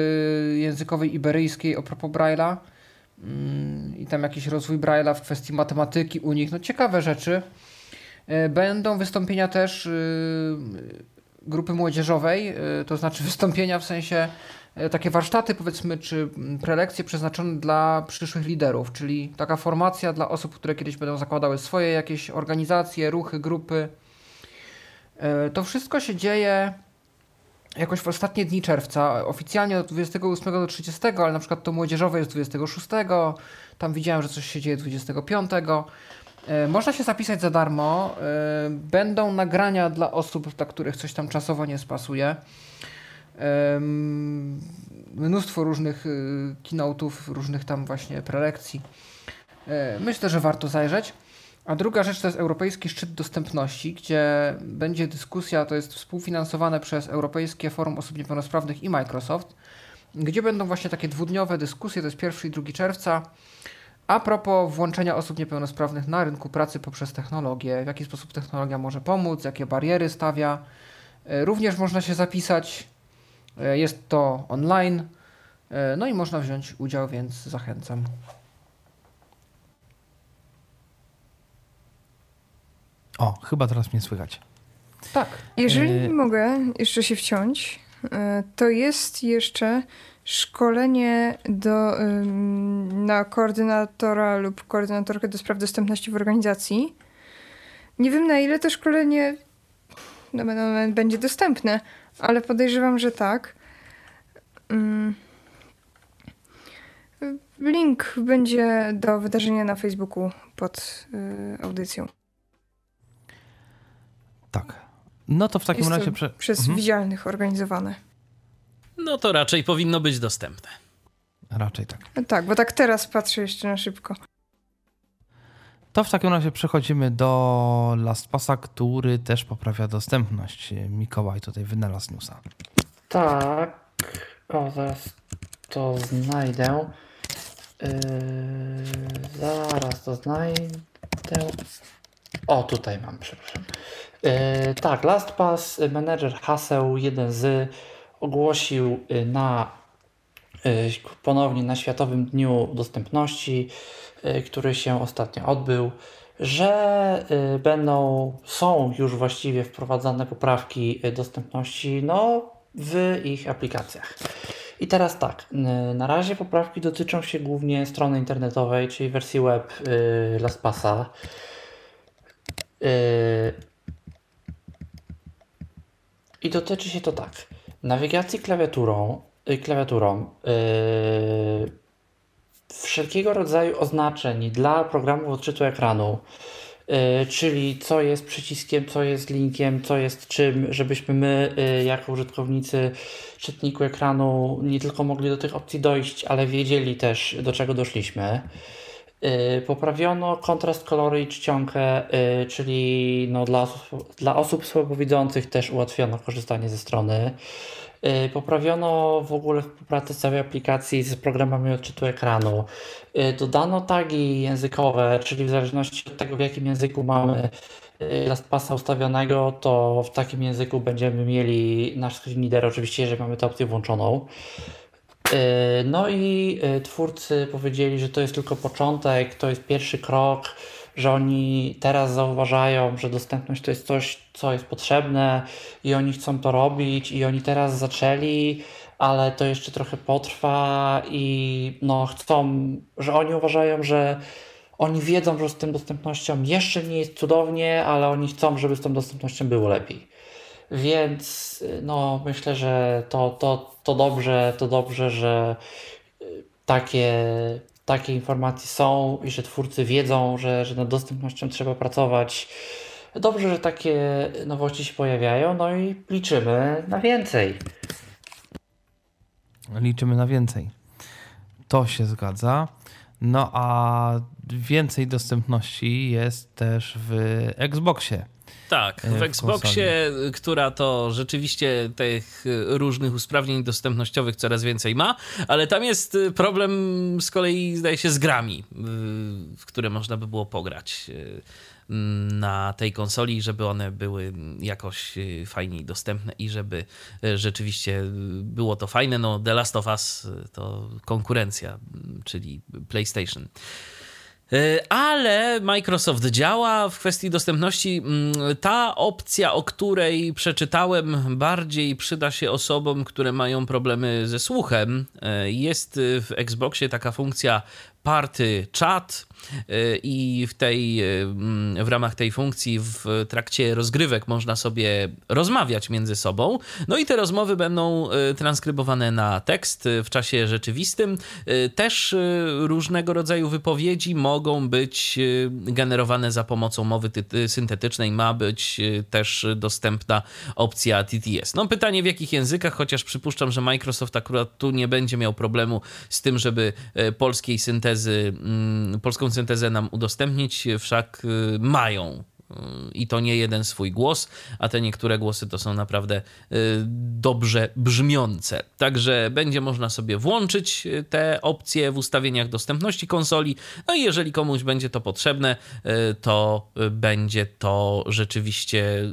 językowej iberyjskiej o propos Braille'a. Mm, I tam jakiś rozwój Braille'a w kwestii matematyki u nich. No ciekawe rzeczy. E, będą wystąpienia też y, grupy młodzieżowej, y, to znaczy wystąpienia w sensie e, takie warsztaty, powiedzmy, czy prelekcje przeznaczone dla przyszłych liderów, czyli taka formacja dla osób, które kiedyś będą zakładały swoje jakieś organizacje, ruchy, grupy. E, to wszystko się dzieje jakoś w ostatnie dni czerwca. Oficjalnie od 28 do 30, ale na przykład to młodzieżowe jest 26. Tam widziałem, że coś się dzieje 25. E, można się zapisać za darmo. E, będą nagrania dla osób, dla których coś tam czasowo nie spasuje. Mnóstwo różnych y, keynote'ów, różnych tam właśnie prelekcji. E, myślę, że warto zajrzeć. A druga rzecz to jest Europejski Szczyt Dostępności, gdzie będzie dyskusja, to jest współfinansowane przez Europejskie Forum Osób Niepełnosprawnych i Microsoft, gdzie będą właśnie takie dwudniowe dyskusje, to jest 1 i 2 czerwca. A propos włączenia osób niepełnosprawnych na rynku pracy poprzez technologię, w jaki sposób technologia może pomóc, jakie bariery stawia. E, również można się zapisać, jest to online, e, no i można wziąć udział, więc zachęcam. O, chyba teraz mnie słychać. Tak. Jeżeli mogę jeszcze się wciąć, to jest jeszcze szkolenie do, na koordynatora lub koordynatorkę do spraw dostępności w organizacji. Nie wiem na ile to szkolenie na moment będzie dostępne, ale podejrzewam, że tak. Link będzie do wydarzenia na Facebooku pod y, audycją. Tak. No to w takim Jest razie. Prze... Przez mhm. widzialnych organizowane. No to raczej powinno być dostępne. Raczej tak. Tak, bo tak teraz patrzę jeszcze na szybko. To w takim razie przechodzimy do LastPassa, który też poprawia dostępność. Mikołaj tutaj wynalazł newsa. Tak. O, zaraz to znajdę. Yy, zaraz to znajdę. O, tutaj mam, przepraszam. Yy, tak, LastPass, manager haseł 1 z ogłosił na y, ponownie na Światowym Dniu Dostępności, który się ostatnio odbył, że będą, są już właściwie wprowadzane poprawki dostępności no, w ich aplikacjach. I teraz tak, na razie poprawki dotyczą się głównie strony internetowej, czyli wersji web LastPassa. I dotyczy się to tak. Nawigacji klawiaturą, y, klawiaturą wszelkiego rodzaju oznaczeń dla programów odczytu ekranu, yy, czyli co jest przyciskiem, co jest linkiem, co jest czym, żebyśmy my yy, jako użytkownicy czytniku ekranu nie tylko mogli do tych opcji dojść, ale wiedzieli też do czego doszliśmy. Y, poprawiono kontrast kolory i czcionkę, y, czyli no dla, dla osób słabowidzących też ułatwiono korzystanie ze strony. Y, poprawiono w ogóle współpracę całej aplikacji z programami odczytu ekranu. Dodano tagi językowe, czyli w zależności od tego, w jakim języku mamy LastPassa ustawionego, to w takim języku będziemy mieli nasz screen reader, oczywiście, jeżeli mamy tę opcję włączoną. No i twórcy powiedzieli, że to jest tylko początek, to jest pierwszy krok, że oni teraz zauważają, że dostępność to jest coś, co jest potrzebne i oni chcą to robić i oni teraz zaczęli, ale to jeszcze trochę potrwa i no chcą, że oni uważają, że oni wiedzą, że z tym dostępnością jeszcze nie jest cudownie, ale oni chcą, żeby z tą dostępnością było lepiej. Więc no, myślę, że to, to, to dobrze, to dobrze, że y, takie, takie informacje są i że twórcy wiedzą, że, że nad dostępnością trzeba pracować. Dobrze, że takie nowości się pojawiają, no i liczymy na więcej. Liczymy na więcej. To się zgadza. No a więcej dostępności jest też w Xboxie. Tak, w, w Xboxie, konsoli. która to rzeczywiście tych różnych usprawnień dostępnościowych coraz więcej ma, ale tam jest problem z kolei, zdaje się, z grami, w które można by było pograć na tej konsoli, żeby one były jakoś fajniej dostępne i żeby rzeczywiście było to fajne. No, The Last of Us to konkurencja, czyli PlayStation. E, ale Microsoft działa w kwestii dostępności. Mm, ta opcja, o której przeczytałem, bardziej przyda się osobom, które mają problemy ze słuchem. E, jest w Xboxie taka funkcja party chat i w tej, y, w ramach tej funkcji w trakcie rozgrywek można sobie rozmawiać między sobą. No i te rozmowy będą y, transkrybowane na tekst w czasie rzeczywistym. Też różnego rodzaju wypowiedzi mogą być generowane za pomocą mowy syntetycznej. Ma być też dostępna opcja TTS. No pytanie w jakich językach, chociaż przypuszczam, że Microsoft akurat tu nie będzie miał problemu z tym, żeby polskiej syntezy syntezy, mm, polską syntezę nam udostępnić, wszak y, mają y, i to nie jeden swój głos, a te niektóre głosy to są naprawdę y, dobrze brzmiące. Także będzie można sobie włączyć te opcje w ustawieniach dostępności konsoli. No i jeżeli komuś będzie to potrzebne, to będzie to rzeczywiście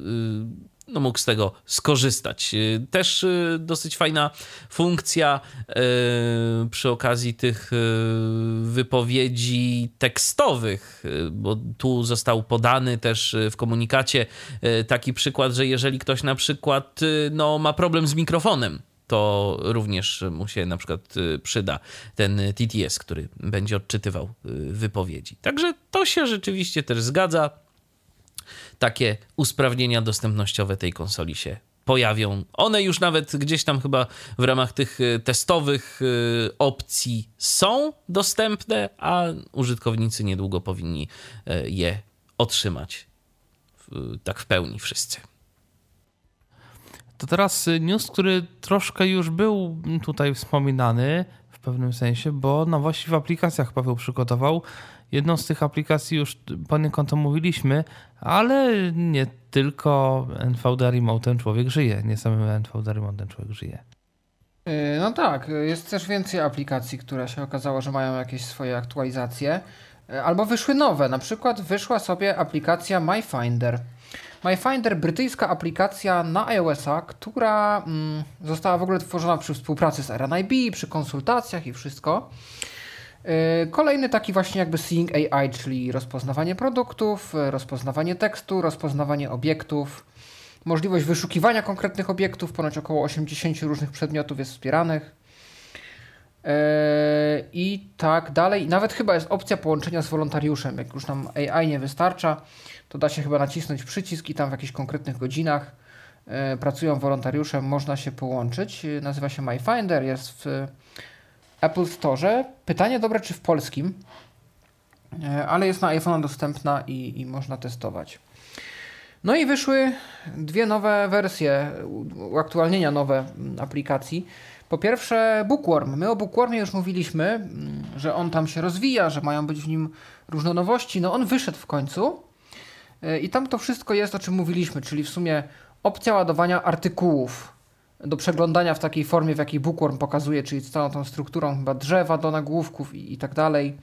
no, mógł z tego skorzystać. Y, też y, dosyć fajna funkcja y, przy okazji tych wypowiedzi tekstowych, bo tu został podany też w komunikacie taki przykład, że jeżeli ktoś na przykład no, ma problem z mikrofonem, to również mu się na przykład przyda ten TTS, który będzie odczytywał wypowiedzi. Także to się rzeczywiście też zgadza takie usprawnienia dostępnościowe tej konsoli się pojawią. One już nawet gdzieś tam chyba w ramach tych y, testowych y, opcji są dostępne, a użytkownicy niedługo powinni y, je otrzymać tak w pełni wszyscy. To teraz news, który troszkę już był tutaj wspominany w pewnym sensie, bo nowości w aplikacjach Paweł przygotował. Jedną z tych aplikacji już poniekąd omówiliśmy, ale nie tylko NVDA Remote człowiek żyje, nie samym NVDA Remote człowiek żyje. No tak, jest też więcej aplikacji, które się okazało, że mają jakieś swoje aktualizacje. Albo wyszły nowe, na przykład wyszła sobie aplikacja MyFinder. MyFinder, brytyjska aplikacja na iOS-a, która mm, została w ogóle tworzona przy współpracy z RNIB, przy konsultacjach i wszystko. Yy, kolejny taki właśnie jakby Seeing AI, czyli rozpoznawanie produktów, rozpoznawanie tekstu, rozpoznawanie obiektów, możliwość wyszukiwania konkretnych obiektów, ponoć około 80 różnych przedmiotów jest wspieranych. Yy, I tak dalej. Nawet chyba jest opcja połączenia z wolontariuszem. Jak już nam AI nie wystarcza, to da się chyba nacisnąć przycisk i tam w jakichś konkretnych godzinach pracują wolontariusze, można się połączyć. Nazywa się MyFinder, jest w Apple Store. Pytanie dobre, czy w polskim, e, ale jest na iPhone dostępna i, i można testować. No i wyszły dwie nowe wersje, uaktualnienia nowe mm, aplikacji. Po pierwsze Bookworm. My o Bookwormie już mówiliśmy, mm, że on tam się rozwija, że mają być w nim różne nowości. No on wyszedł w końcu e, i tam to wszystko jest, o czym mówiliśmy, czyli w sumie opcja ładowania artykułów do przeglądania w takiej formie, w jakiej Bookworm pokazuje, czyli z całą tą strukturą chyba drzewa do nagłówków i, i tak dalej.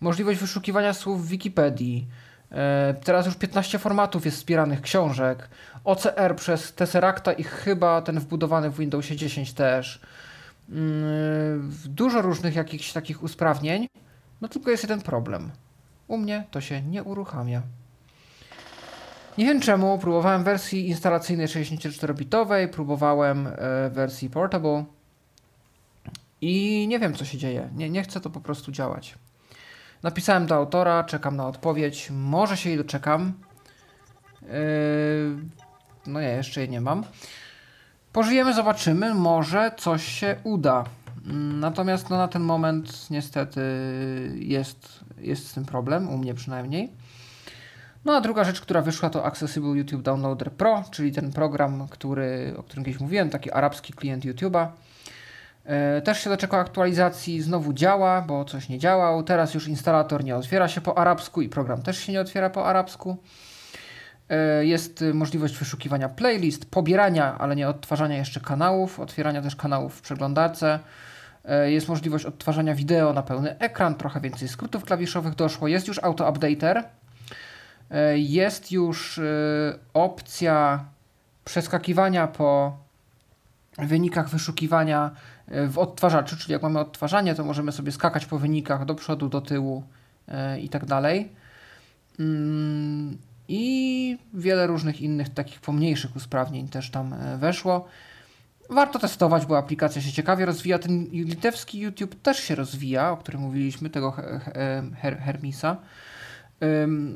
Możliwość wyszukiwania słów w Wikipedii. E, teraz już 15 formatów jest wspieranych książek. OCR przez Tesseracta i chyba ten wbudowany w Windowsie 10 też. Mm, dużo różnych jakichś takich usprawnień. No tylko jest jeden problem. U mnie to się nie uruchamia. Nie wiem czemu, próbowałem wersji instalacyjnej 64-bitowej, próbowałem e, wersji portable i nie wiem co się dzieje. Nie, nie chce to po prostu działać. Napisałem do autora, czekam na odpowiedź. Może się jej doczekam. Yy, no ja jeszcze jej nie mam. Pożyjemy, zobaczymy. Może coś się uda. Natomiast no, na ten moment niestety jest, jest z tym problem, u mnie przynajmniej. No a druga rzecz, która wyszła to Accessible YouTube Downloader Pro, czyli ten program, który, o którym kiedyś mówiłem, taki arabski klient YouTube'a. E, też się doczekał aktualizacji, znowu działa, bo coś nie działał. Teraz już instalator nie otwiera się po arabsku i program też się nie otwiera po arabsku. E, jest możliwość wyszukiwania playlist, pobierania, ale nie odtwarzania jeszcze kanałów, otwierania też kanałów w przeglądarce. E, jest możliwość odtwarzania wideo na pełny ekran, trochę więcej skrótów klawiszowych doszło. Jest już auto-updater, jest już e, opcja przeskakiwania po wynikach wyszukiwania e, w odtwarzaczu, czyli jak mamy odtwarzanie, to możemy sobie skakać po wynikach do przodu, do tyłu i tak dalej. Mm, I wiele różnych innych takich pomniejszych usprawnień też tam weszło. Warto testować, bo aplikacja się ciekawie rozwija. Ten litewski YouTube też się rozwija, o którym mówiliśmy, tego Hermisa.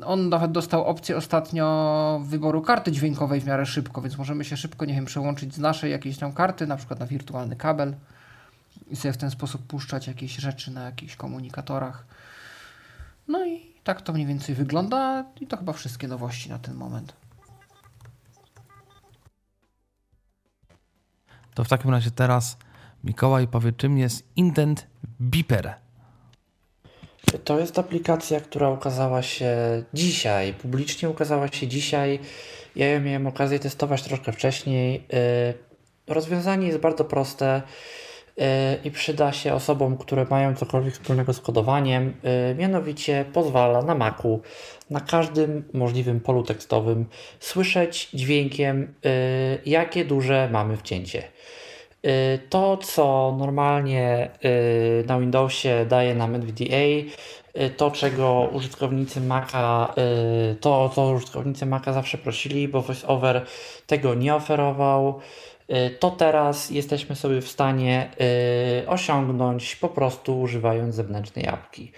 On nawet dostał opcję ostatnio wyboru karty dźwiękowej w miarę szybko, więc możemy się szybko, nie wiem, przełączyć z naszej jakiejś tam karty, na przykład na wirtualny kabel i sobie w ten sposób puszczać jakieś rzeczy na jakichś komunikatorach. No i tak to mniej więcej wygląda i to chyba wszystkie nowości na ten moment. To w takim razie teraz Mikołaj powie, czym jest Indent Beeper. To jest aplikacja, która ukazała się dzisiaj, publicznie ukazała się dzisiaj. Ja ją miałem okazję testować troszkę wcześniej. Y, rozwiązanie jest bardzo proste y, i przyda się osobom, które mają cokolwiek wspólnego z kodowaniem. Y, mianowicie pozwala na Macu, na każdym możliwym polu tekstowym słyszeć dźwiękiem, jakie duże mamy wcięcie. Y, to, co normalnie y, na Windowsie daje nam NVDA, y, to czego użytkownicy Maca, to co użytkownicy Maca zawsze prosili, bo VoiceOver tego nie oferował, to teraz jesteśmy sobie w stanie osiągnąć po prostu używając zewnętrznej apki.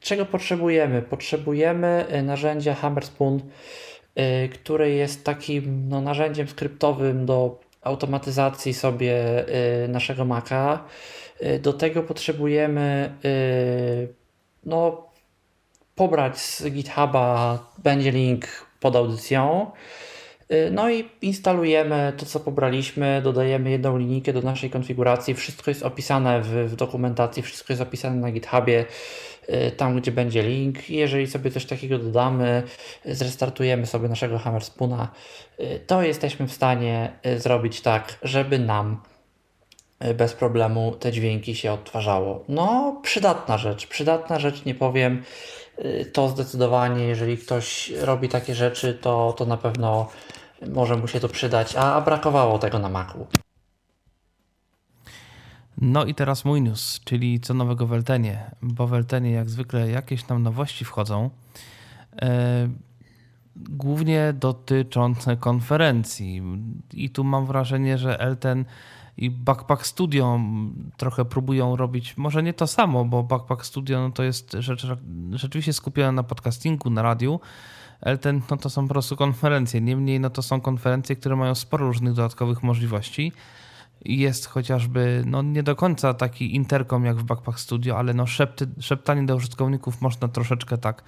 Czego potrzebujemy? Potrzebujemy narzędzia Hammerspoon, które jest takim no, narzędziem skryptowym do automatyzacji sobie y, naszego Maca. Y, do tego potrzebujemy y, no, pobrać z GitHuba, będzie link pod audycją. No i instalujemy to, co pobraliśmy, dodajemy jedną linijkę do naszej konfiguracji. Wszystko jest opisane w, w dokumentacji, wszystko jest opisane na GitHubie. Y, tam gdzie będzie link. Jeżeli sobie coś takiego dodamy, zrestartujemy sobie naszego Hammer Spoona, y, to jesteśmy w stanie y, zrobić tak, żeby nam bez problemu te dźwięki się odtwarzało. No, przydatna rzecz, przydatna rzecz, nie powiem. To zdecydowanie, jeżeli ktoś robi takie rzeczy, to, to na pewno może mu się to przydać, a brakowało tego na Macu. No i teraz mój news, czyli co nowego w Eltenie, bo w Eltenie jak zwykle jakieś tam nowości wchodzą, e, głównie dotyczące konferencji. I tu mam wrażenie, że Elten i Backpack Studio trochę próbują robić, może nie to samo, bo Backpack Studio no to jest rzecz rzeczywiście skupiona na podcastingu, na radiu. Elten no to są po prostu konferencje, niemniej no to są konferencje, które mają sporo różnych dodatkowych możliwości jest chociażby, no nie do końca taki interkom jak w Backpack Studio, ale no szepty, szeptanie do użytkowników można troszeczkę tak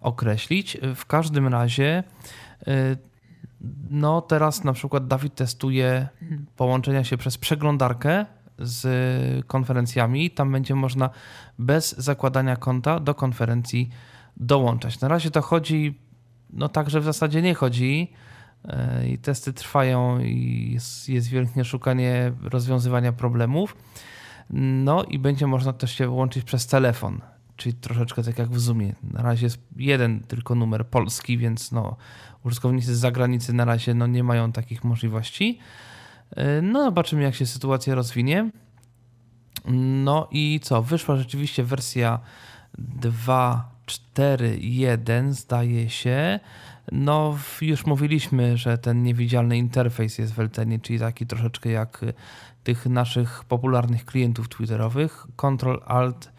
określić. W każdym razie y, no teraz na przykład Dawid testuje połączenia się przez przeglądarkę z konferencjami. Tam będzie można bez zakładania konta do konferencji dołączać. Na razie to chodzi, no tak, że w zasadzie nie chodzi i testy trwają i jest, jest wielkie szukanie rozwiązywania problemów. No i będzie można też się łączyć przez telefon, czyli troszeczkę tak jak w Zoomie. Na razie jest jeden tylko numer polski, więc no, użytkownicy z zagranicy na razie no, nie mają takich możliwości. No zobaczymy jak się sytuacja rozwinie. No i co, wyszła rzeczywiście wersja 2.4.1 zdaje się. No, już mówiliśmy, że ten niewidzialny interfejs jest w Eltenie, czyli taki troszeczkę jak y, tych naszych popularnych klientów twitterowych. Ctrl Alt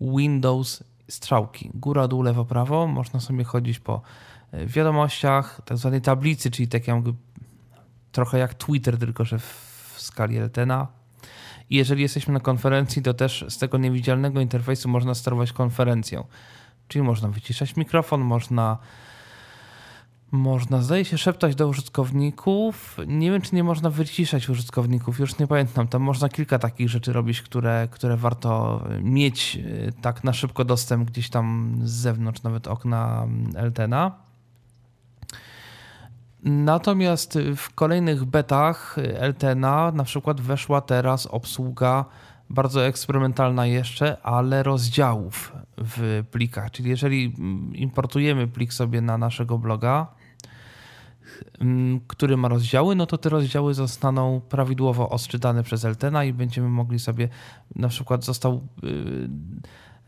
Windows strzałki. Góra, dół, lewo, prawo. Można sobie chodzić po y, wiadomościach, tak zwanej tablicy, czyli tak jakby trochę jak Twitter, tylko że w skali Eltena. I jeżeli jesteśmy na konferencji, to też z tego niewidzialnego interfejsu można sterować konferencją. Czyli można wyciszać mikrofon, można można, zdaje się, szeptać do użytkowników. Nie wiem, czy nie można wyciszać użytkowników, już nie pamiętam. Tam można kilka takich rzeczy robić, które, które warto mieć e, tak na szybko dostęp gdzieś tam z zewnątrz, nawet okna Eltena. Natomiast w kolejnych betach Eltena na przykład weszła teraz obsługa bardzo eksperymentalna jeszcze, ale rozdziałów w plikach. Czyli jeżeli importujemy plik sobie na naszego bloga, Mm, który ma rozdziały, no to te rozdziały zostaną prawidłowo odczytane przez Eltena i będziemy mogli sobie, na przykład został, yy,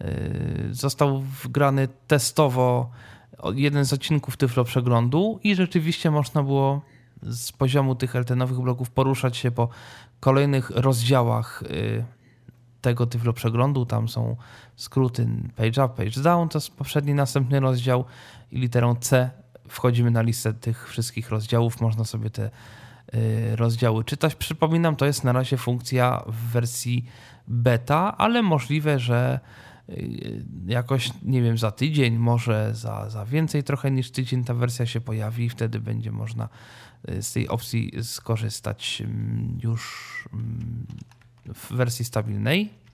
yy, został wgrany testowo jeden z odcinków Tyflo Przeglądu i rzeczywiście można było z poziomu tych Eltenowych blogów poruszać się po kolejnych rozdziałach yy, tego Tyflo Przeglądu. Tam są skróty page up, page down, to jest poprzedni, następny rozdział i literą C wchodzimy na listę tych wszystkich rozdziałów, można sobie te y, rozdziały czytać. Przypominam, to jest na razie funkcja w wersji beta, ale możliwe, że y, jakoś, nie wiem, za tydzień, może za, za więcej trochę niż tydzień ta wersja się pojawi i wtedy będzie można y, z tej opcji skorzystać mm, już mm, w wersji stabilnej.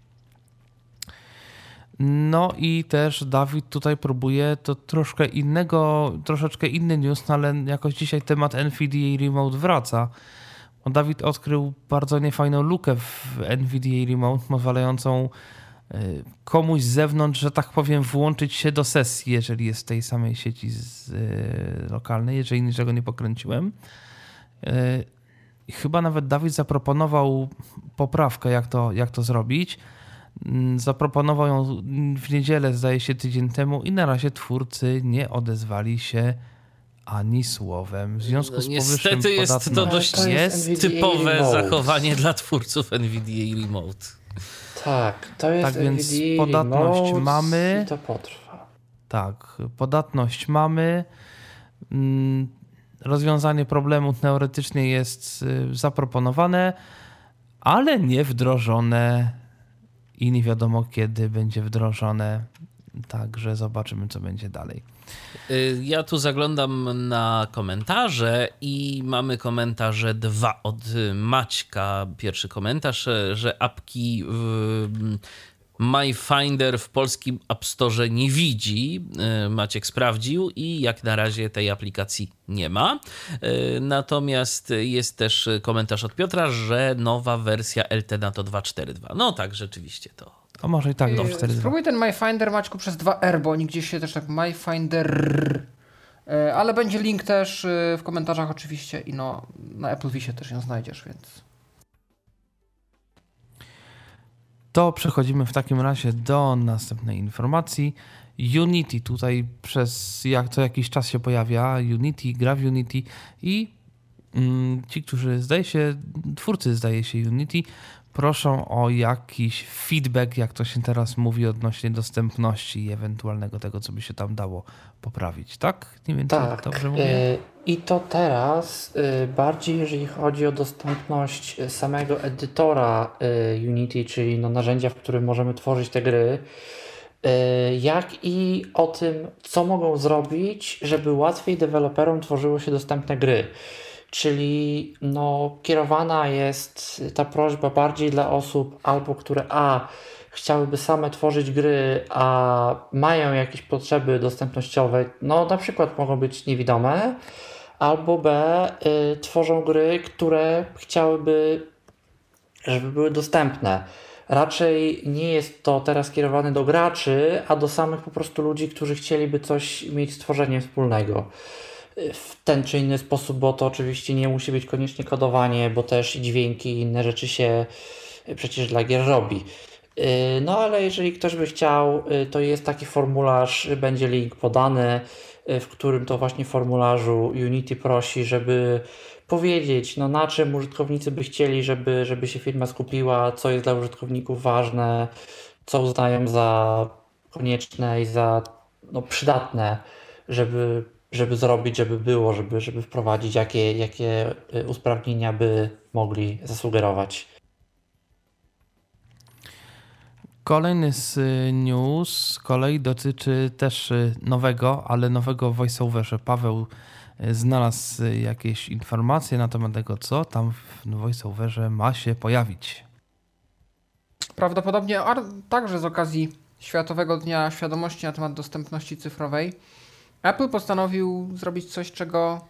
No i też Dawid tutaj próbuje to troszkę innego, troszeczkę inny news, no ale jakoś dzisiaj temat NVDA Remote wraca. Bo Dawid odkrył bardzo niefajną lukę w NVDA Remote, pozwalającą y, komuś z zewnątrz, że tak powiem, włączyć się do sesji, jeżeli jest w tej samej sieci z, y, lokalnej, jeżeli niczego nie pokręciłem. Y, chyba nawet Dawid zaproponował poprawkę, jak to, jak to zrobić. Mm, zaproponował ją w niedzielę, zdaje się, tydzień temu, i na razie twórcy nie odezwali się ani słowem. W związku no, z powyższym Niestety jest to dość to jest, jest typowe remote. zachowanie dla twórców NVDA Remote. Tak, to jest Tak więc podatność mamy. I to potrwa. Tak, podatność mamy. Mm, rozwiązanie problemu teoretycznie jest y, zaproponowane, ale nie wdrożone i nie wiadomo kiedy będzie wdrożone. Także zobaczymy, co będzie dalej. Y, ja tu zaglądam na komentarze i mamy komentarze dwa od Maćka. Pierwszy komentarz, że apki My Finder w polskim App Store nie widzi. E, Maciek sprawdził i jak na razie tej aplikacji nie ma. E, natomiast jest też komentarz od Piotra, że nowa wersja LT na to 2.4.2. No tak, rzeczywiście to. A może i tak do Yy, 4.2. Spróbuj ten MyFinder Maćku przez 2R, bo oni gdzieś się też tak MyFinder. Yy, Ale będzie link też w komentarzach oczywiście i no na Apple Visie też ją znajdziesz, więc To przechodzimy w takim razie do następnej informacji. Unity tutaj przez jak co jakiś czas się pojawia. Unity, gra w Unity i mm, ci, którzy zdaje się, twórcy zdaje się Unity, proszą o jakiś feedback, jak to się teraz mówi, odnośnie dostępności i ewentualnego tego, co by się tam dało poprawić, tak? Nie wiem, Tak. dobrze mówię. y, I to teraz y, bardziej, jeżeli chodzi o dostępność y, samego edytora Unity, czyli no narzędzia, w którym możemy tworzyć te gry, jak i o tym, co mogą zrobić, żeby łatwiej deweloperom tworzyło się dostępne gry. Czyli no, kierowana jest ta prośba bardziej dla osób albo które a chciałyby same tworzyć gry, a mają jakieś potrzeby dostępnościowe, no na przykład mogą być niewidome, albo b y, tworzą gry, które chciałyby, żeby były dostępne. Raczej nie jest to teraz kierowane do graczy, a do samych po prostu ludzi, którzy chcieliby coś mieć z tworzeniem wspólnego w ten czy inny sposób, bo to oczywiście nie musi być koniecznie kodowanie, bo też dźwięki i inne rzeczy się przecież dla gier robi. Yy, No ale jeżeli ktoś by chciał, yy, to jest taki formularz, będzie link podany, w którym to właśnie formularzu Unity prosi, żeby powiedzieć, no na czym użytkownicy by chcieli, żeby, żeby się firma skupiła, co jest dla użytkowników ważne, co uznają za konieczne i za no, przydatne, żeby, żeby zrobić, żeby było, żeby, żeby wprowadzić, jakie, jakie y, usprawnienia by mogli zasugerować. Kolejny z y, news z kolei dotyczy też y, nowego, ale nowego voiceoverze. Paweł znalazł jakieś informacje na temat tego, co tam w voiceoverze ma się pojawić. Prawdopodobnie także z okazji Światowego Dnia Świadomości na temat dostępności cyfrowej Apple postanowił zrobić coś, czego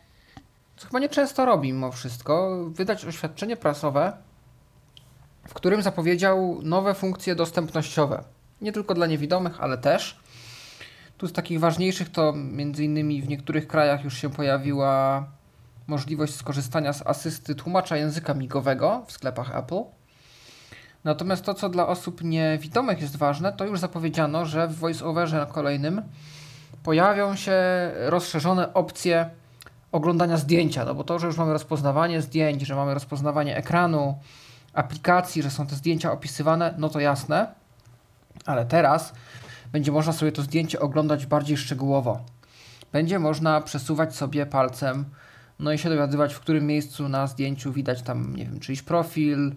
co chyba nie często robi mimo wszystko, wydać oświadczenie prasowe, w którym zapowiedział nowe funkcje dostępnościowe. Nie tylko dla niewidomych, ale też. Tu z takich ważniejszych to między innymi w niektórych krajach już się pojawiła możliwość skorzystania z asysty tłumacza języka migowego w sklepach Apple. Natomiast to, co dla osób niewidomych jest ważne, to już zapowiedziano, że w VoiceOverze kolejnym pojawią się rozszerzone opcje oglądania zdjęcia. No bo to, że już mamy rozpoznawanie zdjęć, że mamy rozpoznawanie ekranu, aplikacji, że są te zdjęcia opisywane, no to jasne. Ale teraz będzie można sobie to zdjęcie oglądać bardziej szczegółowo. Będzie można przesuwać sobie palcem, no i się dowiadywać, w którym miejscu na zdjęciu widać tam, nie wiem, czyjś profil,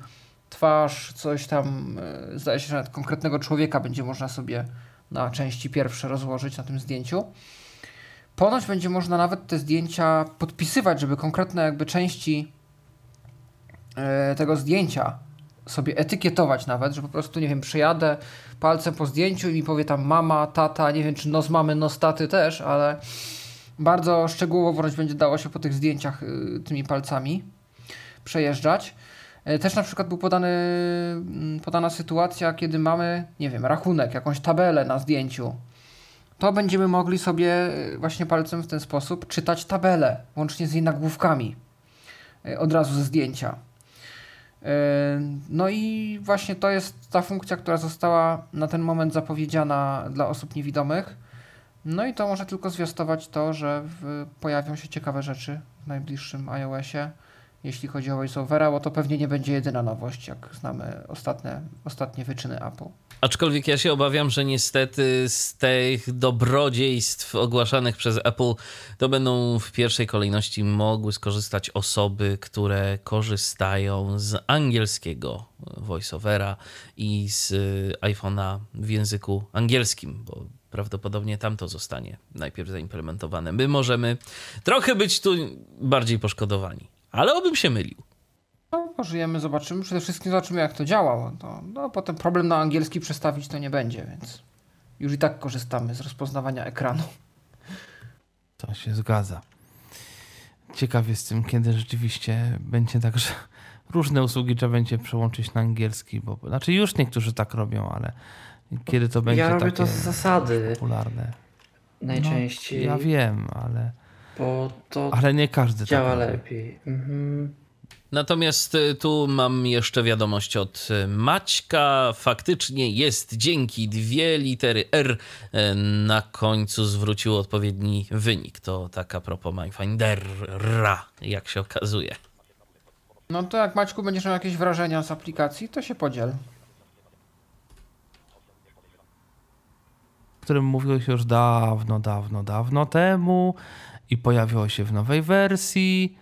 twarz, coś tam. Zdaje się, że nawet konkretnego człowieka będzie można sobie na części pierwsze rozłożyć na tym zdjęciu. Ponoć będzie można nawet te zdjęcia podpisywać, żeby konkretne jakby części e, tego zdjęcia sobie etykietować nawet, że po prostu, nie wiem, przyjadę palcem po zdjęciu i mi powie tam mama, tata, nie wiem czy nos mamy, nos taty też, ale bardzo szczegółowo wręcz będzie dało się po tych zdjęciach y, tymi palcami przejeżdżać. E, Też na przykład był podany, mm, podana sytuacja, kiedy mamy, nie wiem, rachunek, jakąś tabelę na zdjęciu. To będziemy mogli sobie e, właśnie palcem w ten sposób czytać tabelę, łącznie z jej nagłówkami e, od razu ze zdjęcia. No i właśnie to jest ta funkcja, która została na ten moment zapowiedziana dla osób niewidomych. No i to może tylko zwiastować to, że w, pojawią się ciekawe rzeczy w najbliższym iOSie, jeśli chodzi o VoiceOvera, bo to pewnie nie będzie jedyna nowość, jak znamy ostatnie, ostatnie wyczyny Apple. Aczkolwiek ja się obawiam, że niestety z tych dobrodziejstw ogłaszanych przez Apple to będą w pierwszej kolejności mogły skorzystać osoby, które korzystają z angielskiego voiceovera i z iPhone'a w języku angielskim, bo prawdopodobnie tam to zostanie najpierw zaimplementowane. My możemy trochę być tu bardziej poszkodowani, ale obym się mylił. No, pożyjemy, zobaczymy. Przede wszystkim zobaczymy, jak to działa. To, no, potem problem na angielski przestawić to nie będzie, więc już i tak korzystamy z rozpoznawania ekranu. To się zgadza. Ciekaw jestem, kiedy rzeczywiście będzie tak, że różne usługi trzeba będzie przełączyć na angielski, bo znaczy już niektórzy tak robią, ale kiedy to będzie ja robię takie to z zasady popularne. najczęściej. No, ja wiem, ale, Bo to ale nie każdy działa tak lepiej. Mhm. Natomiast y, tu mam jeszcze wiadomość od y, Maćka. Faktycznie jest dzięki dwie litery R y, na końcu zwrócił odpowiedni wynik. To tak a propos MyFindera, jak się okazuje. No to jak Maćku będziesz miał jakieś wrażenia z aplikacji, to się podziel. o którym mówiło się już dawno, dawno, dawno temu i pojawiło się w nowej wersji.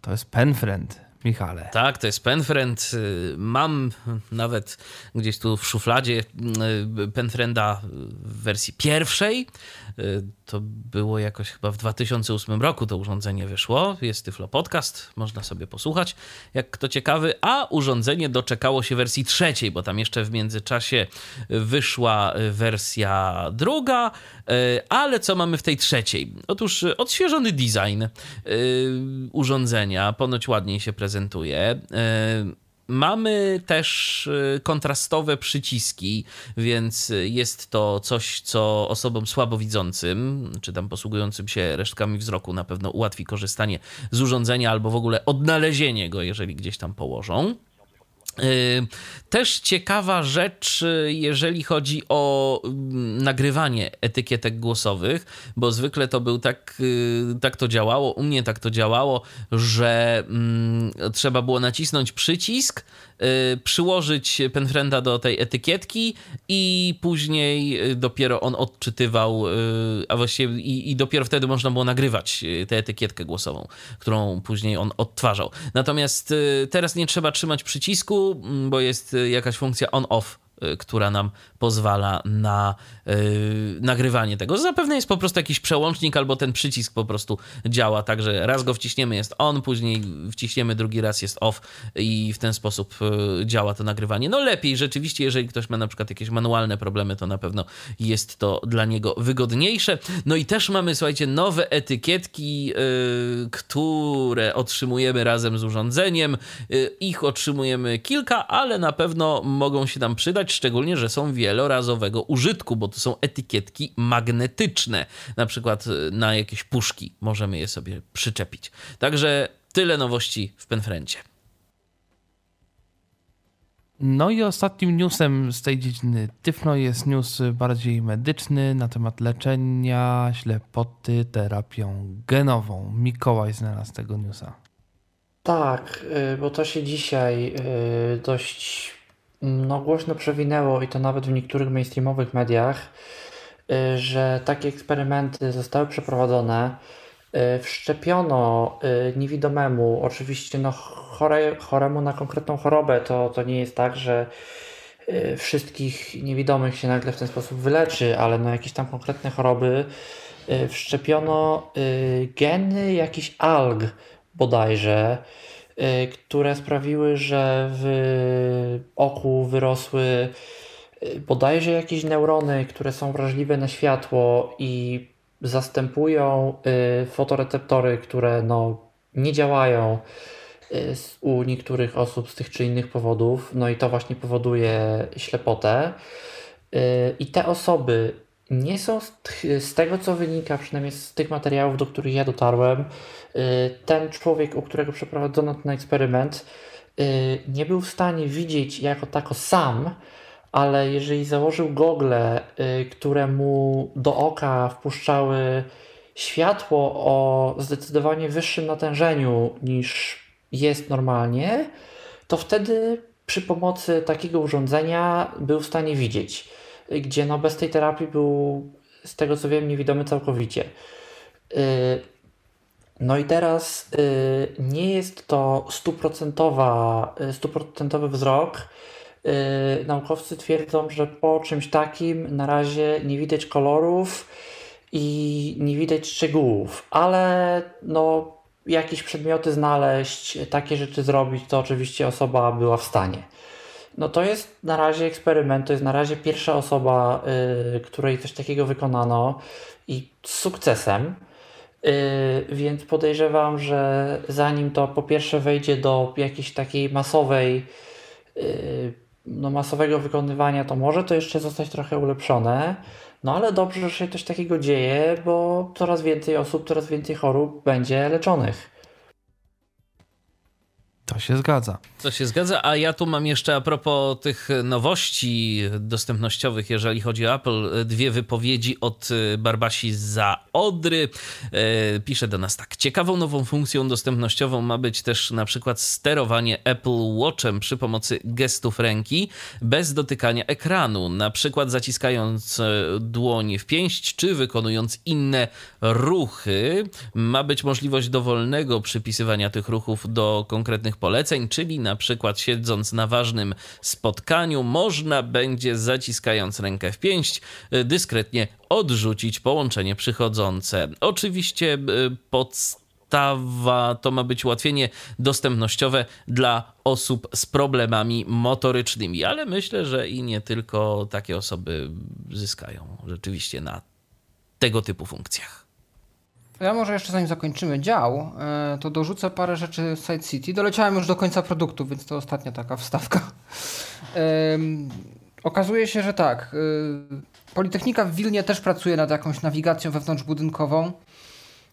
To jest PenFriend, Michale. Tak, to jest PenFriend. Y, Mam nawet gdzieś tu w szufladzie y, PenFrienda w wersji pierwszej. Y, To było jakoś chyba w 2008 roku to urządzenie wyszło. Jest Tyflo Podcast, można sobie posłuchać, jak kto ciekawy. A urządzenie doczekało się wersji trzeciej, bo tam jeszcze w międzyczasie wyszła wersja druga. Ale co mamy w tej trzeciej? Otóż odświeżony design urządzenia, ponoć ładniej się prezentuje. Mamy też y, kontrastowe przyciski, więc jest to coś, co osobom słabowidzącym, czy tam posługującym się resztkami wzroku, na pewno ułatwi korzystanie z urządzenia albo w ogóle odnalezienie go, jeżeli gdzieś tam położą. Y, Też ciekawa rzecz, y, jeżeli chodzi o mm, nagrywanie etykietek głosowych, bo zwykle to był tak, y, tak to działało, u mnie tak to działało, że mm, trzeba było nacisnąć przycisk, y, przyłożyć penfrienda do tej etykietki i później y, dopiero on odczytywał, y, a właściwie i, i dopiero wtedy można było nagrywać tę etykietkę głosową, którą później on odtwarzał. Natomiast y, teraz nie trzeba trzymać przycisku, bo jest y, jakaś funkcja on-off y, która nam pozwala na y, nagrywanie tego. Zapewne jest po prostu jakiś przełącznik, albo ten przycisk po prostu działa tak, że raz go wciśniemy jest on, później wciśniemy drugi raz jest off i w ten sposób y, działa to nagrywanie. No lepiej rzeczywiście, jeżeli ktoś ma na przykład jakieś manualne problemy, to na pewno jest to dla niego wygodniejsze. No i też mamy, słuchajcie, nowe etykietki, y, które otrzymujemy razem z urządzeniem. Y, ich otrzymujemy kilka, ale na pewno mogą się nam przydać, szczególnie, że są wielorazowego użytku, bo to są etykietki magnetyczne. Na przykład y, na jakieś puszki możemy je sobie przyczepić. Także tyle nowości w Penfrencie. No i ostatnim newsem z tej dziedziny Tyflo jest news bardziej medyczny na temat leczenia ślepoty terapią genową. Mikołaj znalazł tego newsa. Tak, y, bo to się dzisiaj y, dość no, głośno przewinęło i to nawet w niektórych mainstreamowych mediach, y, że takie eksperymenty zostały przeprowadzone. Y, Wszczepiono y, niewidomemu, oczywiście no, chore, choremu na konkretną chorobę. To, to nie jest tak, że wszystkich niewidomych się nagle w ten sposób wyleczy, ale na jakieś tam konkretne choroby wszczepiono geny jakichś alg bodajże, które sprawiły, że w oku wyrosły y, bodajże jakieś neurony, które są wrażliwe na światło i zastępują y, fotoreceptory, które no, nie działają y, u niektórych osób z tych czy innych powodów. No i to właśnie powoduje ślepotę. Y, I te osoby nie są z, tego, co wynika, przynajmniej z tych materiałów, do których ja dotarłem, y, ten człowiek, u którego przeprowadzono ten eksperyment, y, nie był w stanie widzieć jako tako sam, ale jeżeli założył gogle, y, które mu do oka wpuszczały światło o zdecydowanie wyższym natężeniu niż jest normalnie, to wtedy przy pomocy takiego urządzenia był w stanie widzieć, gdzie no bez tej terapii był, z tego co wiem, niewidomy całkowicie. Y, No i teraz y, nie jest to y, stuprocentowy wzrok. Naukowcy twierdzą, że po czymś takim na razie nie widać kolorów i nie widać szczegółów, ale no jakieś przedmioty znaleźć, takie rzeczy zrobić, to oczywiście osoba była w stanie. No to jest na razie eksperyment, to jest na razie pierwsza osoba, y, której coś takiego wykonano i z sukcesem. Y, więc podejrzewam, że zanim to po pierwsze wejdzie do jakiejś takiej masowej, y, no masowego wykonywania, to może to jeszcze zostać trochę ulepszone. No ale dobrze, że się coś takiego dzieje, bo coraz więcej osób, coraz więcej chorób będzie leczonych. To się zgadza. To się zgadza, a ja tu mam jeszcze a propos tych nowości dostępnościowych, jeżeli chodzi o Apple, dwie wypowiedzi od Barbasi za Odry. E, pisze do nas tak. Ciekawą nową funkcją dostępnościową ma być też na przykład sterowanie Apple Watchem przy pomocy gestów ręki bez dotykania ekranu, na przykład zaciskając e, dłoń w pięść czy wykonując inne ruchy. Ma być możliwość dowolnego przypisywania tych ruchów do konkretnych poleceń, czyli na przykład siedząc na ważnym spotkaniu, można będzie zaciskając rękę w pięść dyskretnie odrzucić połączenie przychodzące. Oczywiście podstawa to ma być ułatwienie dostępnościowe dla osób z problemami motorycznymi, ale myślę, że i nie tylko takie osoby zyskają rzeczywiście na tego typu funkcjach. Ja może jeszcze zanim zakończymy dział, e, to dorzucę parę rzeczy Side City. Doleciałem już do końca produktu, więc to ostatnia taka wstawka. okazuje się, że tak. E, Politechnika w Wilnie też pracuje nad jakąś nawigacją wewnątrzbudynkową.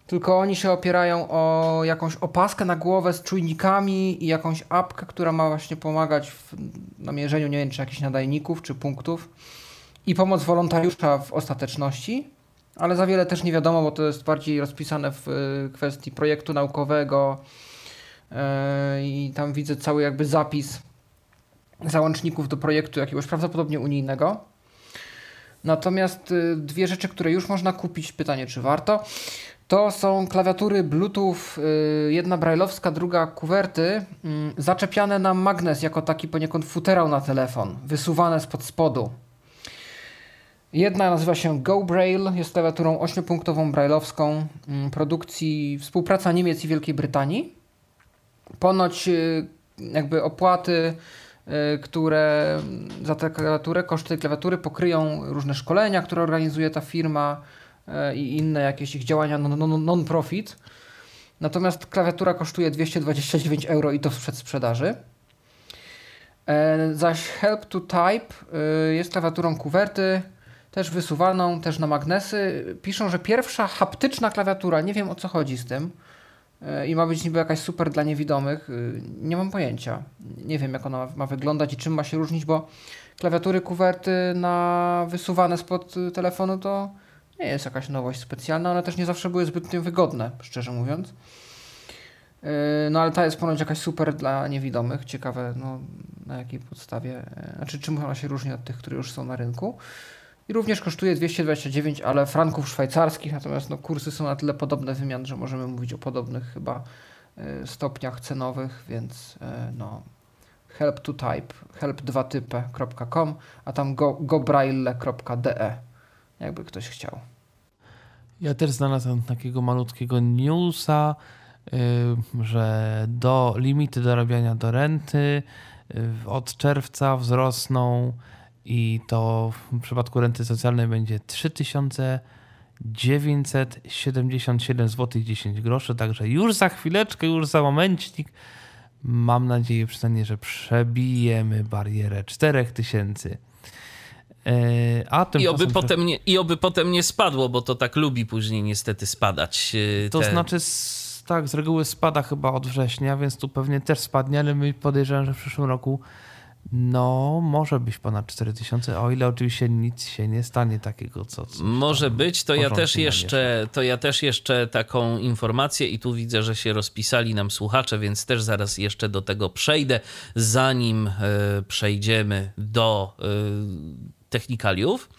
Tylko oni się opierają o jakąś opaskę na głowę z czujnikami i jakąś apkę, która ma właśnie pomagać w namierzeniu, nie wiem, czy jakichś nadajników, czy punktów. I pomoc wolontariusza w ostateczności ale za wiele też nie wiadomo, bo to jest bardziej rozpisane w y, kwestii projektu naukowego y, i tam widzę cały jakby zapis załączników do projektu jakiegoś prawdopodobnie unijnego. Natomiast y, dwie rzeczy, które już można kupić, pytanie czy warto, to są klawiatury Bluetooth, jedna brajlowska, druga kuwerty, zaczepiane na magnes jako taki poniekąd futerał na telefon, wysuwane spod spodu. Jedna nazywa się Go Braille, jest klawiaturą 8-punktową brailleowską mm, produkcji współpraca Niemiec i Wielkiej Brytanii. Ponoć y, jakby opłaty, y, które za tę klawiaturę, koszty klawiatury pokryją różne szkolenia, które organizuje ta firma y, i inne jakieś ich działania non-profit. Natomiast klawiatura kosztuje 229 euro i to w przedsprzedaży. E, zaś Help to Type jest klawiaturą kuwerty, też wysuwaną, też na magnesy. Piszą, że pierwsza haptyczna klawiatura, nie wiem o co chodzi z tym e, i ma być niby jakaś super dla niewidomych. E, nie mam pojęcia. Nie wiem jak ona ma wyglądać i czym ma się różnić, bo klawiatury kuwerty na wysuwane spod telefonu to nie jest jakaś nowość specjalna. One też nie zawsze były zbytnio wygodne, szczerze mówiąc. E, no ale ta jest ponoć jakaś super dla niewidomych. Ciekawe no, na jakiej podstawie, znaczy czym ona się różni od tych, które już są na rynku i również kosztuje 229, ale franków szwajcarskich, natomiast no, kursy są na tyle podobne wymian, że możemy mówić o podobnych chyba y, stopniach cenowych, więc y, no help to type, help2type.com, a tam go, gobraille.de, jakby ktoś chciał. Ja też znalazłem takiego malutkiego newsa, yy, że do limity dorabiania do renty od czerwca wzrosną i to w przypadku renty socjalnej będzie 3977 zł 10 groszy, także już za chwileczkę, już za momencik mam nadzieję przynajmniej, że przebijemy barierę 4000. E, a I oby, potem nie, I oby potem nie spadło, bo to tak lubi później niestety spadać. E, to te... znaczy, tak, z reguły spada chyba od września, więc tu pewnie też spadnie, ale my podejrzewam, że w przyszłym roku no, może być ponad 4000, o ile oczywiście nic się nie stanie takiego, co. może być, to ja też jeszcze, to ja też jeszcze taką informację i tu widzę, że się rozpisali nam słuchacze, więc też zaraz jeszcze do tego przejdę, zanim y, przejdziemy do y, technikaliów.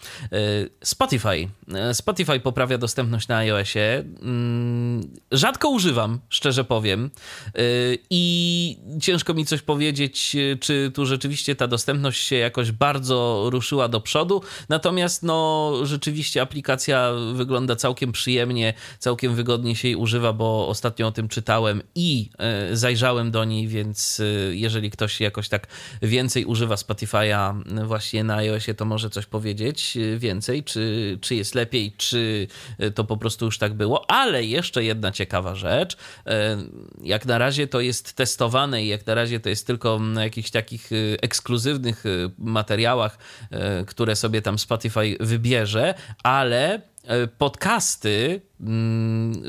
Spotify. Spotify poprawia dostępność na iOSie. Mm, rzadko używam, szczerze powiem. I ciężko mi coś powiedzieć, czy tu rzeczywiście ta dostępność się jakoś bardzo ruszyła do przodu. Natomiast no rzeczywiście aplikacja wygląda całkiem przyjemnie, całkiem wygodnie się jej używa, bo ostatnio o tym czytałem i zajrzałem do niej, więc jeżeli ktoś jakoś tak więcej używa Spotify'a właśnie na iOSie, to może coś powiedzieć więcej, czy, czy jest lepiej, czy to po prostu już tak było. Ale jeszcze jedna ciekawa rzecz. Jak na razie to jest testowane i jak na razie to jest tylko na jakichś takich ekskluzywnych materiałach, które sobie tam Spotify wybierze, ale podcasty mm,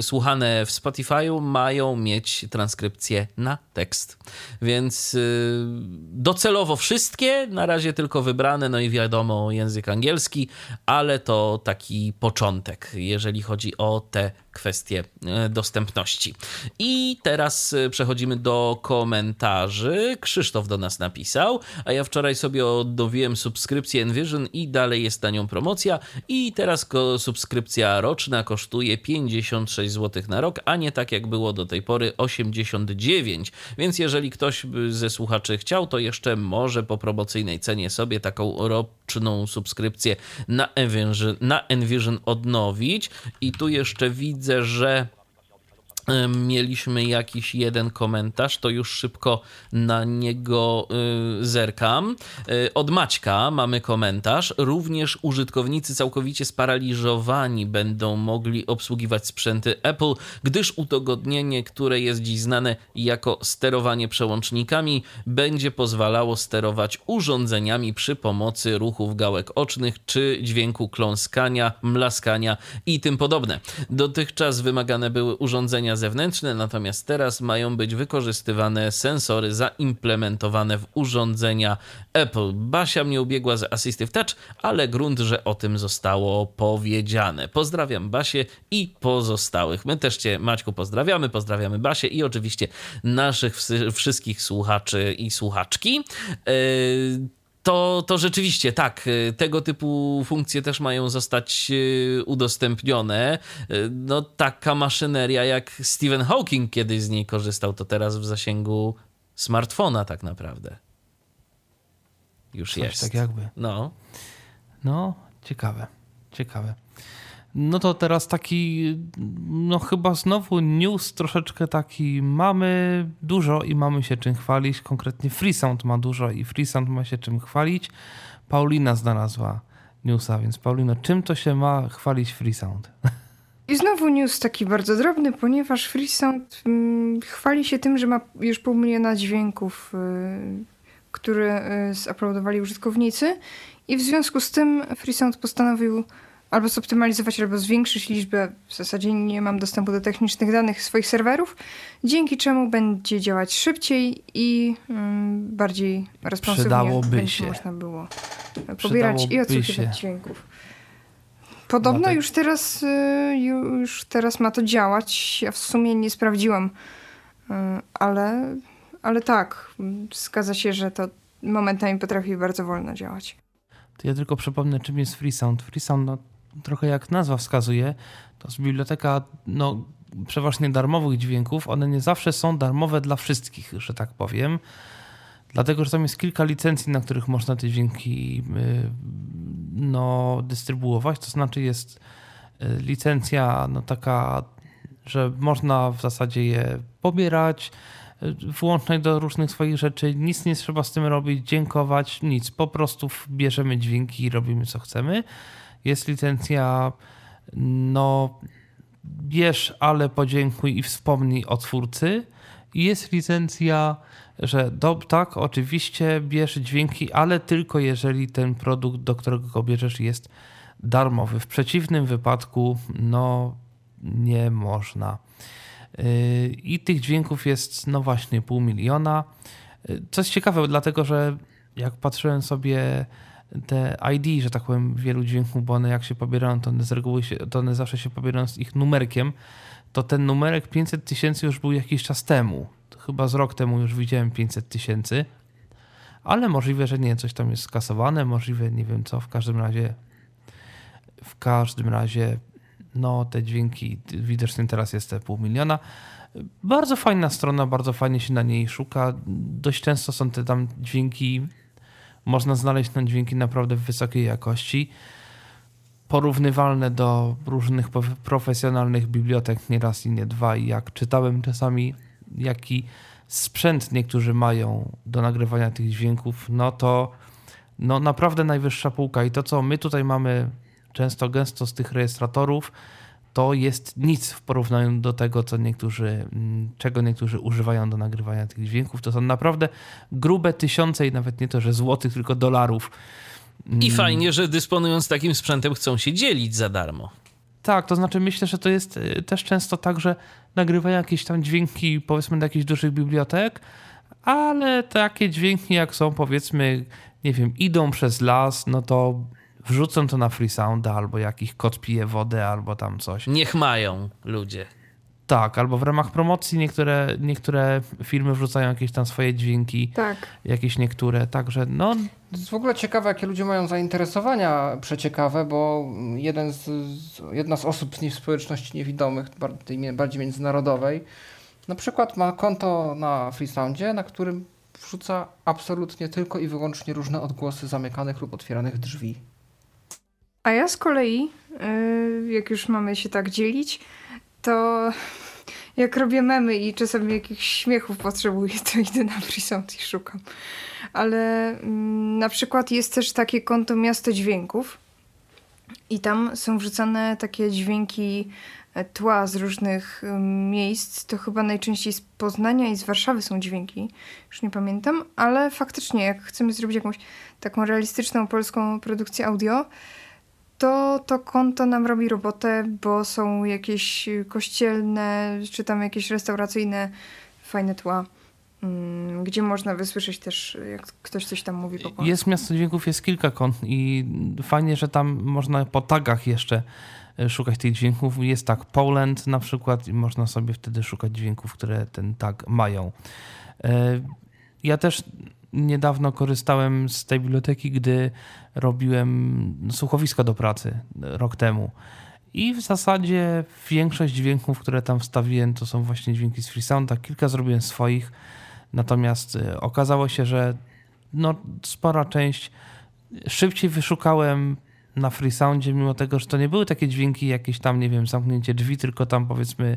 słuchane w Spotify'u mają mieć transkrypcję na tekst. Więc y, docelowo wszystkie, na razie tylko wybrane, no i wiadomo język angielski, ale to taki początek, jeżeli chodzi o te kwestie y, dostępności. I teraz y, przechodzimy do komentarzy. Krzysztof do nas napisał, a ja wczoraj sobie odnowiłem subskrypcję Envision i dalej jest na nią promocja i teraz subskrypcja roczna kosztuje 56 zł na rok, a nie tak jak było do tej pory 89. Więc jeżeli ktoś ze słuchaczy chciał, to jeszcze może po promocyjnej cenie sobie taką roczną subskrypcję na Envision, na Envision odnowić. I tu jeszcze widzę, że mieliśmy jakiś jeden komentarz, to już szybko na niego y, zerkam. Y, od Maćka mamy komentarz. Również użytkownicy całkowicie sparaliżowani będą mogli obsługiwać sprzęty Apple, gdyż udogodnienie, które jest dziś znane jako sterowanie przełącznikami, będzie pozwalało sterować urządzeniami przy pomocy ruchów gałek ocznych czy dźwięku kląskania, mlaskania i tym podobne. Dotychczas wymagane były urządzenia zewnętrzne, natomiast teraz mają być wykorzystywane sensory zaimplementowane w urządzenia Apple. Basia mnie ubiegła z Assistive Touch, ale grunt, że o tym zostało powiedziane. Pozdrawiam Basię i pozostałych. My też Cię, Maćku, pozdrawiamy, pozdrawiamy Basię i oczywiście naszych wszystkich słuchaczy i słuchaczki. Yy, to, to rzeczywiście tak, y, tego typu funkcje też mają zostać y, udostępnione. Y, no taka maszyneria jak Stephen Hawking kiedyś z niej korzystał, to teraz w zasięgu smartfona tak naprawdę. Już Coś jest. Tak jakby. No. No, ciekawe, ciekawe. No to teraz taki, no chyba znowu news troszeczkę taki mamy dużo i mamy się czym chwalić. Konkretnie Freesound ma dużo i Freesound ma się czym chwalić. Paulina znalazła newsa, więc Paulino, czym to się ma chwalić Freesound? I znowu news taki bardzo drobny, ponieważ Freesound mm, chwali się tym, że ma już pół miliona dźwięków, y, które y, zuploadowali użytkownicy i w związku z tym Freesound postanowił albo zoptymalizować, albo zwiększyć liczbę. W zasadzie nie mam dostępu do technicznych danych swoich serwerów, dzięki czemu będzie działać szybciej i mm, bardziej responsywnie. Przydałoby będzie się. można było pobierać i odsłuchiwać się. dźwięków. Podobno Dlatego- już teraz, y, już teraz ma to działać. Ja w sumie nie sprawdziłam, y, ale, ale tak, zgadza się, że to momentami potrafi bardzo wolno działać. To ja tylko przypomnę, czym jest Freesound. Freesound, no, trochę jak nazwa wskazuje, to jest biblioteka no, przeważnie darmowych dźwięków. One nie zawsze są darmowe dla wszystkich, że tak powiem. Dlatego, że tam jest kilka licencji, na których można te dźwięki y, no, dystrybuować. To znaczy jest y, licencja no, taka, że można w zasadzie je pobierać, y, włączać do różnych swoich rzeczy. Nic nie trzeba z tym robić, dziękować, nic. Po prostu bierzemy dźwięki i robimy co chcemy. Jest licencja, no bierz, ale podziękuj i wspomnij o twórcy. I jest licencja, że do, tak, oczywiście bierz dźwięki, ale tylko jeżeli ten produkt, do którego go bierzesz, jest darmowy. W przeciwnym wypadku, no, nie można. Yy, I tych dźwięków jest, no właśnie, pół miliona. Yy, Co jest ciekawe, dlatego że jak patrzyłem sobie te ID, że tak powiem, wielu dźwięków, bo one jak się pobierają, to one z reguły się, to one zawsze się pobierają z ich numerkiem, to ten numerek 500 tysięcy już był jakiś czas temu. Chyba z rok temu już widziałem 500 tysięcy. ale możliwe, że nie, coś tam jest skasowane, możliwe, nie wiem co, w każdym razie w każdym razie no te dźwięki, widocznie teraz jest te pół miliona. Bardzo fajna strona, bardzo fajnie się na niej szuka. Dość często są te tam dźwięki, można znaleźć tam dźwięki naprawdę w wysokiej jakości porównywalne do różnych profesjonalnych bibliotek, nie raz i nie dwa. I jak czytałem czasami, jaki sprzęt niektórzy mają do nagrywania tych dźwięków, no to no naprawdę najwyższa półka. I to, co my tutaj mamy często, gęsto z tych rejestratorów, to jest nic w porównaniu do tego, co niektórzy, mm, czego niektórzy używają do nagrywania tych dźwięków. To są naprawdę grube tysiące i nawet nie to, że złotych, tylko dolarów i mm. fajnie, że dysponując takim sprzętem chcą się dzielić za darmo. Tak, to znaczy myślę, że to jest y, też często tak, że nagrywają jakieś tam dźwięki powiedzmy do jakichś dużych bibliotek, ale takie dźwięki jak są powiedzmy, nie wiem, idą przez las, no to wrzucą to na freesounda albo jakiś kot pije wodę albo tam coś. Niech mają ludzie. Tak, albo w ramach promocji niektóre, niektóre firmy wrzucają jakieś tam swoje dźwięki. Tak. Jakieś niektóre, także no... To jest w ogóle ciekawe, jakie ludzie mają zainteresowania przeciekawe, bo jeden z, jedna z osób z społeczności niewidomych, bardziej, bardziej międzynarodowej, na przykład ma konto na Freesoundzie, na którym wrzuca absolutnie tylko i wyłącznie różne odgłosy zamykanych lub otwieranych drzwi. A ja z kolei, y, jak już mamy się tak dzielić, to jak robię memy i czasami jakichś śmiechów potrzebuję, to idę na Freesound i szukam. Ale mm, na przykład jest też takie konto Miasto Dźwięków i tam są wrzucane takie dźwięki e, tła z różnych miejsc. To chyba najczęściej z Poznania i z Warszawy są dźwięki. Już nie pamiętam, ale faktycznie jak chcemy zrobić jakąś taką realistyczną polską produkcję audio, to to konto nam robi robotę, bo są jakieś kościelne, czy tam jakieś restauracyjne fajne tła, mm, gdzie można wysłyszeć też, jak ktoś coś tam mówi po polsku. Jest Miasto Dźwięków, jest kilka kont i fajnie, że tam można po tagach jeszcze e, szukać tych dźwięków. Jest tak Poland na przykład i można sobie wtedy szukać dźwięków, które ten tag mają. E, ja też niedawno korzystałem z tej biblioteki, gdy robiłem słuchowiska do pracy rok temu. I w zasadzie większość dźwięków, które tam wstawiłem, to są właśnie dźwięki z Freesounda. Kilka zrobiłem swoich, natomiast y, okazało się, że no, spora część szybciej wyszukałem na Freesoundzie, mimo tego, że to nie były takie dźwięki, jakieś tam, nie wiem, zamknięcie drzwi, tylko tam powiedzmy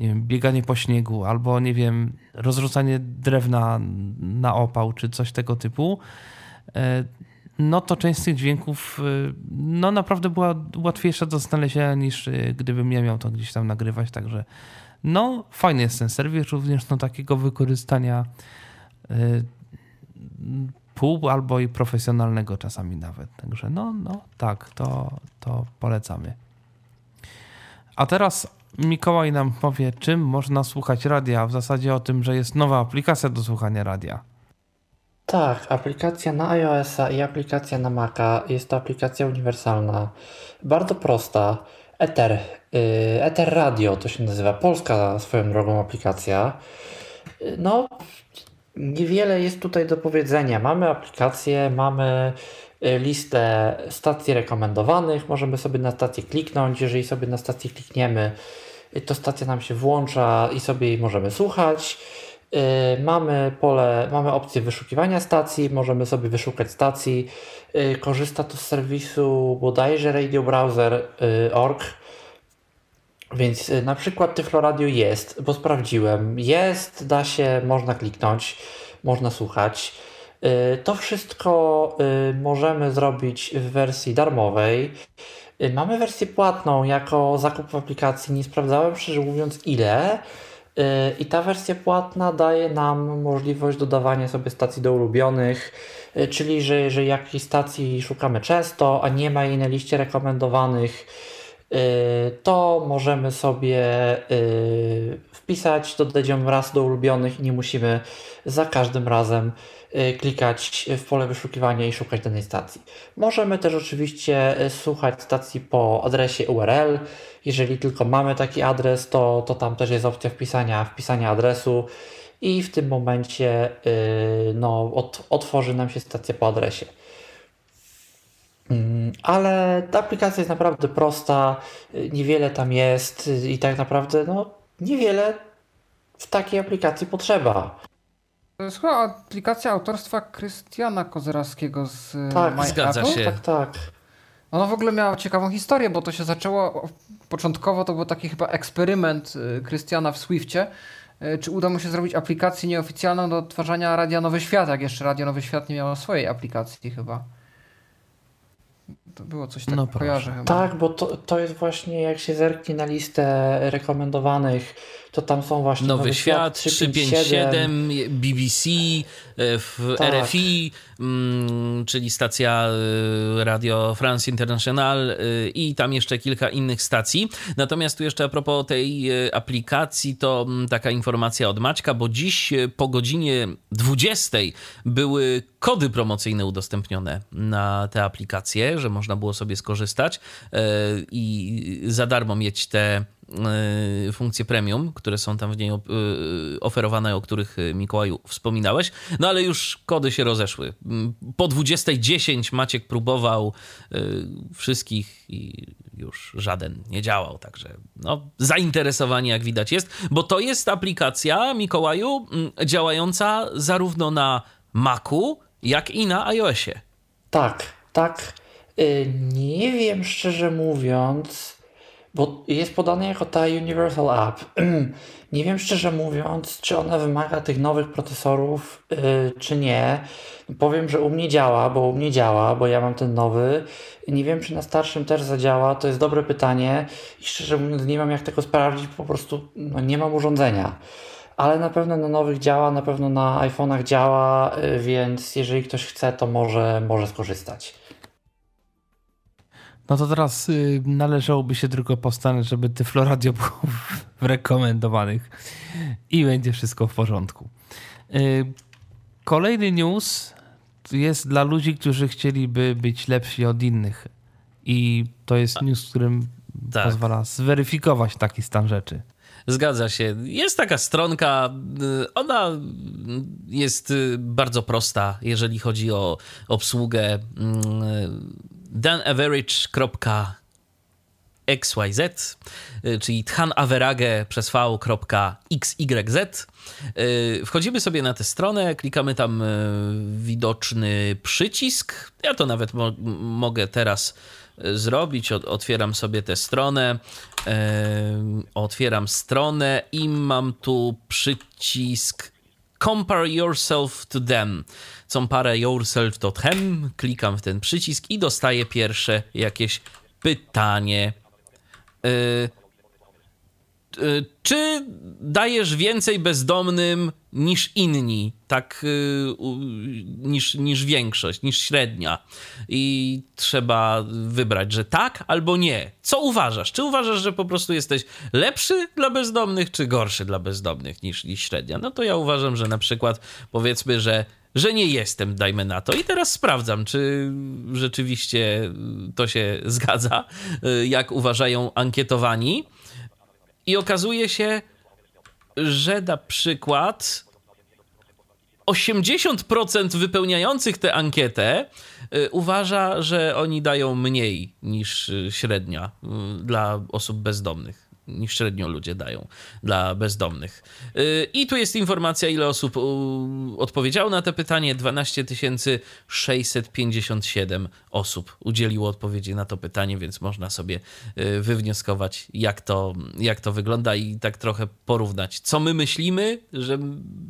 nie wiem, bieganie po śniegu, albo nie wiem, rozrzucanie drewna na opał, czy coś tego typu, e, no to część z tych dźwięków e, no naprawdę była łatwiejsza do znalezienia niż e, gdybym ja miał to gdzieś tam nagrywać, także no fajny jest ten serwis również do takiego wykorzystania pół albo i profesjonalnego czasami nawet, także no, no tak, to, to polecamy. A teraz Mikołaj nam powie, czym można słuchać radia, w zasadzie o tym, że jest nowa aplikacja do słuchania radia. Tak, aplikacja na iOS-a i aplikacja na Maca. Jest to aplikacja uniwersalna, bardzo prosta. Ether, yy, Ether Radio to się nazywa, polska swoją drogą aplikacja. Y, no, niewiele jest tutaj do powiedzenia. Mamy aplikację, mamy Y, listę stacji rekomendowanych. Możemy sobie na stację kliknąć. Jeżeli sobie na stację klikniemy, y, to stacja nam się włącza i sobie jej możemy słuchać. Y, mamy pole, mamy opcję wyszukiwania stacji, możemy sobie wyszukać stacji. Korzysta to z serwisu bodajże radiobrowser.org. Więc na przykład Tyflo Radio jest, bo sprawdziłem. Jest, da się, można kliknąć, można słuchać. Y, to wszystko y, możemy zrobić w wersji darmowej. Y, mamy wersję płatną jako zakup w aplikacji. Nie sprawdzałem szczerze mówiąc ile. I ta wersja płatna daje nam możliwość dodawania sobie stacji do ulubionych, czyli że jeżeli jakiejś stacji szukamy często, a nie ma jej na liście rekomendowanych, to możemy sobie wpisać, dodać ją raz do ulubionych i nie musimy za każdym razem Y, klikać w pole wyszukiwania i szukać danej stacji. Możemy też oczywiście y, słuchać stacji po adresie URL. Jeżeli tylko mamy taki adres, to, to tam też jest opcja wpisania, wpisania adresu i w tym momencie yy, no, od, otworzy nam się stacja po adresie. Mm, ale ta aplikacja jest naprawdę prosta, y, niewiele tam jest y, i tak naprawdę no, niewiele w takiej aplikacji potrzeba. To jest chyba aplikacja autorstwa Krystiana Kozerowskiego z y, Tak, My zgadza Apple. się. Tak, tak. Ona w ogóle miała ciekawą historię, bo to się zaczęło. Początkowo to był taki chyba eksperyment y, Krystiana w Swiftie. y, Czy uda mu się zrobić aplikację nieoficjalną do odtwarzania Radia Nowy Świat, jak jeszcze Radio Nowy Świat nie miało swojej aplikacji chyba. To było coś takiego, No proszę. kojarzę chyba. Tak, bo to, to jest właśnie, jak się zerknie na listę rekomendowanych, to tam są właśnie Nowy Świat, 357, BBC, e, w Tak. RFI, mm, czyli stacja e, Radio France International e, i tam jeszcze kilka innych stacji. Natomiast tu jeszcze a propos tej aplikacji, to mm, taka informacja od Maćka, bo dziś po godzinie 20 były kody promocyjne udostępnione na tę aplikację, że można było sobie skorzystać i za darmo mieć te funkcje premium, które są tam w niej e, oferowane, o których e, Mikołaju wspominałeś. No ale już kody się rozeszły. Mm, Po 20.10 Maciek próbował wszystkich i już żaden nie działał, także no, zainteresowanie jak widać jest, bo to jest aplikacja Mikołaju mm, działająca zarówno na Macu, jak i na iOSie. Tak, tak. Y, Nie wiem szczerze mówiąc, bo jest podane jako ta Universal App. Nie wiem szczerze mówiąc, czy ona wymaga tych nowych procesorów, y, czy nie. Powiem, że u mnie działa, bo u mnie działa, bo ja mam ten nowy. Nie wiem, czy na starszym też zadziała. To jest dobre pytanie i szczerze mówiąc, nie mam jak tego sprawdzić, po prostu no, nie mam urządzenia. Ale na pewno na nowych działa, na pewno na iPhone'ach działa, y, więc jeżeli ktoś chce, to może, może skorzystać. No to teraz y, należałoby się tylko postarać, żeby Tyflo Radio było w rekomendowanych i będzie wszystko w porządku. Y, kolejny news jest dla ludzi, którzy chcieliby być lepsi od innych i to jest news, którym Tak. pozwala zweryfikować taki stan rzeczy. Zgadza się. Jest taka stronka, y, ona jest y, bardzo prosta, jeżeli chodzi o obsługę. danaverage.xyz, y, czyli thanaverage przez v.xyz. Y, Wchodzimy sobie na tę stronę, klikamy tam y, widoczny przycisk. Ja to nawet mo- mogę teraz zrobić. Ot- Otwieram sobie tę stronę. Otwieram stronę i mam tu przycisk Compare yourself to them. Compare yourself to them. Klikam w ten przycisk i dostaję pierwsze jakieś pytanie. Y, y, czy dajesz więcej bezdomnym niż inni, tak y, niż, niż większość, niż średnia? I trzeba wybrać, że tak albo nie. Co uważasz? Czy uważasz, że po prostu jesteś lepszy dla bezdomnych, czy gorszy dla bezdomnych niż, niż średnia? No to ja uważam, że na przykład powiedzmy, że że nie jestem, dajmy na to. I teraz sprawdzam, czy rzeczywiście to się zgadza, y, jak uważają ankietowani. I okazuje się, że na przykład 80% wypełniających tę ankietę y, uważa, że oni dają mniej niż y, średnia y, dla osób bezdomnych. Niż średnio ludzie dają dla bezdomnych. Y, I tu jest informacja, ile osób odpowiedziało na to pytanie. 12 657 osób udzieliło odpowiedzi na to pytanie, więc można sobie y, wywnioskować, jak to, jak to wygląda i tak trochę porównać, co my myślimy, że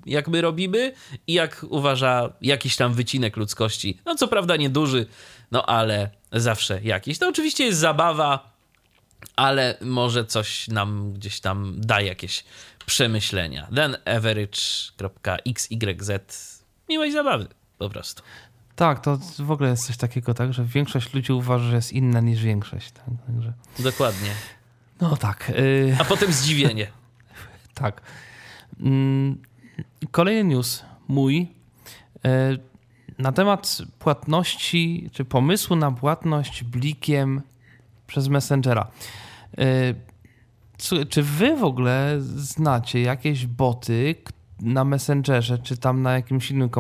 jak my robimy i jak uważa jakiś tam wycinek ludzkości. No co prawda nieduży, no ale zawsze jakiś. To oczywiście jest zabawa, ale może coś nam gdzieś tam da jakieś przemyślenia. thanaverage.xyz Miłej zabawy, po prostu. Tak, to w ogóle jest coś takiego, tak, że większość ludzi uważa, że jest inna niż większość. Tak? Także, Dokładnie. no tak. y, A potem zdziwienie. Tak. Mm, Kolejny news mój e, na temat płatności, czy pomysłu na płatność blikiem przez Messengera. Słuchaj, Czy wy w ogóle znacie jakieś boty, na Messengerze, czy tam na jakimś innym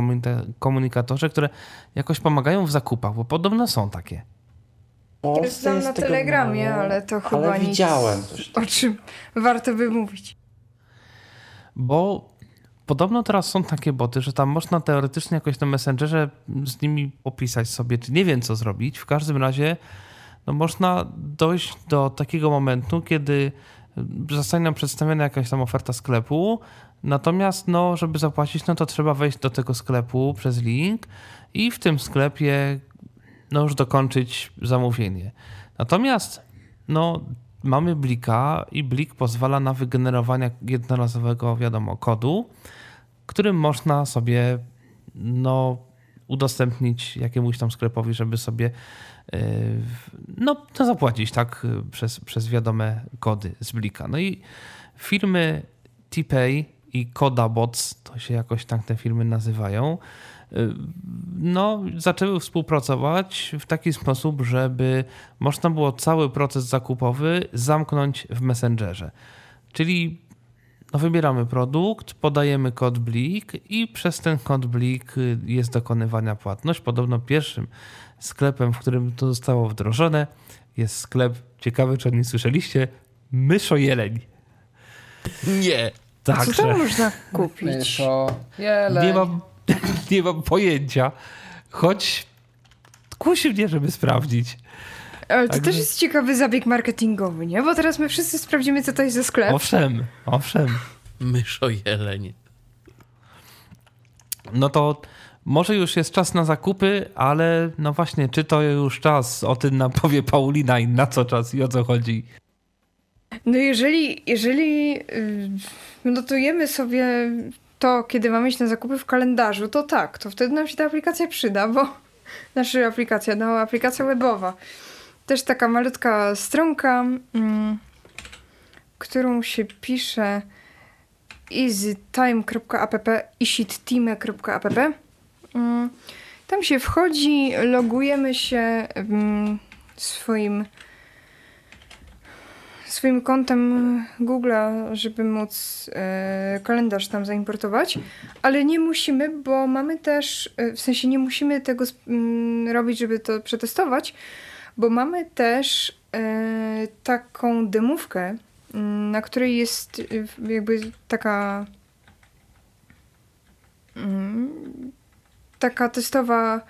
komunikatorze, które jakoś pomagają w zakupach, bo podobno są takie. Polsce Znam na Telegramie, mało, ale to chyba ale nic, widziałem o czym warto by mówić. Bo podobno teraz są takie boty, że tam można teoretycznie jakoś na Messengerze z nimi opisać sobie, czy nie wiem co zrobić. W każdym razie no można dojść do takiego momentu, kiedy zostanie nam przedstawiona jakaś tam oferta sklepu, natomiast no, żeby zapłacić, no to trzeba wejść do tego sklepu przez link i w tym sklepie no już dokończyć zamówienie. Natomiast no, mamy Blika i Blik pozwala na wygenerowanie jednorazowego, wiadomo, kodu, którym można sobie no, udostępnić jakiemuś tam sklepowi, żeby sobie no, to zapłacić tak przez, przez wiadome kody z Blika. No i firmy TPay i Kodabots, to się jakoś tak te firmy nazywają, no, zaczęły współpracować w taki sposób, żeby można było cały proces zakupowy zamknąć w Messengerze. Czyli no, wybieramy produkt, podajemy kod BLIK i przez ten kod BLIK jest dokonywana płatność. Podobno pierwszym sklepem, w którym to zostało wdrożone jest sklep, ciekawy czy nie słyszeliście, Myszo Jeleń. Nie. Tak, Co tam można kupić? Myszo Jeleń. Nie mam nie mam pojęcia. Choć kusi mnie, żeby sprawdzić. Ale to Także... też jest ciekawy zabieg marketingowy, nie? Bo teraz my wszyscy sprawdzimy, co to jest za sklep. Owszem, owszem. Myszo jeleń. No to może już jest czas na zakupy, ale no właśnie, czy to już czas? O tym nam powie Paulina i na co czas i o co chodzi. No jeżeli, jeżeli yy, notujemy sobie to kiedy mamy iść na zakupy w kalendarzu, to tak, to wtedy nam się ta aplikacja przyda, bo nasza aplikacja, no aplikacja webowa. Też taka malutka stronka, mm, którą się pisze easytime.app, ishittime.app. Mm, tam się wchodzi, logujemy się mm, swoim swoim kontem Google'a, żeby móc e, kalendarz tam zaimportować, ale nie musimy, bo mamy też, e, w sensie nie musimy tego m, robić, żeby to przetestować, bo mamy też e, taką demówkę, na której jest jakby taka mm, taka testowa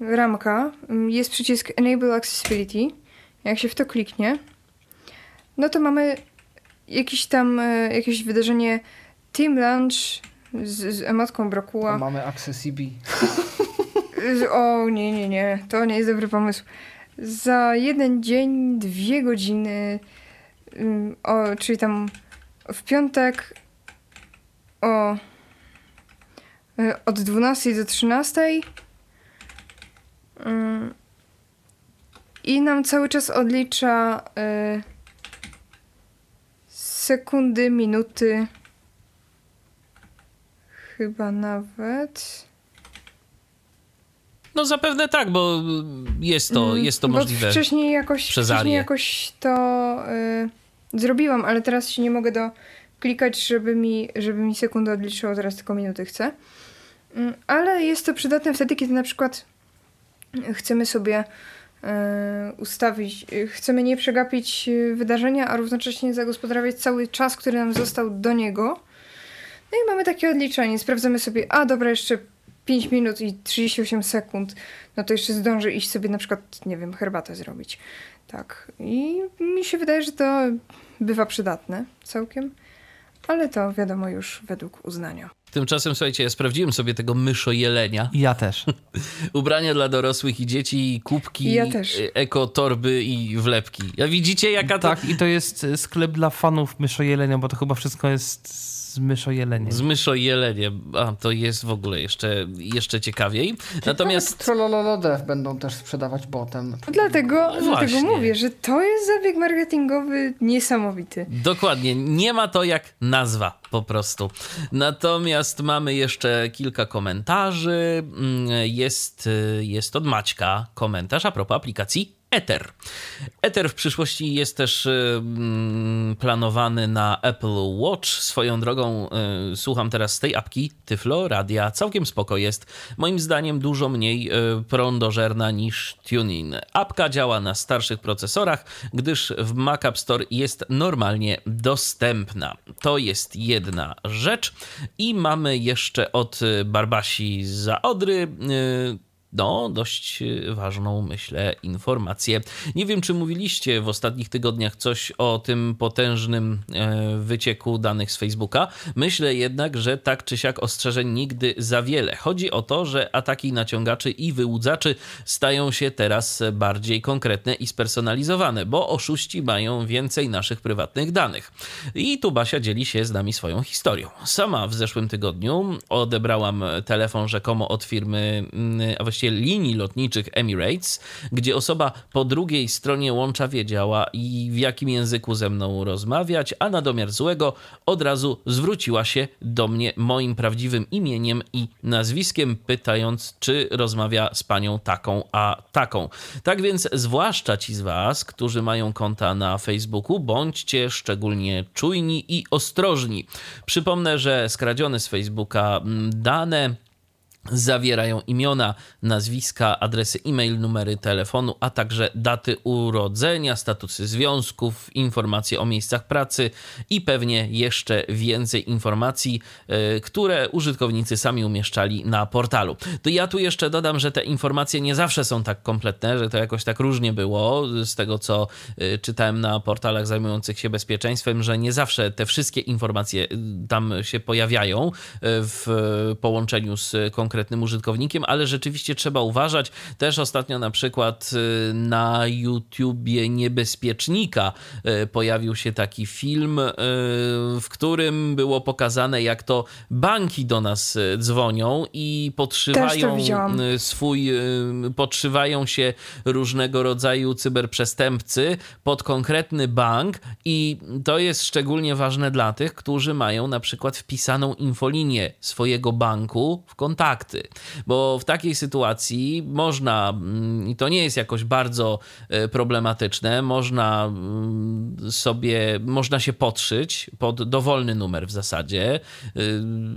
ramka. Jest przycisk Enable Accessibility. Jak się w to kliknie, no to mamy jakieś tam, e, jakieś wydarzenie Team Lunch z, z emotką brokuła. Mamy Accessibi. o nie, nie, nie. To nie jest dobry pomysł. Za jeden dzień, dwie godziny, mm, o, czyli tam w piątek o od 12 do 13 mm, i nam cały czas odlicza y, sekundy, minuty. Chyba nawet. No zapewne tak, bo jest to, mm, jest to możliwe. Wcześniej jakoś, wcześniej jakoś to y, zrobiłam, ale teraz się nie mogę do klikać, żeby mi, żeby mi sekundę odliczyło, teraz tylko minuty chcę. Mm, ale jest to przydatne wtedy, kiedy na przykład chcemy sobie E, ustawić, e, chcemy nie przegapić e, wydarzenia, a równocześnie zagospodarować cały czas, który nam został do niego. No i mamy takie odliczenie. Sprawdzamy sobie, a dobra, jeszcze 5 minut i 38 sekund, no to jeszcze zdążę iść sobie na przykład, nie wiem, herbatę zrobić. Tak. I mi się wydaje, że to bywa przydatne całkiem, ale to wiadomo już według uznania. Tymczasem, słuchajcie, ja sprawdziłem sobie tego myszo jelenia. Ja też. Ubrania dla dorosłych i dzieci, kubki, ja też. eko, torby i wlepki. Ja widzicie, jaka to... Tak, i to jest sklep dla fanów myszo jelenia, bo to chyba wszystko jest z myszojeleniem. Z myszojeleniem. A, to jest w ogóle jeszcze, jeszcze ciekawiej. Natomiast... Trollololodev będą też sprzedawać botem. Dlatego, no dlatego mówię, że to jest zabieg marketingowy niesamowity. Dokładnie. Nie ma to jak nazwa po prostu. Natomiast mamy jeszcze kilka komentarzy. Mm, jest, jest od Maćka komentarz a propos aplikacji Ether. Ether w przyszłości jest też mm, planowany na Apple Watch. Swoją drogą y, słucham teraz tej apki Tyflo Radia. Całkiem spoko jest. Moim zdaniem dużo mniej y, prądożerna niż TuneIn. Apka działa na starszych procesorach, gdyż w Mac App Store jest normalnie dostępna. To jest jedna rzecz. I mamy jeszcze od Barbasi za Odry y, no, dość e, ważną, myślę, informację. Nie wiem, czy mówiliście w ostatnich tygodniach coś o tym potężnym e, wycieku danych z Facebooka. Myślę jednak, że tak czy siak ostrzeżeń nigdy za wiele. Chodzi o to, że ataki naciągaczy i wyłudzaczy stają się teraz bardziej konkretne i spersonalizowane, bo oszuści mają więcej naszych prywatnych danych. I tu Basia dzieli się z nami swoją historią. Sama w zeszłym tygodniu odebrałam telefon rzekomo od firmy, mm, a właściwie linii lotniczych Emirates, gdzie osoba po drugiej stronie łącza wiedziała i w jakim języku ze mną rozmawiać, a na domiar złego od razu zwróciła się do mnie moim prawdziwym imieniem i nazwiskiem, pytając, czy rozmawia z panią taką, a taką. Tak więc, zwłaszcza ci z Was, którzy mają konta na Facebooku, bądźcie szczególnie czujni i ostrożni. Przypomnę, że skradzione z Facebooka mm, dane zawierają imiona, nazwiska, adresy e-mail, numery telefonu, a także daty urodzenia, statusy związków, informacje o miejscach pracy i pewnie jeszcze więcej informacji, e, które użytkownicy sami umieszczali na portalu. To ja tu jeszcze dodam, że te informacje nie zawsze są tak kompletne, że to jakoś tak różnie było z tego, co e, czytałem na portalach zajmujących się bezpieczeństwem, że nie zawsze te wszystkie informacje e, tam się pojawiają w połączeniu z konkretnymi konkretnym użytkownikiem, ale rzeczywiście trzeba uważać. Też ostatnio na przykład y, na YouTubie Niebezpiecznika y, pojawił się taki film, y, w którym było pokazane, jak to banki do nas dzwonią i podszywają swój, podszywają się różnego rodzaju cyberprzestępcy pod konkretny bank i to jest szczególnie ważne dla tych, którzy mają na przykład wpisaną infolinię swojego banku w kontakt fakty, bo w takiej sytuacji można, mm, i to nie jest jakoś bardzo e, problematyczne, można mm, sobie, można się podszyć pod dowolny numer w zasadzie. E,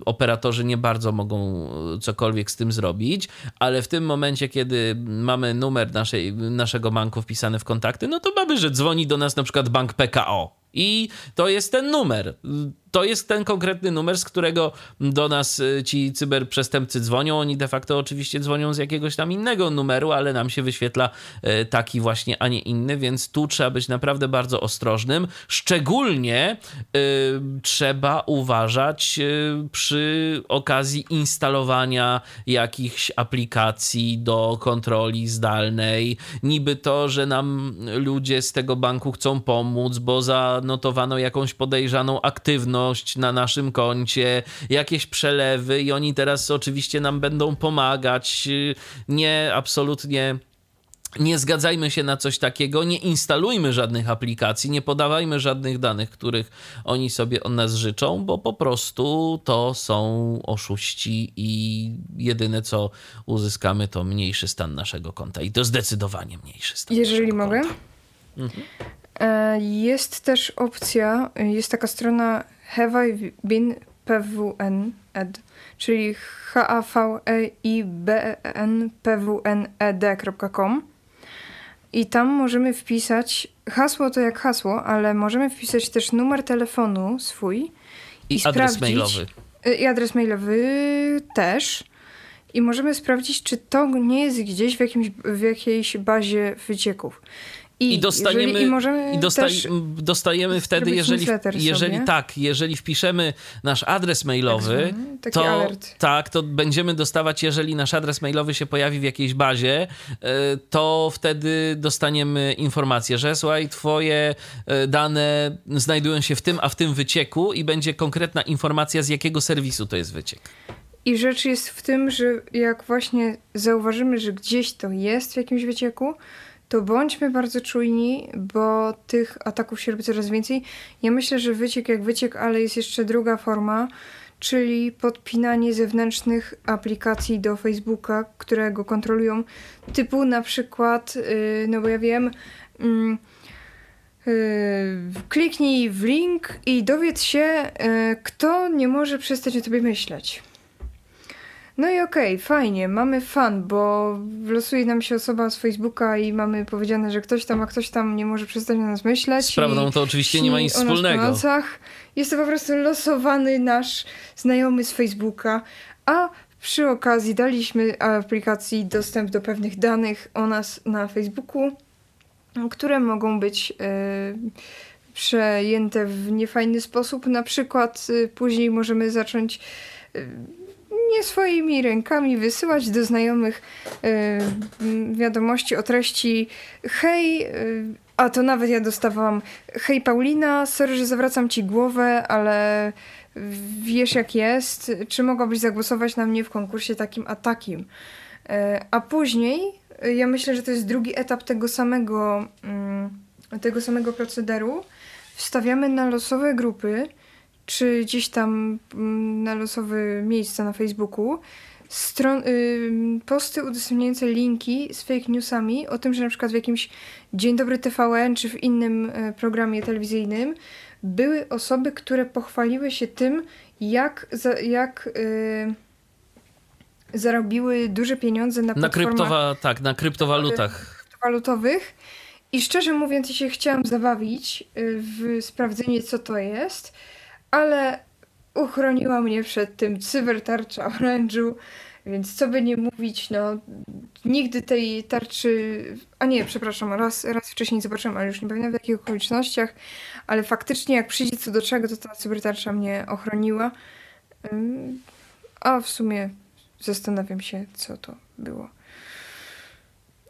operatorzy nie bardzo mogą cokolwiek z tym zrobić, ale w tym momencie, kiedy mamy numer naszej, naszego banku wpisany w kontakty, no to mamy, że dzwoni do nas na przykład bank PKO. I to jest ten numer to jest ten konkretny numer, z którego do nas y, ci cyberprzestępcy dzwonią. Oni de facto oczywiście dzwonią z jakiegoś tam innego numeru, ale nam się wyświetla y, taki właśnie, a nie inny, więc tu trzeba być naprawdę bardzo ostrożnym. Szczególnie y, trzeba uważać przy okazji instalowania jakichś aplikacji do kontroli zdalnej. Niby to, że nam ludzie z tego banku chcą pomóc, bo zanotowano jakąś podejrzaną aktywność na naszym koncie, jakieś przelewy i oni teraz oczywiście nam będą pomagać. Nie, absolutnie nie zgadzajmy się na coś takiego, nie instalujmy żadnych aplikacji, nie podawajmy żadnych danych, których oni sobie od nas życzą, bo po prostu to są oszuści i jedyne co uzyskamy to mniejszy stan naszego konta i to zdecydowanie mniejszy stan. Jeżeli mogę. Mhm. Jest też opcja, jest taka strona Have I been PWN ed, czyli h a v e i b e n p w n e d.com i tam możemy wpisać hasło to jak hasło, ale możemy wpisać też numer telefonu swój i, i adres mailowy. Y, I adres mailowy też. I możemy sprawdzić, czy to nie jest gdzieś w, jakimś, w jakiejś bazie wycieków. I, I dostaniemy, jeżeli, i, i dosta, dostajemy wtedy, jeżeli, jeżeli tak, jeżeli wpiszemy nasz adres mailowy, tak, to alert. tak, to będziemy dostawać, jeżeli nasz adres mailowy się pojawi w jakiejś bazie, e, to wtedy dostaniemy informację, że słuchaj, twoje e, dane znajdują się w tym, a w tym wycieku i będzie konkretna informacja, z jakiego serwisu to jest wyciek. I rzecz jest w tym, że jak właśnie zauważymy, że gdzieś to jest w jakimś wycieku, to bądźmy bardzo czujni, bo tych ataków się robi coraz więcej. Ja myślę, że wyciek jak wyciek, ale jest jeszcze druga forma, czyli podpinanie zewnętrznych aplikacji do Facebooka, które go kontrolują, typu na przykład, y, no bo ja wiem, mm, y, kliknij w link i dowiedz się, y, kto nie może przestać o tobie myśleć. No i okej, okay, fajnie, mamy fan, bo losuje nam się osoba z Facebooka i mamy powiedziane, że ktoś tam, a ktoś tam nie może przestać na nas myśleć. Z prawdą to oczywiście nie ma nic wspólnego. Jest to po prostu losowany nasz znajomy z Facebooka, a przy okazji daliśmy aplikacji dostęp do pewnych danych o nas na Facebooku, które mogą być yy, przejęte w niefajny sposób. Na przykład yy, później możemy zacząć yy, nie swoimi rękami wysyłać do znajomych y, wiadomości o treści hej, y, a to nawet ja dostawałam hej Paulina, sorry, że zawracam ci głowę, ale wiesz jak jest, czy mogłabyś zagłosować na mnie w konkursie takim a takim. Y, a później, ja myślę, że to jest drugi etap tego samego, mm, tego samego procederu, wstawiamy na losowe grupy czy gdzieś tam mm, na losowe miejsca na Facebooku stron, y, posty udostępniające linki z fake newsami o tym, że na przykład w jakimś Dzień Dobry TVN czy w innym y, programie telewizyjnym były osoby, które pochwaliły się tym, jak, za, jak y, zarobiły duże pieniądze na, na kryptowa, tak, na kryptowalutach. kryptowalutowych. I szczerze mówiąc, ja się chciałam zabawić y, w sprawdzenie, co to jest ale uchroniła mnie przed tym cybertarcza orężu, więc co by nie mówić, no nigdy tej tarczy, a nie, przepraszam, raz, raz wcześniej zobaczyłam, ale już nie pamiętam w jakich okolicznościach, ale faktycznie jak przyjdzie co do czego, to ta cybertarcza mnie ochroniła. A w sumie zastanawiam się, co to było.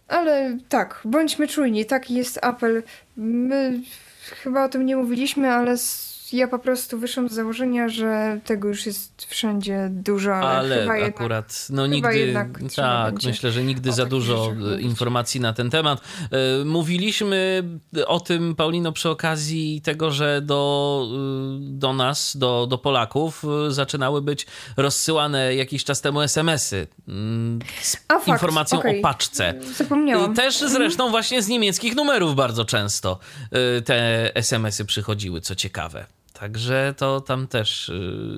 Ale tak, bądźmy czujni, taki jest apel. My chyba o tym nie mówiliśmy, ale ja po prostu wyszłam z założenia, że tego już jest wszędzie dużo, ale, ale chyba akurat jednak, no nigdy tak, myślę, że nigdy za dużo informacji na ten temat. E, mówiliśmy o tym Paulino przy okazji tego, że do, e, do nas, do, do Polaków e, zaczynały być rozsyłane jakiś czas temu SMS-y mm, z A, informacją okay. o paczce. Zapomniałam. Też mhm. zresztą właśnie z niemieckich numerów bardzo często te SMS-y przychodziły, co ciekawe. Także to tam też y,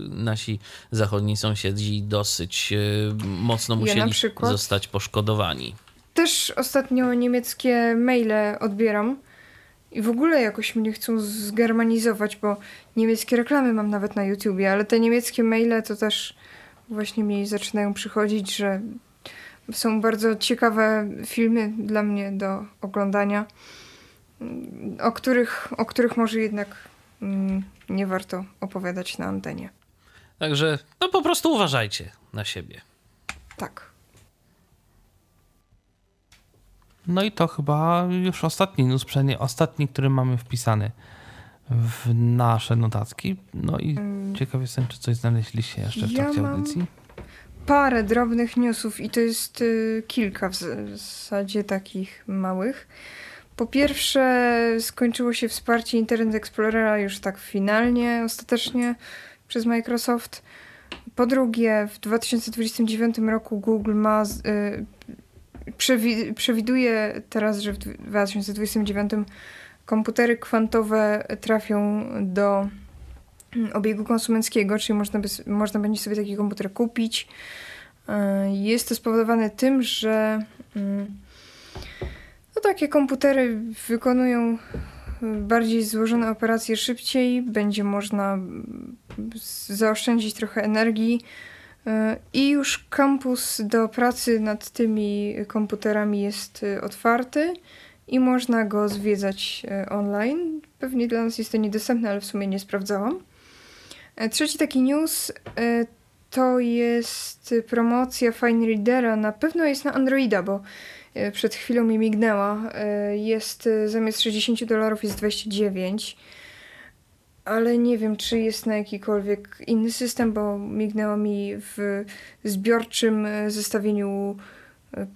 nasi zachodni sąsiedzi dosyć y, mocno musieli ja przykład, zostać poszkodowani. Też ostatnio niemieckie maile odbieram i w ogóle jakoś mnie chcą zgermanizować, bo niemieckie reklamy mam nawet na YouTubie, ale te niemieckie maile to też właśnie mi zaczynają przychodzić, że są bardzo ciekawe filmy dla mnie do oglądania, o których, o których może jednak nie warto opowiadać na antenie. Także no po prostu uważajcie na siebie. Tak. No i to chyba już ostatni news, przynajmniej ostatni, który mamy wpisany w nasze notatki. No i hmm. ciekaw jestem, czy coś znaleźliście jeszcze w trakcie ja audycji. Parę drobnych newsów i to jest y, kilka w zasadzie takich małych. Po pierwsze, skończyło się wsparcie Internet Explorera już tak finalnie, ostatecznie przez Microsoft. Po drugie, w 2029 roku Google ma, y, przewi przewiduje teraz, że w 2029 komputery kwantowe trafią do mm, obiegu konsumenckiego, czyli można, można będzie sobie taki komputer kupić. Y, jest to spowodowane tym, że y, no takie komputery wykonują bardziej złożone operacje szybciej, będzie można zaoszczędzić trochę energii. E, I już kampus do pracy nad tymi komputerami jest e, otwarty i można go zwiedzać e, online. Pewnie dla nas jest to niedostępne, ale w sumie nie sprawdzałam. Trzeci taki news to jest promocja Fine Readera. Na pewno jest na Androida, bo E, przed chwilą mi mignęła. E, jest e, zamiast 60 dolarów jest 29. Ale nie wiem, czy jest na jakikolwiek inny system, bo mignęło mi w zbiorczym zestawieniu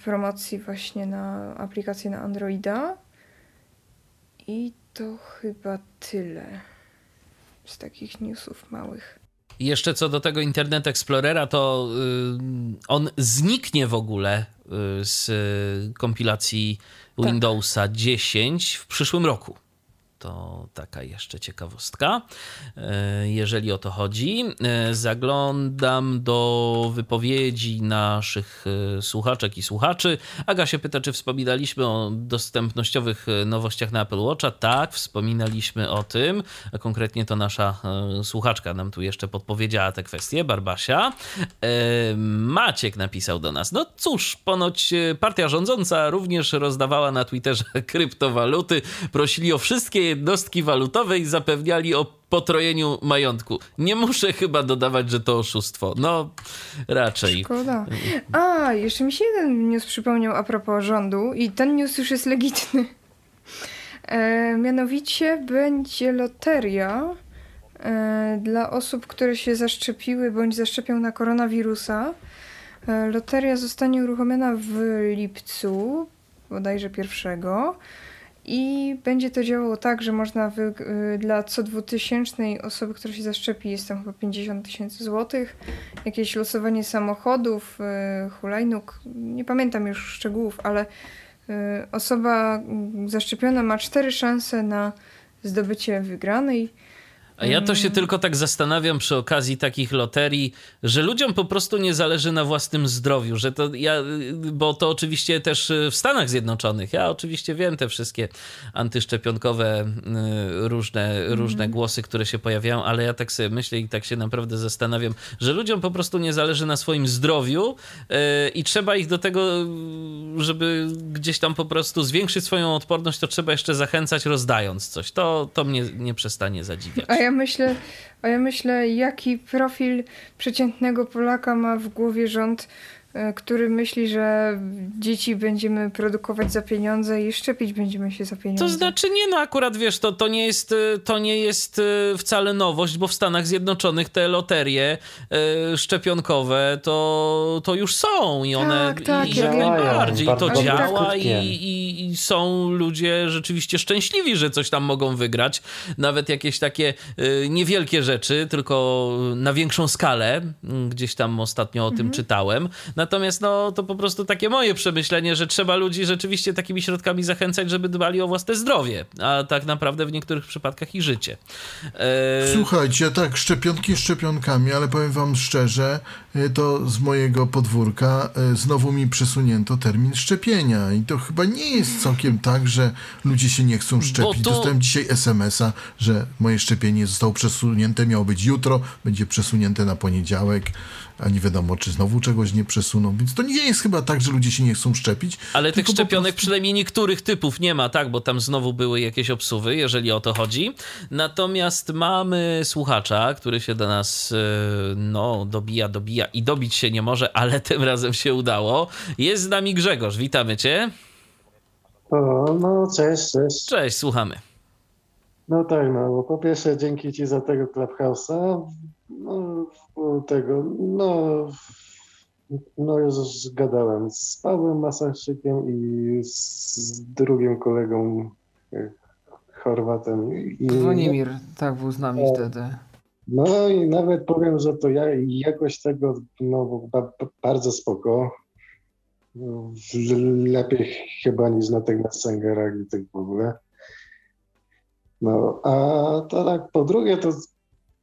promocji właśnie na aplikację na Androida. I to chyba tyle z takich newsów małych. Jeszcze co do tego Internet Explorera, to on zniknie w ogóle z kompilacji tak. Windowsa 10 w przyszłym roku. To taka jeszcze ciekawostka, e, jeżeli o to chodzi. E, zaglądam do wypowiedzi naszych e, słuchaczek i słuchaczy. Aga się pyta, czy wspominaliśmy o dostępnościowych nowościach na Apple Watcha. Tak, wspominaliśmy o tym. Konkretnie to nasza słuchaczka nam tu jeszcze podpowiedziała tę kwestię, Barbasia. Maciek napisał do nas. No cóż, ponoć partia rządząca również rozdawała na Twitterze kryptowaluty. Prosili o wszystkie jednostki walutowe i zapewniali o potrojeniu majątku. Nie muszę chyba dodawać, że to oszustwo. No, raczej. Szkoda. A, jeszcze mi się jeden news przypomniał a propos rządu i ten news już jest legitny. E, mianowicie będzie loteria e, dla osób, które się zaszczepiły bądź zaszczepią na koronawirusa. E, loteria zostanie uruchomiona w lipcu, bodajże pierwszego. I będzie to działało tak, że można wy, y, dla co dwutysięcznej osoby, która się zaszczepi, jest tam chyba 50 tysięcy złotych. Jakieś losowanie samochodów, y, hulajnóg, nie pamiętam już szczegółów, ale y, osoba zaszczepiona ma cztery szanse na zdobycie wygranej. A ja to się mm. tylko tak zastanawiam przy okazji takich loterii, że ludziom po prostu nie zależy na własnym zdrowiu, że to ja, bo to oczywiście też w Stanach Zjednoczonych, ja oczywiście wiem te wszystkie antyszczepionkowe y, różne, różne mm. głosy, które się pojawiają, ale ja tak sobie myślę i tak się naprawdę zastanawiam, że ludziom po prostu nie zależy na swoim zdrowiu yy, i trzeba ich do tego, żeby gdzieś tam po prostu zwiększyć swoją odporność, to trzeba jeszcze zachęcać rozdając coś. To, to mnie nie przestanie zadziwiać ja myślę, a ja myślę, jaki profil przeciętnego Polaka ma w głowie rząd, który myśli, że dzieci będziemy produkować za pieniądze i szczepić będziemy się za pieniądze. To znaczy nie, no akurat wiesz, to, to, nie, jest, e, to nie jest e, wcale nowość, bo w Stanach Zjednoczonych te loterie szczepionkowe to, to już są i one tak, tak, i jak najbardziej to działa i, i, i, są ludzie rzeczywiście szczęśliwi, że coś tam mogą wygrać. Nawet jakieś takie niewielkie rzeczy, tylko na większą skalę. Gdzieś tam ostatnio o tym mhm. czytałem. Natomiast no, to po prostu takie moje przemyślenie, że trzeba ludzi rzeczywiście takimi środkami zachęcać, żeby dbali o własne zdrowie, a tak naprawdę w niektórych przypadkach i życie. E... Słuchajcie, tak, szczepionki szczepionkami, ale powiem wam szczerze, to z mojego podwórka e, znowu mi przesunięto termin szczepienia i to chyba nie jest całkiem tak, że ludzie się nie chcą szczepić. To... Dostałem dzisiaj SMS-a, że moje szczepienie zostało przesunięte, miało być jutro, będzie przesunięte na poniedziałek a nie wiadomo, czy znowu czegoś nie przesuną. Więc to nie jest chyba tak, że ludzie się nie chcą szczepić. Ale tych szczepionek prostu... przynajmniej niektórych typów nie ma, tak, bo tam znowu były jakieś obsuwy, jeżeli o to chodzi. Natomiast mamy słuchacza, który się do nas e, no, dobija, dobija i dobić się nie może, ale tym razem się udało. Jest z nami Grzegorz, witamy cię. O, no, cześć, cześć. Cześć, słuchamy. No tak, no, po pierwsze dzięki ci za tego Clubhouse'a. No, tego, no, no już zgadałem z Pawłem Masarczykiem i z drugim kolegą e, Chorwatem. I, Dzwonimir, tak był z nami no, wtedy. No i nawet powiem, że to ja jakoś tego no, bardzo spoko. Lepiej chyba niż na tych Messengerach i tych w ogóle. No, a to tak po drugie, to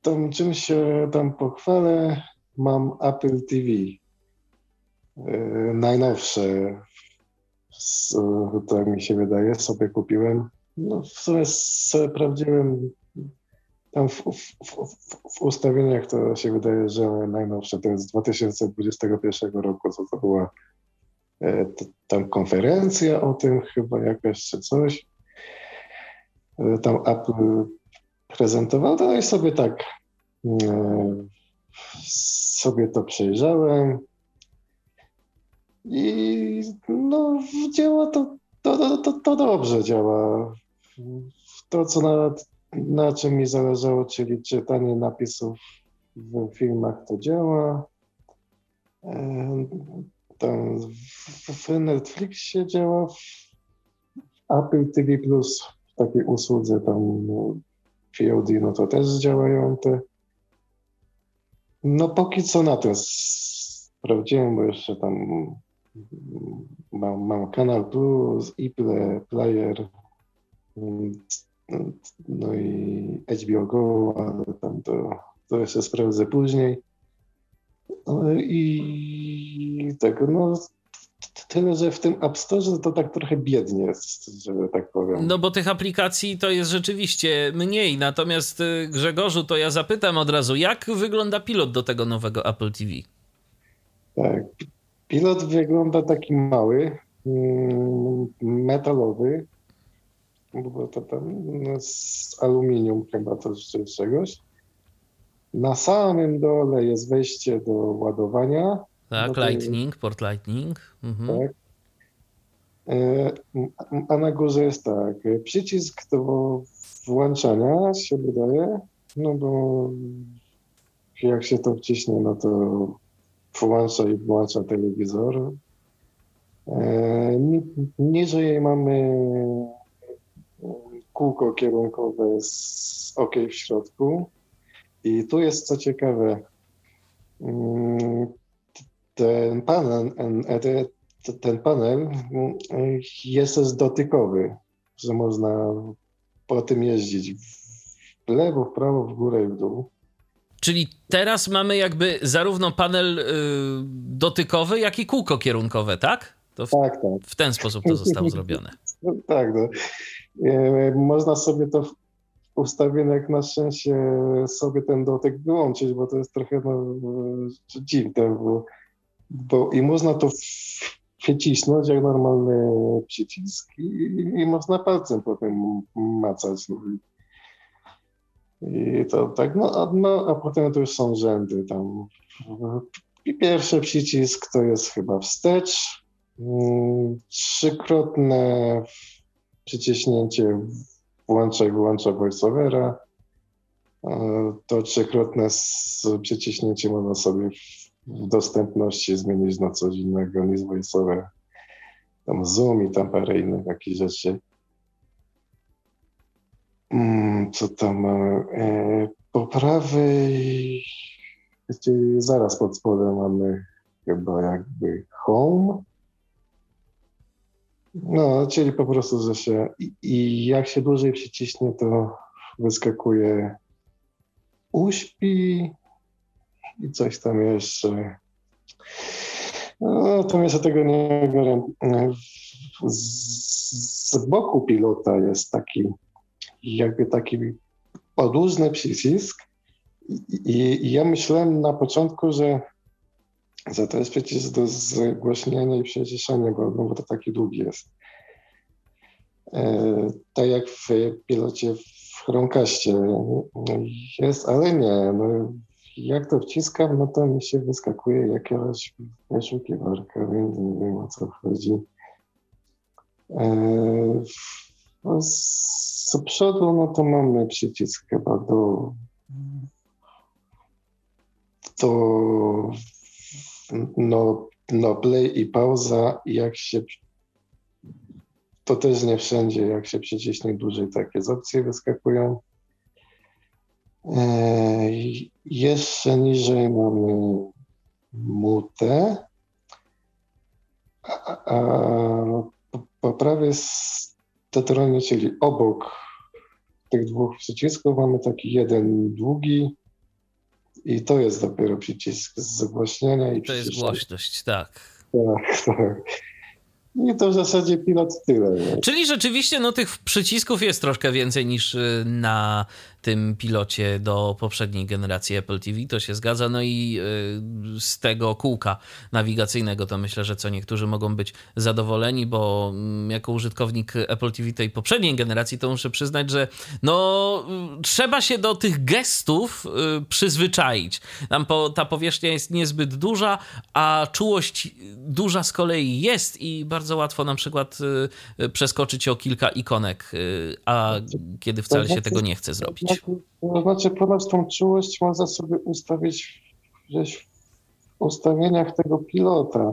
tam czym się tam pochwalę, mam Apple TV. Yy, najnowsze, tak mi się wydaje, sobie kupiłem. No, w sumie sprawdziłem tam w, w, w, w, ustawieniach to się wydaje, że najnowsze to jest z 2021 roku, co to była e, to, tam konferencja o tym chyba jakaś czy coś. E, tam Apple prezentował, to i sobie tak e, sobie to przejrzałem i no działa to, to, to, to dobrze działa. To, co na, na czym mi zależało, czyli czytanie napisów w filmach, to działa. E, tam w Netflixie działa, w Apple TV Plus w takiej usłudze tam VOD, no to też działają te No póki co na tym sprawdziłem, bo jeszcze tam mam, mam Kanal Plus, iPlay, Player, no i HBO Go, ale tam to, to jeszcze sprawdzę później. No I tak, no tyle, że w tym App Store to tak trochę biednie jest, że tak powiem. No bo tych aplikacji to jest rzeczywiście mniej, natomiast y, Grzegorzu, to ja zapytam od razu, jak wygląda pilot do tego nowego Apple TV? Tak, pilot wygląda taki mały, mm, metalowy, bo to tam no, z aluminium chyba to czy czegoś. Na samym dole jest wejście do ładowania. Tak, do Lightning, port Lightning. Mhm. Tak. E, a na górze jest tak, przycisk do włączania się wydaje, no bo jak się to wciśnie, no to włącza i włącza telewizor. E, niżej mamy kółko kierunkowe z OK w środku. I tu jest co ciekawe, mm, ten panel, ten panel jest dotykowy, że można po tym jeździć w lewo, w prawo, w górę i w dół. Czyli teraz mamy jakby zarówno panel y, dotykowy, jak i kółko kierunkowe, tak? To w, tak, tak. w ten sposób to zostało zrobione. No, tak, no. E, można sobie to w ustawieniach na szczęście sobie ten dotyk wyłączyć, bo to jest trochę no, dziwne, bo, bo i można to wycisnąć jak normalny przycisk i, i można palcem potem macać. I to tak, no, no a potem to już są rzędy tam. Pierwszy przycisk to jest chyba wstecz, mm, trzykrotne przyciśnięcie włącza i wyłącza voiceovera. To trzykrotne z przyciśnięciem można sobie w dostępności zmienić na coś innego niż voiceover. Tam zoom i tam parę innych takich rzeczy. Mm, co tam mamy? E, po prawej, zaraz pod spodem mamy chyba jakby home. No, czyli po prostu, że się i, i jak się dłużej przyciśnie, to wyskakuje uśpi i coś tam jeszcze. No, to jeszcze tego nie biorę. Z, z boku pilota jest taki, jakby taki podłużny przycisk. I, I, ja myślałem na początku, że za to jest przecież do zgłośnienia i przyciszenia go, no bo to taki długi jest. E, tak jak w pilocie w Chromecastie jest, ale nie. No, jak to wciskam, no to mi się wyskakuje jakaś wyszukiwarka, więc nie wiem o co chodzi. E, no, z przodu, no to mamy przycisk chyba do do no, no play i pauza, jak się to też nie wszędzie, jak się przyciśnie dłużej, takie z opcji wyskakują. E, jeszcze niżej mamy mutę, a, a po prawej stronie, czyli obok tych dwóch przycisków mamy taki jeden długi, i to jest dopiero przycisk zagłaśniania. I to jest głośność, tak. Tak, tak. I to w zasadzie pilot tyle. Nie? Czyli rzeczywiście no, tych przycisków jest troszkę więcej niż y, na tym pilocie do poprzedniej generacji Apple TV, to się zgadza. No i y, z tego kółka nawigacyjnego to myślę, że co niektórzy mogą być zadowoleni, bo mm, jako użytkownik Apple TV tej poprzedniej generacji to muszę przyznać, że no trzeba się do tych gestów y, przyzwyczaić. Tam po, ta powierzchnia jest niezbyt duża, a czułość duża z kolei jest i bardzo łatwo na przykład y, przeskoczyć o kilka ikonek, a kiedy wcale się tego nie chce zrobić. To znaczy, ponad tą czułość można sobie ustawić gdzieś w ustawieniach tego pilota.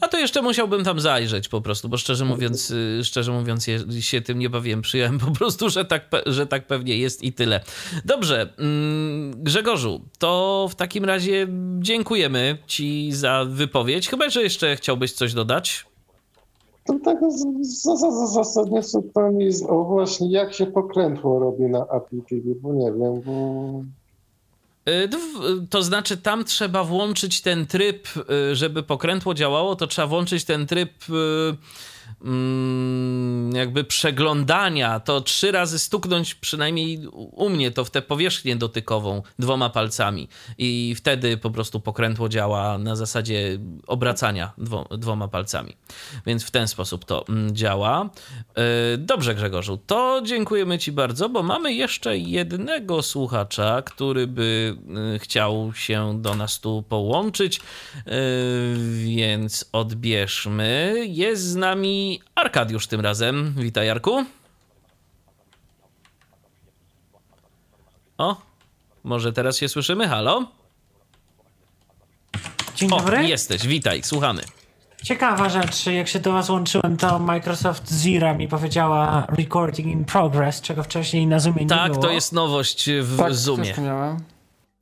A to jeszcze musiałbym tam zajrzeć po prostu, bo szczerze mówiąc, y, szczerze mówiąc się tym nie bawiłem. Przyjąłem po prostu, że tak, że tak pewnie jest i tyle. Dobrze, mm, Grzegorzu, to w takim razie dziękujemy Ci za wypowiedź. Chyba, że jeszcze chciałbyś coś dodać? To tak zasadnie to mi o właśnie jak się pokrętło robi na Apple TV, bo nie wiem, bo Y, to znaczy, tam trzeba włączyć ten tryb, y, żeby pokrętło działało, to trzeba włączyć ten tryb y, jakby przeglądania, to trzy razy stuknąć przynajmniej u mnie to w tę powierzchnię dotykową dwoma palcami i wtedy po prostu pokrętło działa na zasadzie obracania dwo, dwoma palcami. Więc w ten sposób to mm, działa. E, dobrze Grzegorzu, to dziękujemy Ci bardzo, bo mamy jeszcze jednego słuchacza, który by e, chciał się do nas tu połączyć, e, więc odbierzmy. Jest z nami Arkadiusz tym razem. Witaj, Jarku. O, może teraz się słyszymy? Halo? Dzień dobry. O, jesteś, witaj, słuchamy. Ciekawa rzecz, jak się do was łączyłem, to Microsoft Zira mi powiedziała recording in progress, czego wcześniej na Zoomie tak, nie było. Tak, to jest nowość w tak, Zoomie.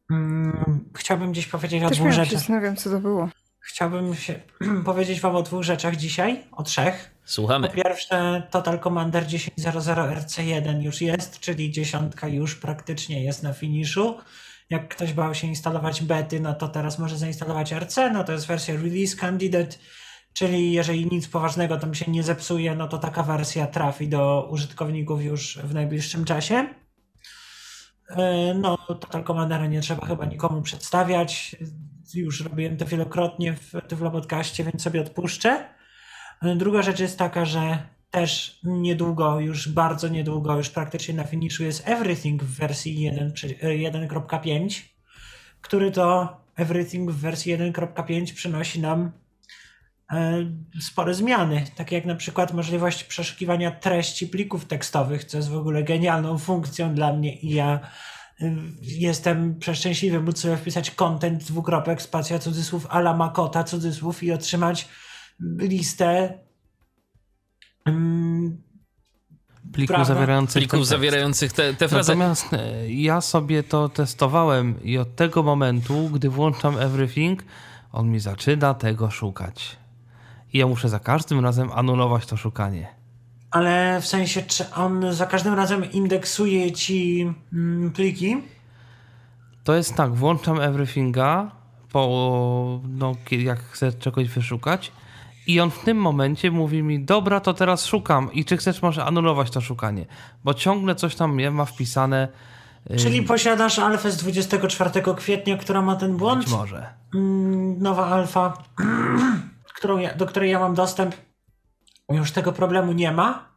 Hmm, chciałbym gdzieś powiedzieć Też o dwóch rzeczach. zastanawiam, co to było. Chciałbym się powiedzieć wam o dwóch rzeczach dzisiaj, o trzech. Słuchamy. Po pierwsze, Total Commander 10.00 RC1 już jest, czyli dziesiątka już praktycznie jest na finiszu. Jak ktoś bał się instalować bety, no to teraz może zainstalować RC, no to jest wersja Release Candidate, czyli jeżeli nic poważnego tam się nie zepsuje, no to taka wersja trafi do użytkowników już w najbliższym czasie. E, no, Total Commandera nie trzeba chyba nikomu przedstawiać. Już robiłem to wielokrotnie w Tyflo Podcaście, więc sobie odpuszczę. Druga rzecz jest taka, że też niedługo, już bardzo niedługo, już praktycznie na finiszu jest Everything w wersji 1.5, który to Everything w wersji 1.5 przynosi nam e, spore zmiany, takie jak na przykład możliwość przeszukiwania treści plików tekstowych, co jest w ogóle genialną funkcją dla mnie i ja e, jestem przeszczęśliwy móc sobie wpisać content dwukropek, spacja cudzysłów ala makota cudzysłów i otrzymać listę um, plików prawda? zawierających plików te zawierających te, te frazy. Natomiast e, ja sobie to testowałem i od tego momentu, gdy włączam everything, on mi zaczyna tego szukać. I ja muszę za każdym razem anulować to szukanie. Ale w sensie, czy on za każdym razem indeksuje ci mm, pliki? To jest tak, włączam everythinga, po, no, jak chcę czegoś wyszukać i on w tym momencie mówi mi, dobra, to teraz szukam i czy chcesz może anulować to szukanie, bo ciągle coś tam ma wpisane. Czyli posiadasz alfę z 24 kwietnia, która ma ten błąd? Być może. Nowa alfa, do której ja mam dostęp, już tego problemu nie ma.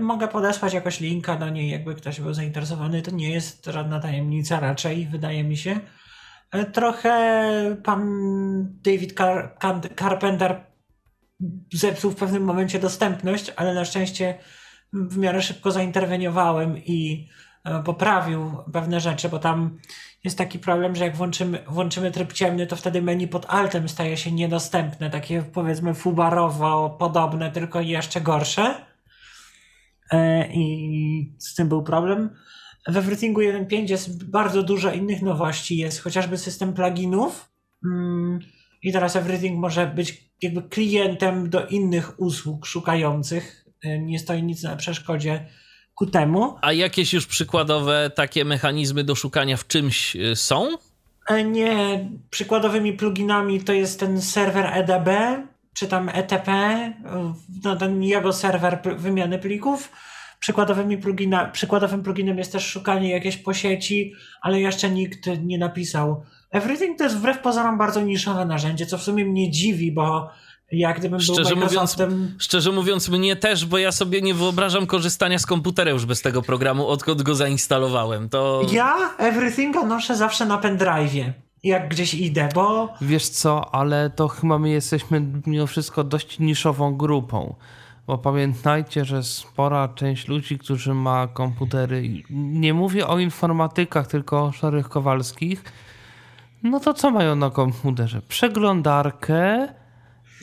Mogę podesłać jakoś linka do niej, jakby ktoś był zainteresowany. To nie jest żadna tajemnica raczej, wydaje mi się. Trochę pan David Car Carpenter zepsuł w pewnym momencie dostępność, ale na szczęście w miarę szybko zainterweniowałem i poprawił pewne rzeczy, bo tam jest taki problem, że jak włączymy, włączymy tryb ciemny, to wtedy menu pod altem staje się niedostępne, takie powiedzmy fubarowo podobne, tylko jeszcze gorsze. I z tym był problem. W Everythingu 1.5 jest bardzo dużo innych nowości. Jest chociażby system pluginów. I teraz Everything może być jakby klientem do innych usług szukających. Nie stoi nic na przeszkodzie ku temu. A jakieś już przykładowe takie mechanizmy do szukania w czymś są? Nie. Przykładowymi pluginami to jest ten serwer EDB, czy tam ETP, no ten jego serwer wymiany plików. Przykładowymi plugina, przykładowym pluginem jest też szukanie jakieś po sieci, ale jeszcze nikt nie napisał. Everything to jest wbrew pozorom bardzo niszowe narzędzie, co w sumie mnie dziwi, bo jak gdybym szczerze był mówiąc, szczerze mówiąc, mnie też, bo ja sobie nie wyobrażam korzystania z komputera już bez tego programu, odkąd go zainstalowałem. To... Ja Everythinga noszę zawsze na pendrive'ie, jak gdzieś idę, bo... Wiesz co, ale to chyba my jesteśmy mimo wszystko dość niszową grupą. Bo pamiętajcie, że spora część ludzi, którzy ma komputery, nie mówię o informatykach, tylko o szarych kowalskich, no to co mają na komputerze? Przeglądarkę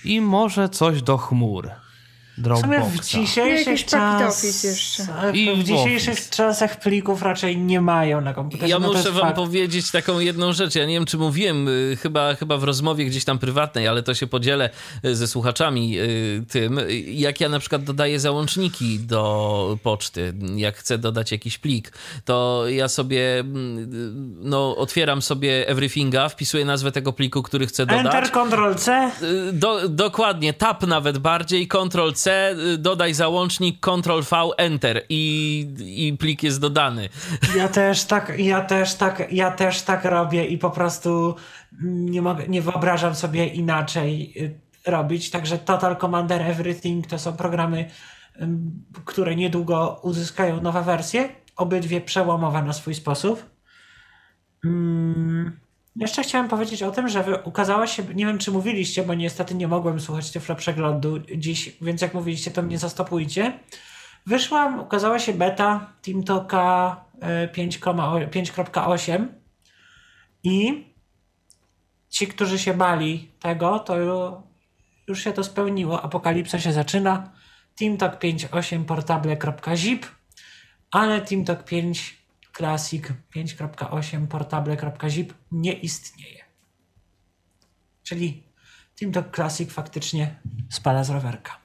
i może coś do chmur. W sumie w Dropboxa. dzisiejszych czasach. I w w dzisiejszych czasach plików raczej nie mają na komputerze. Ja no muszę wam fakt. powiedzieć taką jedną rzecz. Ja nie wiem, czy mówiłem, y, chyba, chyba w rozmowie gdzieś tam prywatnej, ale to się podzielę y, ze słuchaczami y, tym. Jak ja na przykład dodaję załączniki do poczty, jak chcę dodać jakiś plik, to ja sobie mm, no, otwieram sobie everythinga, wpisuję nazwę tego pliku, który chcę dodać. Enter, Ctrl C. Do, dokładnie, tab nawet bardziej, Ctrl C, dodaj załącznik, Ctrl V, Enter i, i plik jest dodany. Ja też tak, ja też tak, ja też tak robię i po prostu nie mogę, nie wyobrażam sobie inaczej y, robić. Także Total Commander Everything to są programy, które niedługo uzyskają nowe wersje. Obydwie przełomowe na swój sposób. Mm, Jeszcze chciałem powiedzieć o tym, że ukazała się, nie wiem czy mówiliście, bo niestety nie mogłem słuchać Tyflo Przeglądu dziś, więc jak mówiliście, to mnie zastopujcie. Wyszła, ukazała się beta TeamTalka e, 5,8 5.8 i ci, którzy się bali tego, to ju- już się to spełniło. Apokalipsa się zaczyna. TeamTalk 5.8 portable.zip, ale TeamTalk 5 Classic 5.8 portable.zip nie istnieje. Czyli TeamTalk Classic faktycznie spada z rowerka.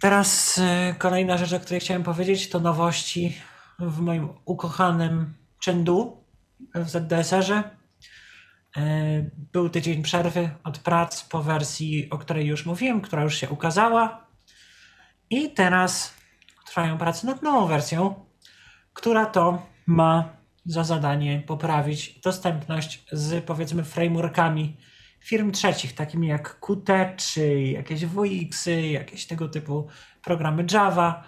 Teraz y, kolejna rzecz, o której chciałem powiedzieć, to nowości w moim ukochanym Chengdu w ZDSR-ze. Y, Był tydzień przerwy od prac po wersji, o której już mówiłem, która już się ukazała. I teraz trwają prace nad nową wersją, która to ma za zadanie poprawić dostępność z powiedzmy frameworkami firm trzecich, takimi jak Qt czy jakieś WX-y, jakieś tego typu programy Java.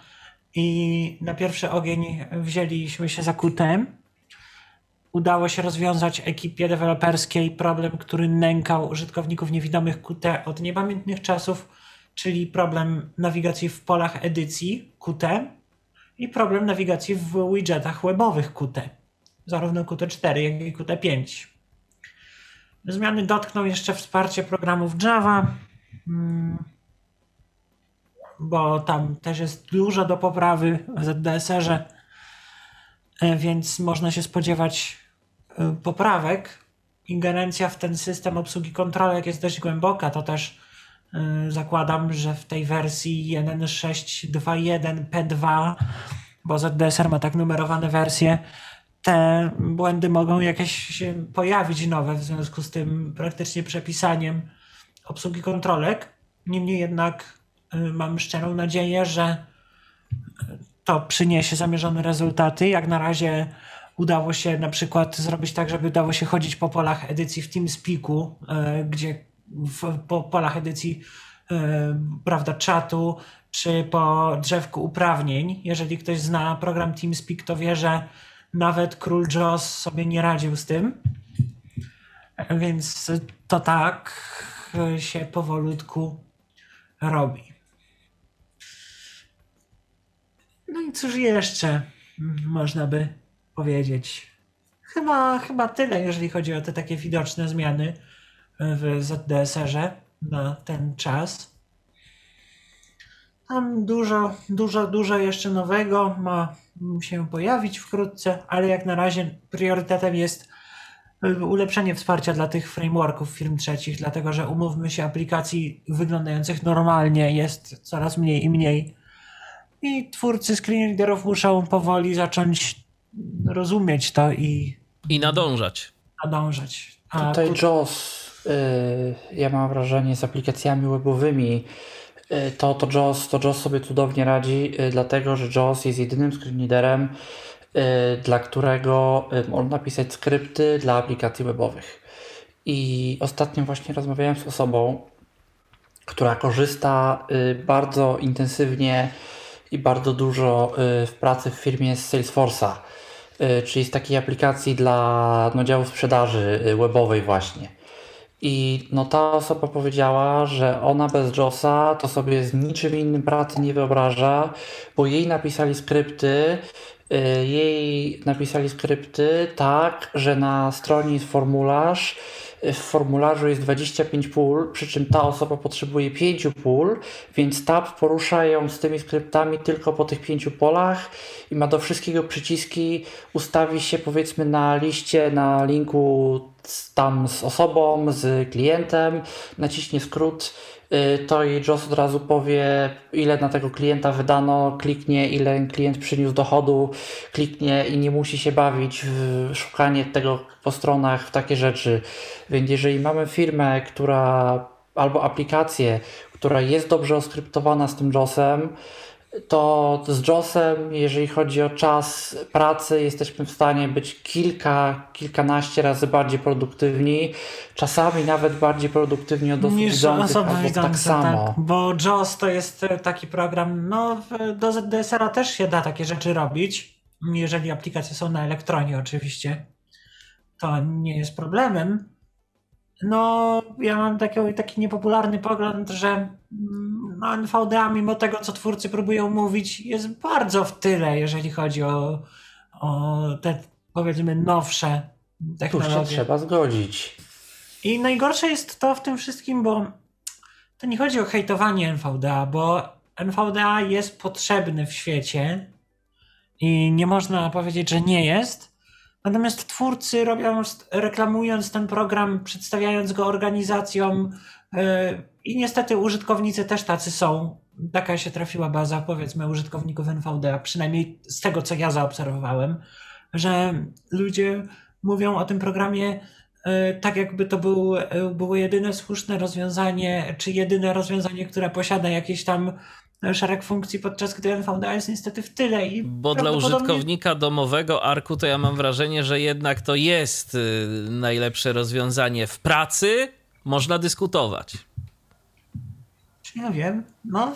I na pierwszy ogień wzięliśmy się za Qt. Udało się rozwiązać ekipie deweloperskiej problem, który nękał użytkowników niewidomych Qt od niepamiętnych czasów, czyli problem nawigacji w polach edycji Qt i problem nawigacji w widgetach webowych Qt, zarówno Qt4, jak i Qt5. Zmiany dotkną jeszcze wsparcie programów Java, mm, bo tam też jest dużo do poprawy w ZDSR-ze, e, więc można się spodziewać e, poprawek. Ingerencja w ten system obsługi kontrolek jest dość głęboka, to też zakładam, że w tej wersji 1.6.2.1 P2, bo ZDSR ma tak numerowane wersje, te błędy mogą jakieś się pojawić nowe w związku z tym praktycznie przepisaniem obsługi kontrolek. Niemniej jednak y, mam szczerą nadzieję, że to przyniesie zamierzone rezultaty. Jak na razie udało się na przykład zrobić tak, żeby udało się chodzić po polach edycji w TeamSpeaku, y, gdzie w, po polach edycji prawda, czatu, czy po drzewku uprawnień. Jeżeli ktoś zna program TeamSpeak, to wie, że nawet król Joss sobie nie radził z tym. Więc to tak się powolutku robi. No i cóż jeszcze można by powiedzieć? Chyba, chyba tyle, jeżeli chodzi o te takie widoczne zmiany w ZDSR-ze na ten czas. Tam dużo, dużo, dużo jeszcze nowego ma się pojawić wkrótce, ale jak na razie priorytetem jest y, ulepszenie wsparcia dla tych frameworków firm trzecich, dlatego że umówmy się, aplikacji wyglądających normalnie jest coraz mniej i mniej. I twórcy screenreaderów muszą powoli zacząć rozumieć to i I nadążać. nadążać. A Tutaj tu- ja mam wrażenie, z aplikacjami webowymi, y, to, to, JAWS, to JAWS sobie cudownie radzi, y, dlatego że JAWS jest jedynym screenreaderem, y, dla którego y, można pisać skrypty dla aplikacji webowych. I ostatnio właśnie rozmawiałem z osobą, która korzysta y, bardzo intensywnie i bardzo dużo y, w pracy w firmie z Salesforce'a, y, czyli z takiej aplikacji dla no, działu sprzedaży y, webowej właśnie. I no, ta osoba powiedziała, że ona bez JOSa to sobie z niczym innym pracy nie wyobraża, bo jej napisali skrypty, y, jej napisali skrypty tak, że na stronie jest formularz, w formularzu jest 25 pól, przy czym ta osoba potrzebuje 5 pól, więc tab porusza ją z tymi skryptami tylko po tych 5 polach i ma do wszystkiego przyciski, ustawi się powiedzmy na liście, na linku tam z osobą, z klientem, naciśnie skrót to i JOS od razu powie, ile na tego klienta wydano, kliknie, ile klient przyniósł dochodu, kliknie i nie musi się bawić w szukanie tego po stronach, w takie rzeczy. Więc jeżeli mamy firmę, która albo aplikację, która jest dobrze oskryptowana z tym JOSem, to z JOSem, jeżeli chodzi o czas pracy, jesteśmy w stanie być kilka, kilkanaście razy bardziej produktywni, czasami nawet bardziej produktywni od osób Niż widzących, osoby widzące, tak samo. Tak, bo JOS to jest e, taki program, no do ZDSR-a też się da takie rzeczy robić, jeżeli aplikacje są na elektronie oczywiście, to nie jest problemem. No, ja mam taki, taki niepopularny pogląd, że mm, no, NVDA, mimo tego, co twórcy próbują mówić, jest bardzo w tyle, jeżeli chodzi o, o te, powiedzmy, nowsze technologie. Tu się trzeba zgodzić. I najgorsze jest to w tym wszystkim, bo to nie chodzi o hejtowanie NVDA, bo NVDA jest potrzebny w świecie i nie można powiedzieć, że nie jest. Natomiast twórcy robią, reklamując ten program, przedstawiając go organizacjom yy, i niestety użytkownicy też tacy są. Taka się trafiła baza, powiedzmy, użytkowników NVDA, przynajmniej z tego, co ja zaobserwowałem, że ludzie mówią o tym programie yy, tak, jakby to był, yy, było jedyne słuszne rozwiązanie, czy jedyne rozwiązanie, które posiada jakieś tam szereg funkcji, podczas gdy NVDA jest niestety w tyle. I Bo dla użytkownika domowego Arku to ja mam wrażenie, że jednak to jest y, najlepsze rozwiązanie w pracy. Można dyskutować. Ja wiem. No,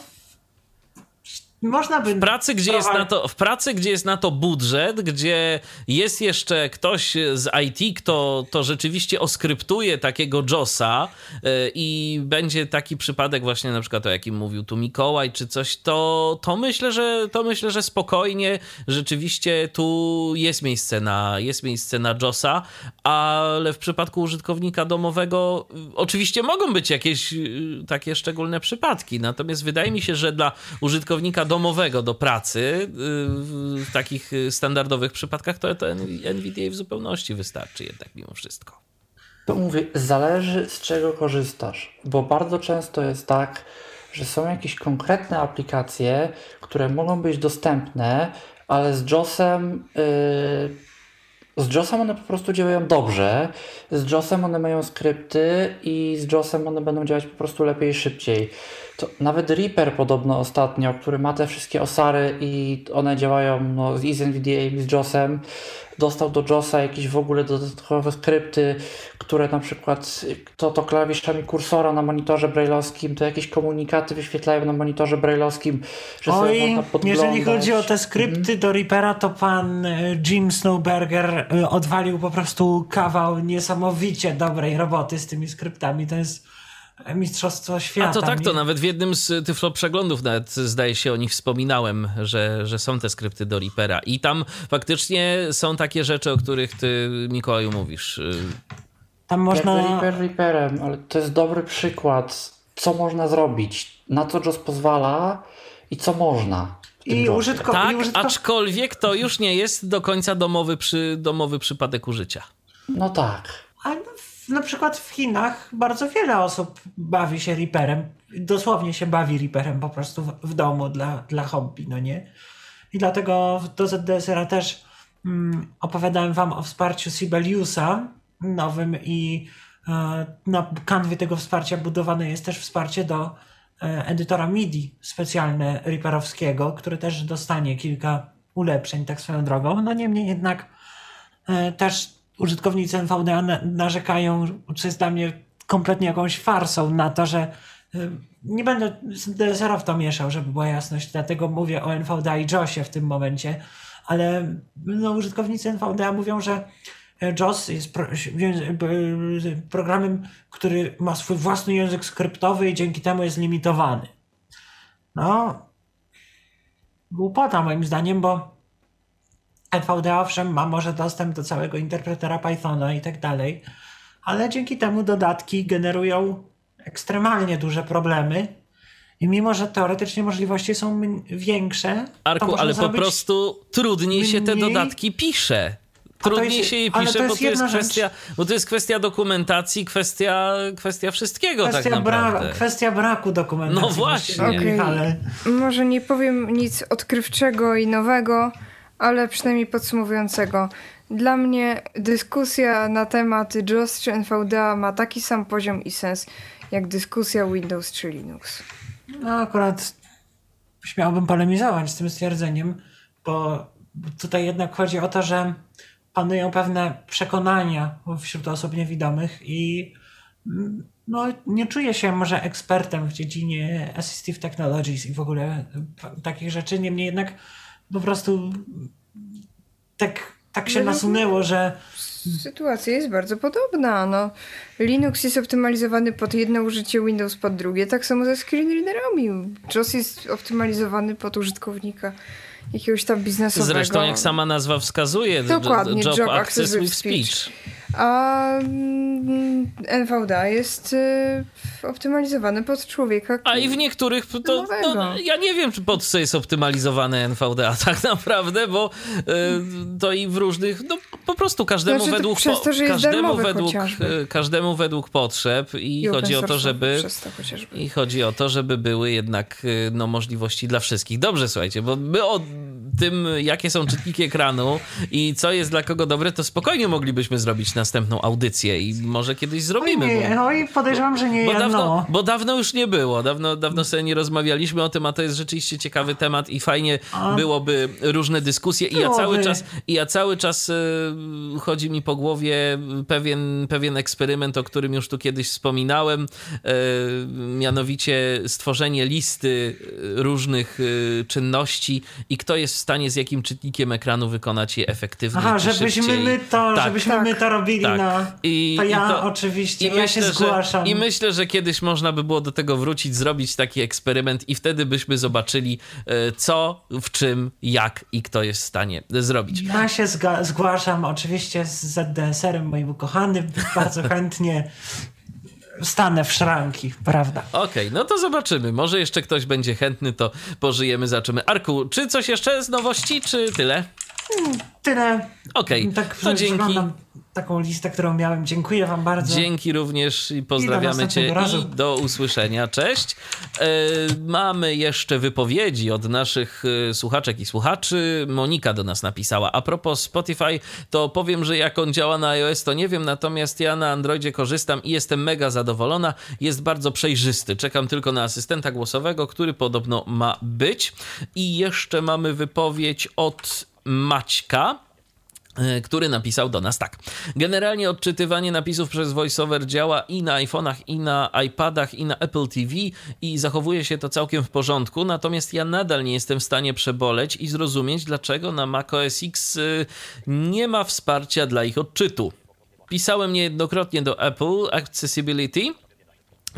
można by. W pracy, gdzie jest na to, w pracy, gdzie jest na to budżet, gdzie jest jeszcze ktoś z IT, kto to rzeczywiście oskryptuje takiego JOSa yy, i będzie taki przypadek właśnie na przykład o jakim mówił tu Mikołaj czy coś, to, to myślę, że to myślę, że spokojnie rzeczywiście tu jest miejsce na, jest miejsce na JOSa, ale w przypadku użytkownika domowego yy, oczywiście mogą być jakieś yy, takie szczególne przypadki, natomiast wydaje mi się, że dla użytkownika domowego do pracy y, w takich standardowych przypadkach to, to NVDA w zupełności wystarczy jednak mimo wszystko. To mówię, zależy z czego korzystasz, bo bardzo często jest tak, że są jakieś konkretne aplikacje, które mogą być dostępne, ale z JOSem yy, z JOSem one po prostu działają dobrze, z JOSem one mają skrypty i z JOSem one będą działać po prostu lepiej i szybciej. To nawet Reaper podobno ostatnio, który ma te wszystkie osary i one działają no, i z NVDA i z JOSem, dostał do JOSa jakieś w ogóle dodatkowe skrypty, które na przykład to, to klawiszami kursora na monitorze brailleowskim, to jakieś komunikaty wyświetlają na monitorze brailleowskim, że Oj, jeżeli chodzi o te skrypty Mhm. do Reapera, to pan y, Jim Snowberger y, odwalił po prostu kawał niesamowicie dobrej roboty z tymi skryptami. To jest mistrzostwo świata. A to tak, to Mi- nawet w jednym z Tyflo przeglądów nawet zdaje się o nich wspominałem, że, że są te skrypty do Reapera i tam faktycznie są takie rzeczy, o których ty Mikołaju mówisz. Y, Tam Można... Reaper Reaperem, ale to jest dobry przykład, co można zrobić, na co JOS pozwala i co można. I użytko... tak, i użytko... aczkolwiek to już nie jest do końca domowy, przy, domowy przypadek użycia. No tak. A w, na przykład w Chinach bardzo wiele osób bawi się Reaperem. Dosłownie się bawi Reaperem po prostu w, w domu dla, dla hobby, no nie? I dlatego do ZDSR-a też mm, opowiadałem wam o wsparciu Sibeliusa nowym i e, na kanwie tego wsparcia budowane jest też wsparcie do e, edytora MIDI specjalne Reaperowskiego, który też dostanie kilka ulepszeń tak swoją drogą. No niemniej jednak e, też użytkownicy NVDA na- narzekają, co jest dla mnie kompletnie jakąś farsą na to, że y, nie będę z DSR w to mieszał, żeby była jasność, dlatego mówię o NVDA i JOSie w tym momencie, ale no, użytkownicy NVDA mówią, że e, JOS jest programem, który ma swój własny język skryptowy i dzięki temu jest limitowany. No, głupota moim zdaniem, bo NVDA owszem ma może dostęp do całego interpretera Pythona i tak dalej, ale dzięki temu dodatki generują ekstremalnie duże problemy. I mimo, że teoretycznie możliwości są większe. Arku, ale po prostu trudniej się te dodatki pisze. Trudniej jest, się je pisze, bo to jest kwestia, bo to jest kwestia dokumentacji, kwestia, kwestia wszystkiego kwestia tak naprawdę. Bra kwestia braku dokumentacji. No właśnie. Okay. Ale... Może nie powiem nic odkrywczego i nowego, ale przynajmniej podsumowującego. Dla mnie dyskusja na temat JOS czy NVDA ma taki sam poziom i sens, jak dyskusja Windows czy Linux. No akurat śmiałbym polemizować z tym stwierdzeniem, bo tutaj jednak chodzi o to, że panują pewne przekonania wśród osób niewidomych i mm, no, nie czuję się może ekspertem w dziedzinie assistive technologies i w ogóle takich rzeczy, niemniej jednak po prostu tak, tak się no, nasunęło, że sytuacja jest bardzo podobna. No, Linux jest optymalizowany pod jedno użycie, Windows pod drugie. Tak samo ze screenreaderami. JOS jest optymalizowany pod użytkownika jakiegoś tam biznesowego. Zresztą jak sama nazwa wskazuje, Dokładnie, Job, job Access, with speech. speech. A mm, NVDA jest y, optymalizowany pod człowieka. A i w niektórych to, no, ja nie wiem, czy pod co jest optymalizowany NVDA tak naprawdę, bo y, to i w różnych, no po prostu każdemu znaczy, według to, każdemu według y, każdemu według potrzeb i, I chodzi o to, żeby i chodzi o to, żeby były jednak y, no, możliwości dla wszystkich. Dobrze, słuchajcie, bo my o tym, jakie są czytniki ekranu i co jest dla kogo dobre, to spokojnie moglibyśmy zrobić następną audycję i może kiedyś zrobimy. Oj, nie, bo, oj, podejrzewam, że nie bo dawno, bo dawno już nie było. Dawno, dawno sobie nie rozmawialiśmy o tym, a to jest rzeczywiście ciekawy temat i fajnie a, byłoby różne dyskusje. I ja cały czas, i ja cały czas y, chodzi mi po głowie pewien, pewien eksperyment, o którym już tu kiedyś wspominałem, y, mianowicie stworzenie listy różnych y, czynności i kto jest stanie z jakim czytnikiem ekranu wykonać je efektywnie. Aha, żebyśmy my to, tak, żebyśmy tak. my to robili tak. na. I, to ja i to, oczywiście, i ja myślę, się zgłaszam. Że, I myślę, że kiedyś można by było do tego wrócić, zrobić taki eksperyment i wtedy byśmy zobaczyli, e, co, w czym, jak i kto jest w stanie zrobić. Ja się zgłaszam oczywiście z ZDSR-em moim ukochanym, bardzo chętnie stanę w szranki, prawda? Okej, okay, no to zobaczymy. Może jeszcze ktoś będzie chętny, to pożyjemy, zaczynamy. Arku, czy coś jeszcze z nowości, czy tyle? Hmm, tyle. Okej, okay, tak, to dzięki taką listę, którą miałem. Dziękuję Wam bardzo. Dzięki również i pozdrawiamy I Cię razu. i do usłyszenia. Cześć. E, mamy jeszcze wypowiedzi od naszych e, słuchaczek i słuchaczy. Monika do nas napisała. A propos Spotify, to powiem, że jak on działa na iOS, to nie wiem, natomiast ja na Androidzie korzystam i jestem mega zadowolona. Jest bardzo przejrzysty. Czekam tylko na asystenta głosowego, który podobno ma być. I jeszcze mamy wypowiedź od Maćka E, który napisał do nas tak. Generalnie odczytywanie napisów przez VoiceOver działa i na iPhone'ach, i na iPadach, i na Apple TV i zachowuje się to całkiem w porządku, natomiast ja nadal nie jestem w stanie przeboleć i zrozumieć, dlaczego na macOS X e, nie ma wsparcia dla ich odczytu. Pisałem niejednokrotnie do Apple Accessibility,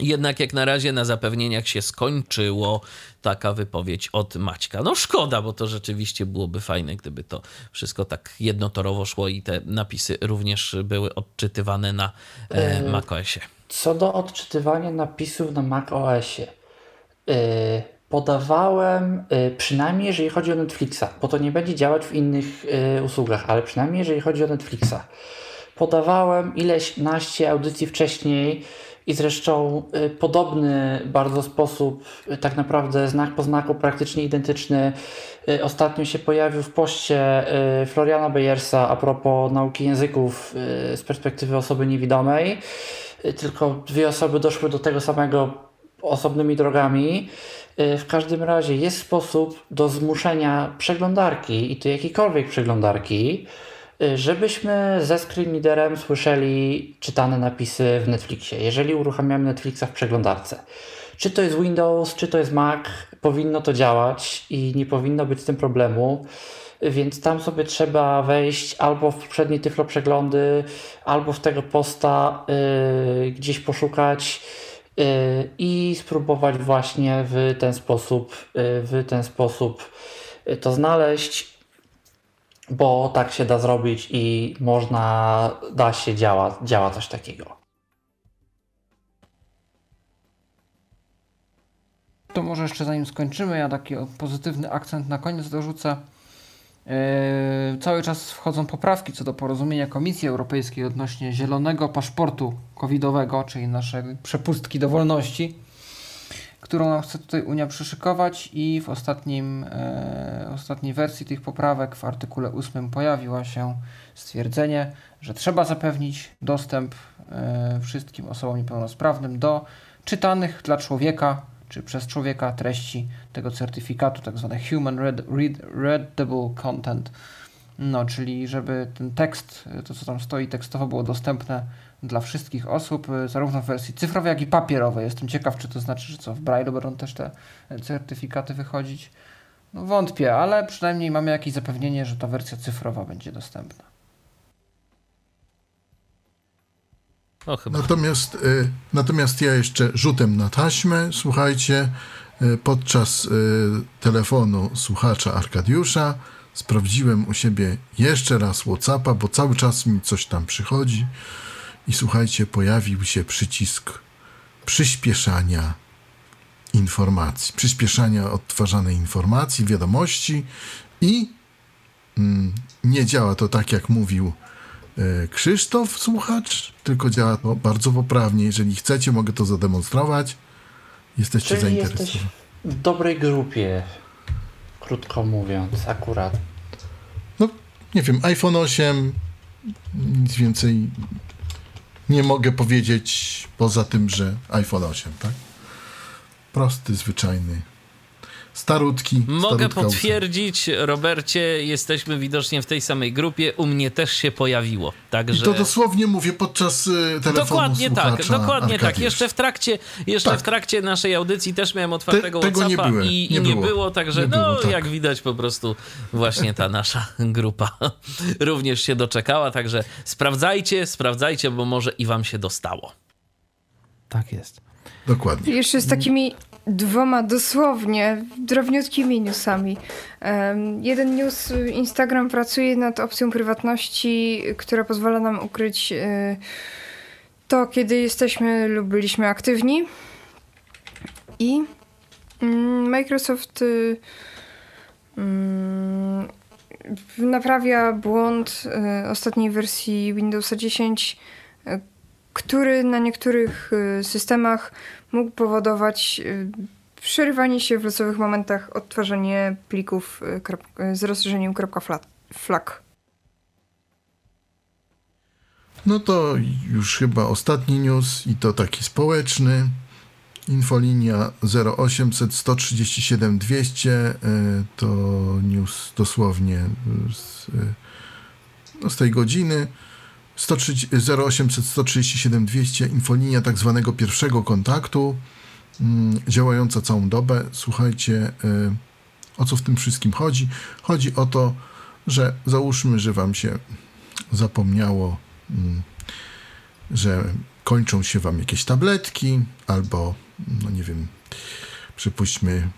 jednak jak na razie na zapewnieniach się skończyło taka wypowiedź od Maćka. No szkoda, bo to rzeczywiście byłoby fajne, gdyby to wszystko tak jednotorowo szło i te napisy również były odczytywane na e, macOSie. Co do odczytywania napisów na macOSie. Yy, podawałem, yy, przynajmniej jeżeli chodzi o Netflixa, bo to nie będzie działać w innych yy, usługach, ale przynajmniej jeżeli chodzi o Netflixa. Podawałem ileś naście audycji wcześniej, i zresztą y, podobny bardzo sposób, y, tak naprawdę znak po znaku, praktycznie identyczny, y, ostatnio się pojawił w poście Floriana Bejersa a propos nauki języków z perspektywy osoby niewidomej. Tylko dwie osoby doszły do tego samego osobnymi drogami. W każdym razie jest sposób do zmuszenia przeglądarki i to jakiejkolwiek przeglądarki, żebyśmy ze screenreaderem słyszeli czytane napisy w Netflixie, jeżeli uruchamiamy Netflixa w przeglądarce. Czy to jest Windows, czy to jest Mac, powinno to działać i nie powinno być z tym problemu. Więc tam sobie trzeba wejść albo w poprzednie tyflo przeglądy, albo w tego posta yy, gdzieś poszukać yy, i spróbować właśnie w ten sposób, yy, w ten sposób y, to znaleźć bo tak się da zrobić i można, da się, działa, działa coś takiego. To może jeszcze zanim skończymy, ja taki pozytywny akcent na koniec dorzucę. Yy, cały czas wchodzą poprawki co do porozumienia Komisji Europejskiej odnośnie zielonego paszportu covidowego, czyli naszej przepustki do wolności którą nam chce tutaj Unia przyszykować i w ostatnim, yy, ostatniej wersji tych poprawek w artykule 8 pojawiło się stwierdzenie, że trzeba zapewnić dostęp yy, wszystkim osobom niepełnosprawnym do czytanych dla człowieka czy przez człowieka treści tego certyfikatu, tak zwane human read, read, readable content. No, czyli żeby ten tekst, to co tam stoi tekstowo było dostępne dla wszystkich osób, zarówno w wersji cyfrowej, jak i papierowej. Jestem ciekaw, czy to znaczy, że co, w Braille'u będą też te certyfikaty wychodzić. No wątpię, ale przynajmniej mamy jakieś zapewnienie, że ta wersja cyfrowa będzie dostępna. No, chyba. Natomiast, y, natomiast ja jeszcze rzutem na taśmę, słuchajcie, y, podczas y, telefonu słuchacza Arkadiusza sprawdziłem u siebie jeszcze raz Whatsappa, bo cały czas mi coś tam przychodzi i słuchajcie, pojawił się przycisk przyspieszania informacji, przyspieszania odtwarzanej informacji, wiadomości i mm, nie działa to tak, jak mówił E, Krzysztof, słuchacz, tylko działa to bardzo poprawnie. Jeżeli chcecie, mogę to zademonstrować. Jesteście Czyli zainteresowani. jesteś w dobrej grupie, krótko mówiąc, akurat. No, nie wiem, iPhone 8, nic więcej nie mogę powiedzieć poza tym, że iPhone 8, tak? Prosty, zwyczajny starutki. Mogę potwierdzić, Robercie, jesteśmy widocznie w tej samej grupie. U mnie też się pojawiło. Także... I to dosłownie mówię podczas y, telefonu Dokładnie tak, dokładnie Arkadiusz. tak. Jeszcze w trakcie, jeszcze Tak. w trakcie naszej audycji też miałem otwartego Te- tego nie WhatsAppa byłem, i, i nie nie było. było, także Nie no było, tak. jak widać po prostu właśnie ta nasza grupa również się doczekała, także sprawdzajcie, sprawdzajcie, bo może i wam się dostało. Tak jest. Dokładnie. Jeszcze z takimi dwoma dosłownie drobniutkimi newsami. Em, jeden news, y, Instagram pracuje nad opcją prywatności, która pozwala nam ukryć y, to, kiedy jesteśmy lub byliśmy aktywni. I mm, Microsoft y, mm, naprawia błąd y, ostatniej wersji Windowsa 10, y, który na niektórych y, systemach mógł powodować y, przerywanie się w losowych momentach odtwarzanie plików y, y, z rozszerzeniem .fla- .flag. No to już chyba ostatni news i to taki społeczny. Infolinia 0800 137 200 y, to news dosłownie z, no z tej godziny. 130 0800 137 200 infolinia tak zwanego pierwszego kontaktu, mm, działająca całą dobę. Słuchajcie, y, o co w tym wszystkim chodzi? Chodzi o to, że załóżmy, że wam się zapomniało, mm, że kończą się wam jakieś tabletki, albo, no nie wiem, przypuśćmy,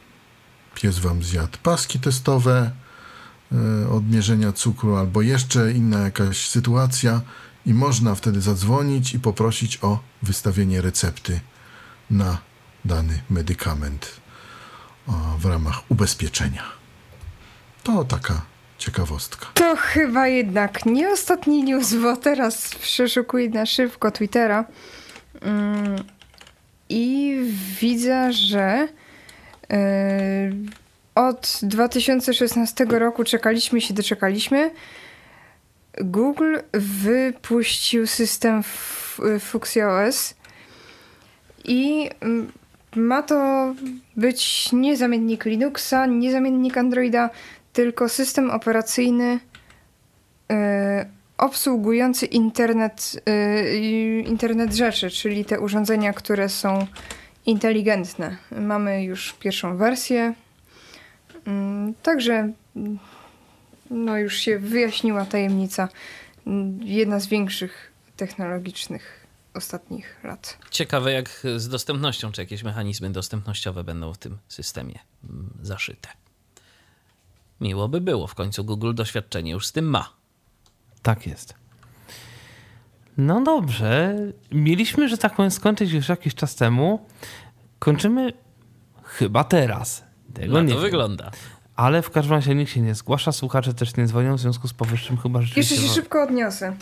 pies wam zjadł paski testowe y, od mierzenia cukru, albo jeszcze inna jakaś sytuacja, i można wtedy zadzwonić i poprosić o wystawienie recepty na dany medykament o, w ramach ubezpieczenia. To taka ciekawostka. To chyba jednak nie ostatni news, bo teraz przeszukuję na szybko Twittera mm, i widzę, że yy, od 2016 roku czekaliśmy się, doczekaliśmy. Google wypuścił system F- Fuchsia OS i mm, ma to być nie zamiennik Linuxa, nie zamiennik Androida, tylko system operacyjny e, obsługujący internet, i- internet rzeczy, czyli te urządzenia, które są inteligentne. Mamy już pierwszą wersję, Mm, także no już się wyjaśniła tajemnica, jedna z większych technologicznych ostatnich lat. Ciekawe jak z dostępnością, czy jakieś mechanizmy dostępnościowe będą w tym systemie zaszyte. Miło by było, w końcu Google doświadczenie już z tym ma. Tak jest. No dobrze. Mieliśmy, że tak powiem, skończyć już jakiś czas temu. Kończymy chyba teraz. Tego Na nie to wiem. wygląda. Ale w każdym razie nikt się nie zgłasza, słuchacze też nie dzwonią, w związku z powyższym chyba rzeczywiście... Jeszcze się szybko odniosę,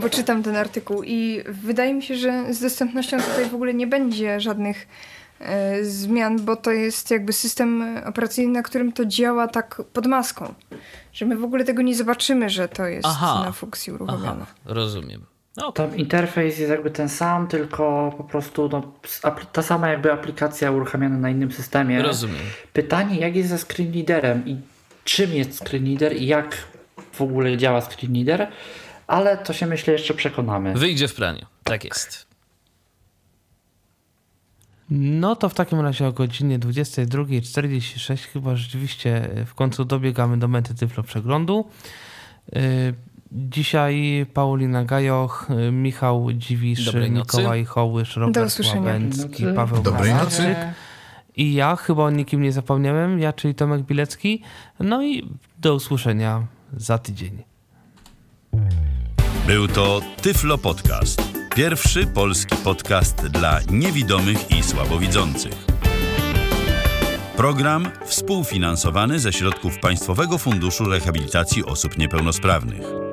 bo czytam ten artykuł i wydaje mi się, że z dostępnością tutaj w ogóle nie będzie żadnych e, zmian, bo to jest jakby system operacyjny, na którym to działa tak pod maską. Że my w ogóle tego nie zobaczymy, że to jest Aha. na funkcji Aha, uruchomione. rozumiem. No, Tam interfejs jest jakby ten sam, tylko po prostu no, ta sama jakby aplikacja uruchamiana na innym systemie. rozumiem. Pytanie, jak jest ze screen readerem i czym jest screen reader i jak w ogóle działa screen reader, ale to się myślę jeszcze przekonamy. Wyjdzie w praniu. Tak jest. No to w takim razie o godzinie 22.46 chyba rzeczywiście w końcu dobiegamy do mety Tyflo Przeglądu. Dzisiaj Paulina Gajoch, Michał Dziwisz, Dobrej nocy. Mikołaj Hołysz, Robert. Łabęcki. Paweł Dobrej nocy. I ja, chyba o nikim nie zapomniałem, ja, czyli Tomek Bilecki. No i do usłyszenia za tydzień. Był to Tyflo Podcast. Pierwszy polski podcast dla niewidomych i słabowidzących. Program współfinansowany ze środków Państwowego Funduszu Rehabilitacji Osób Niepełnosprawnych.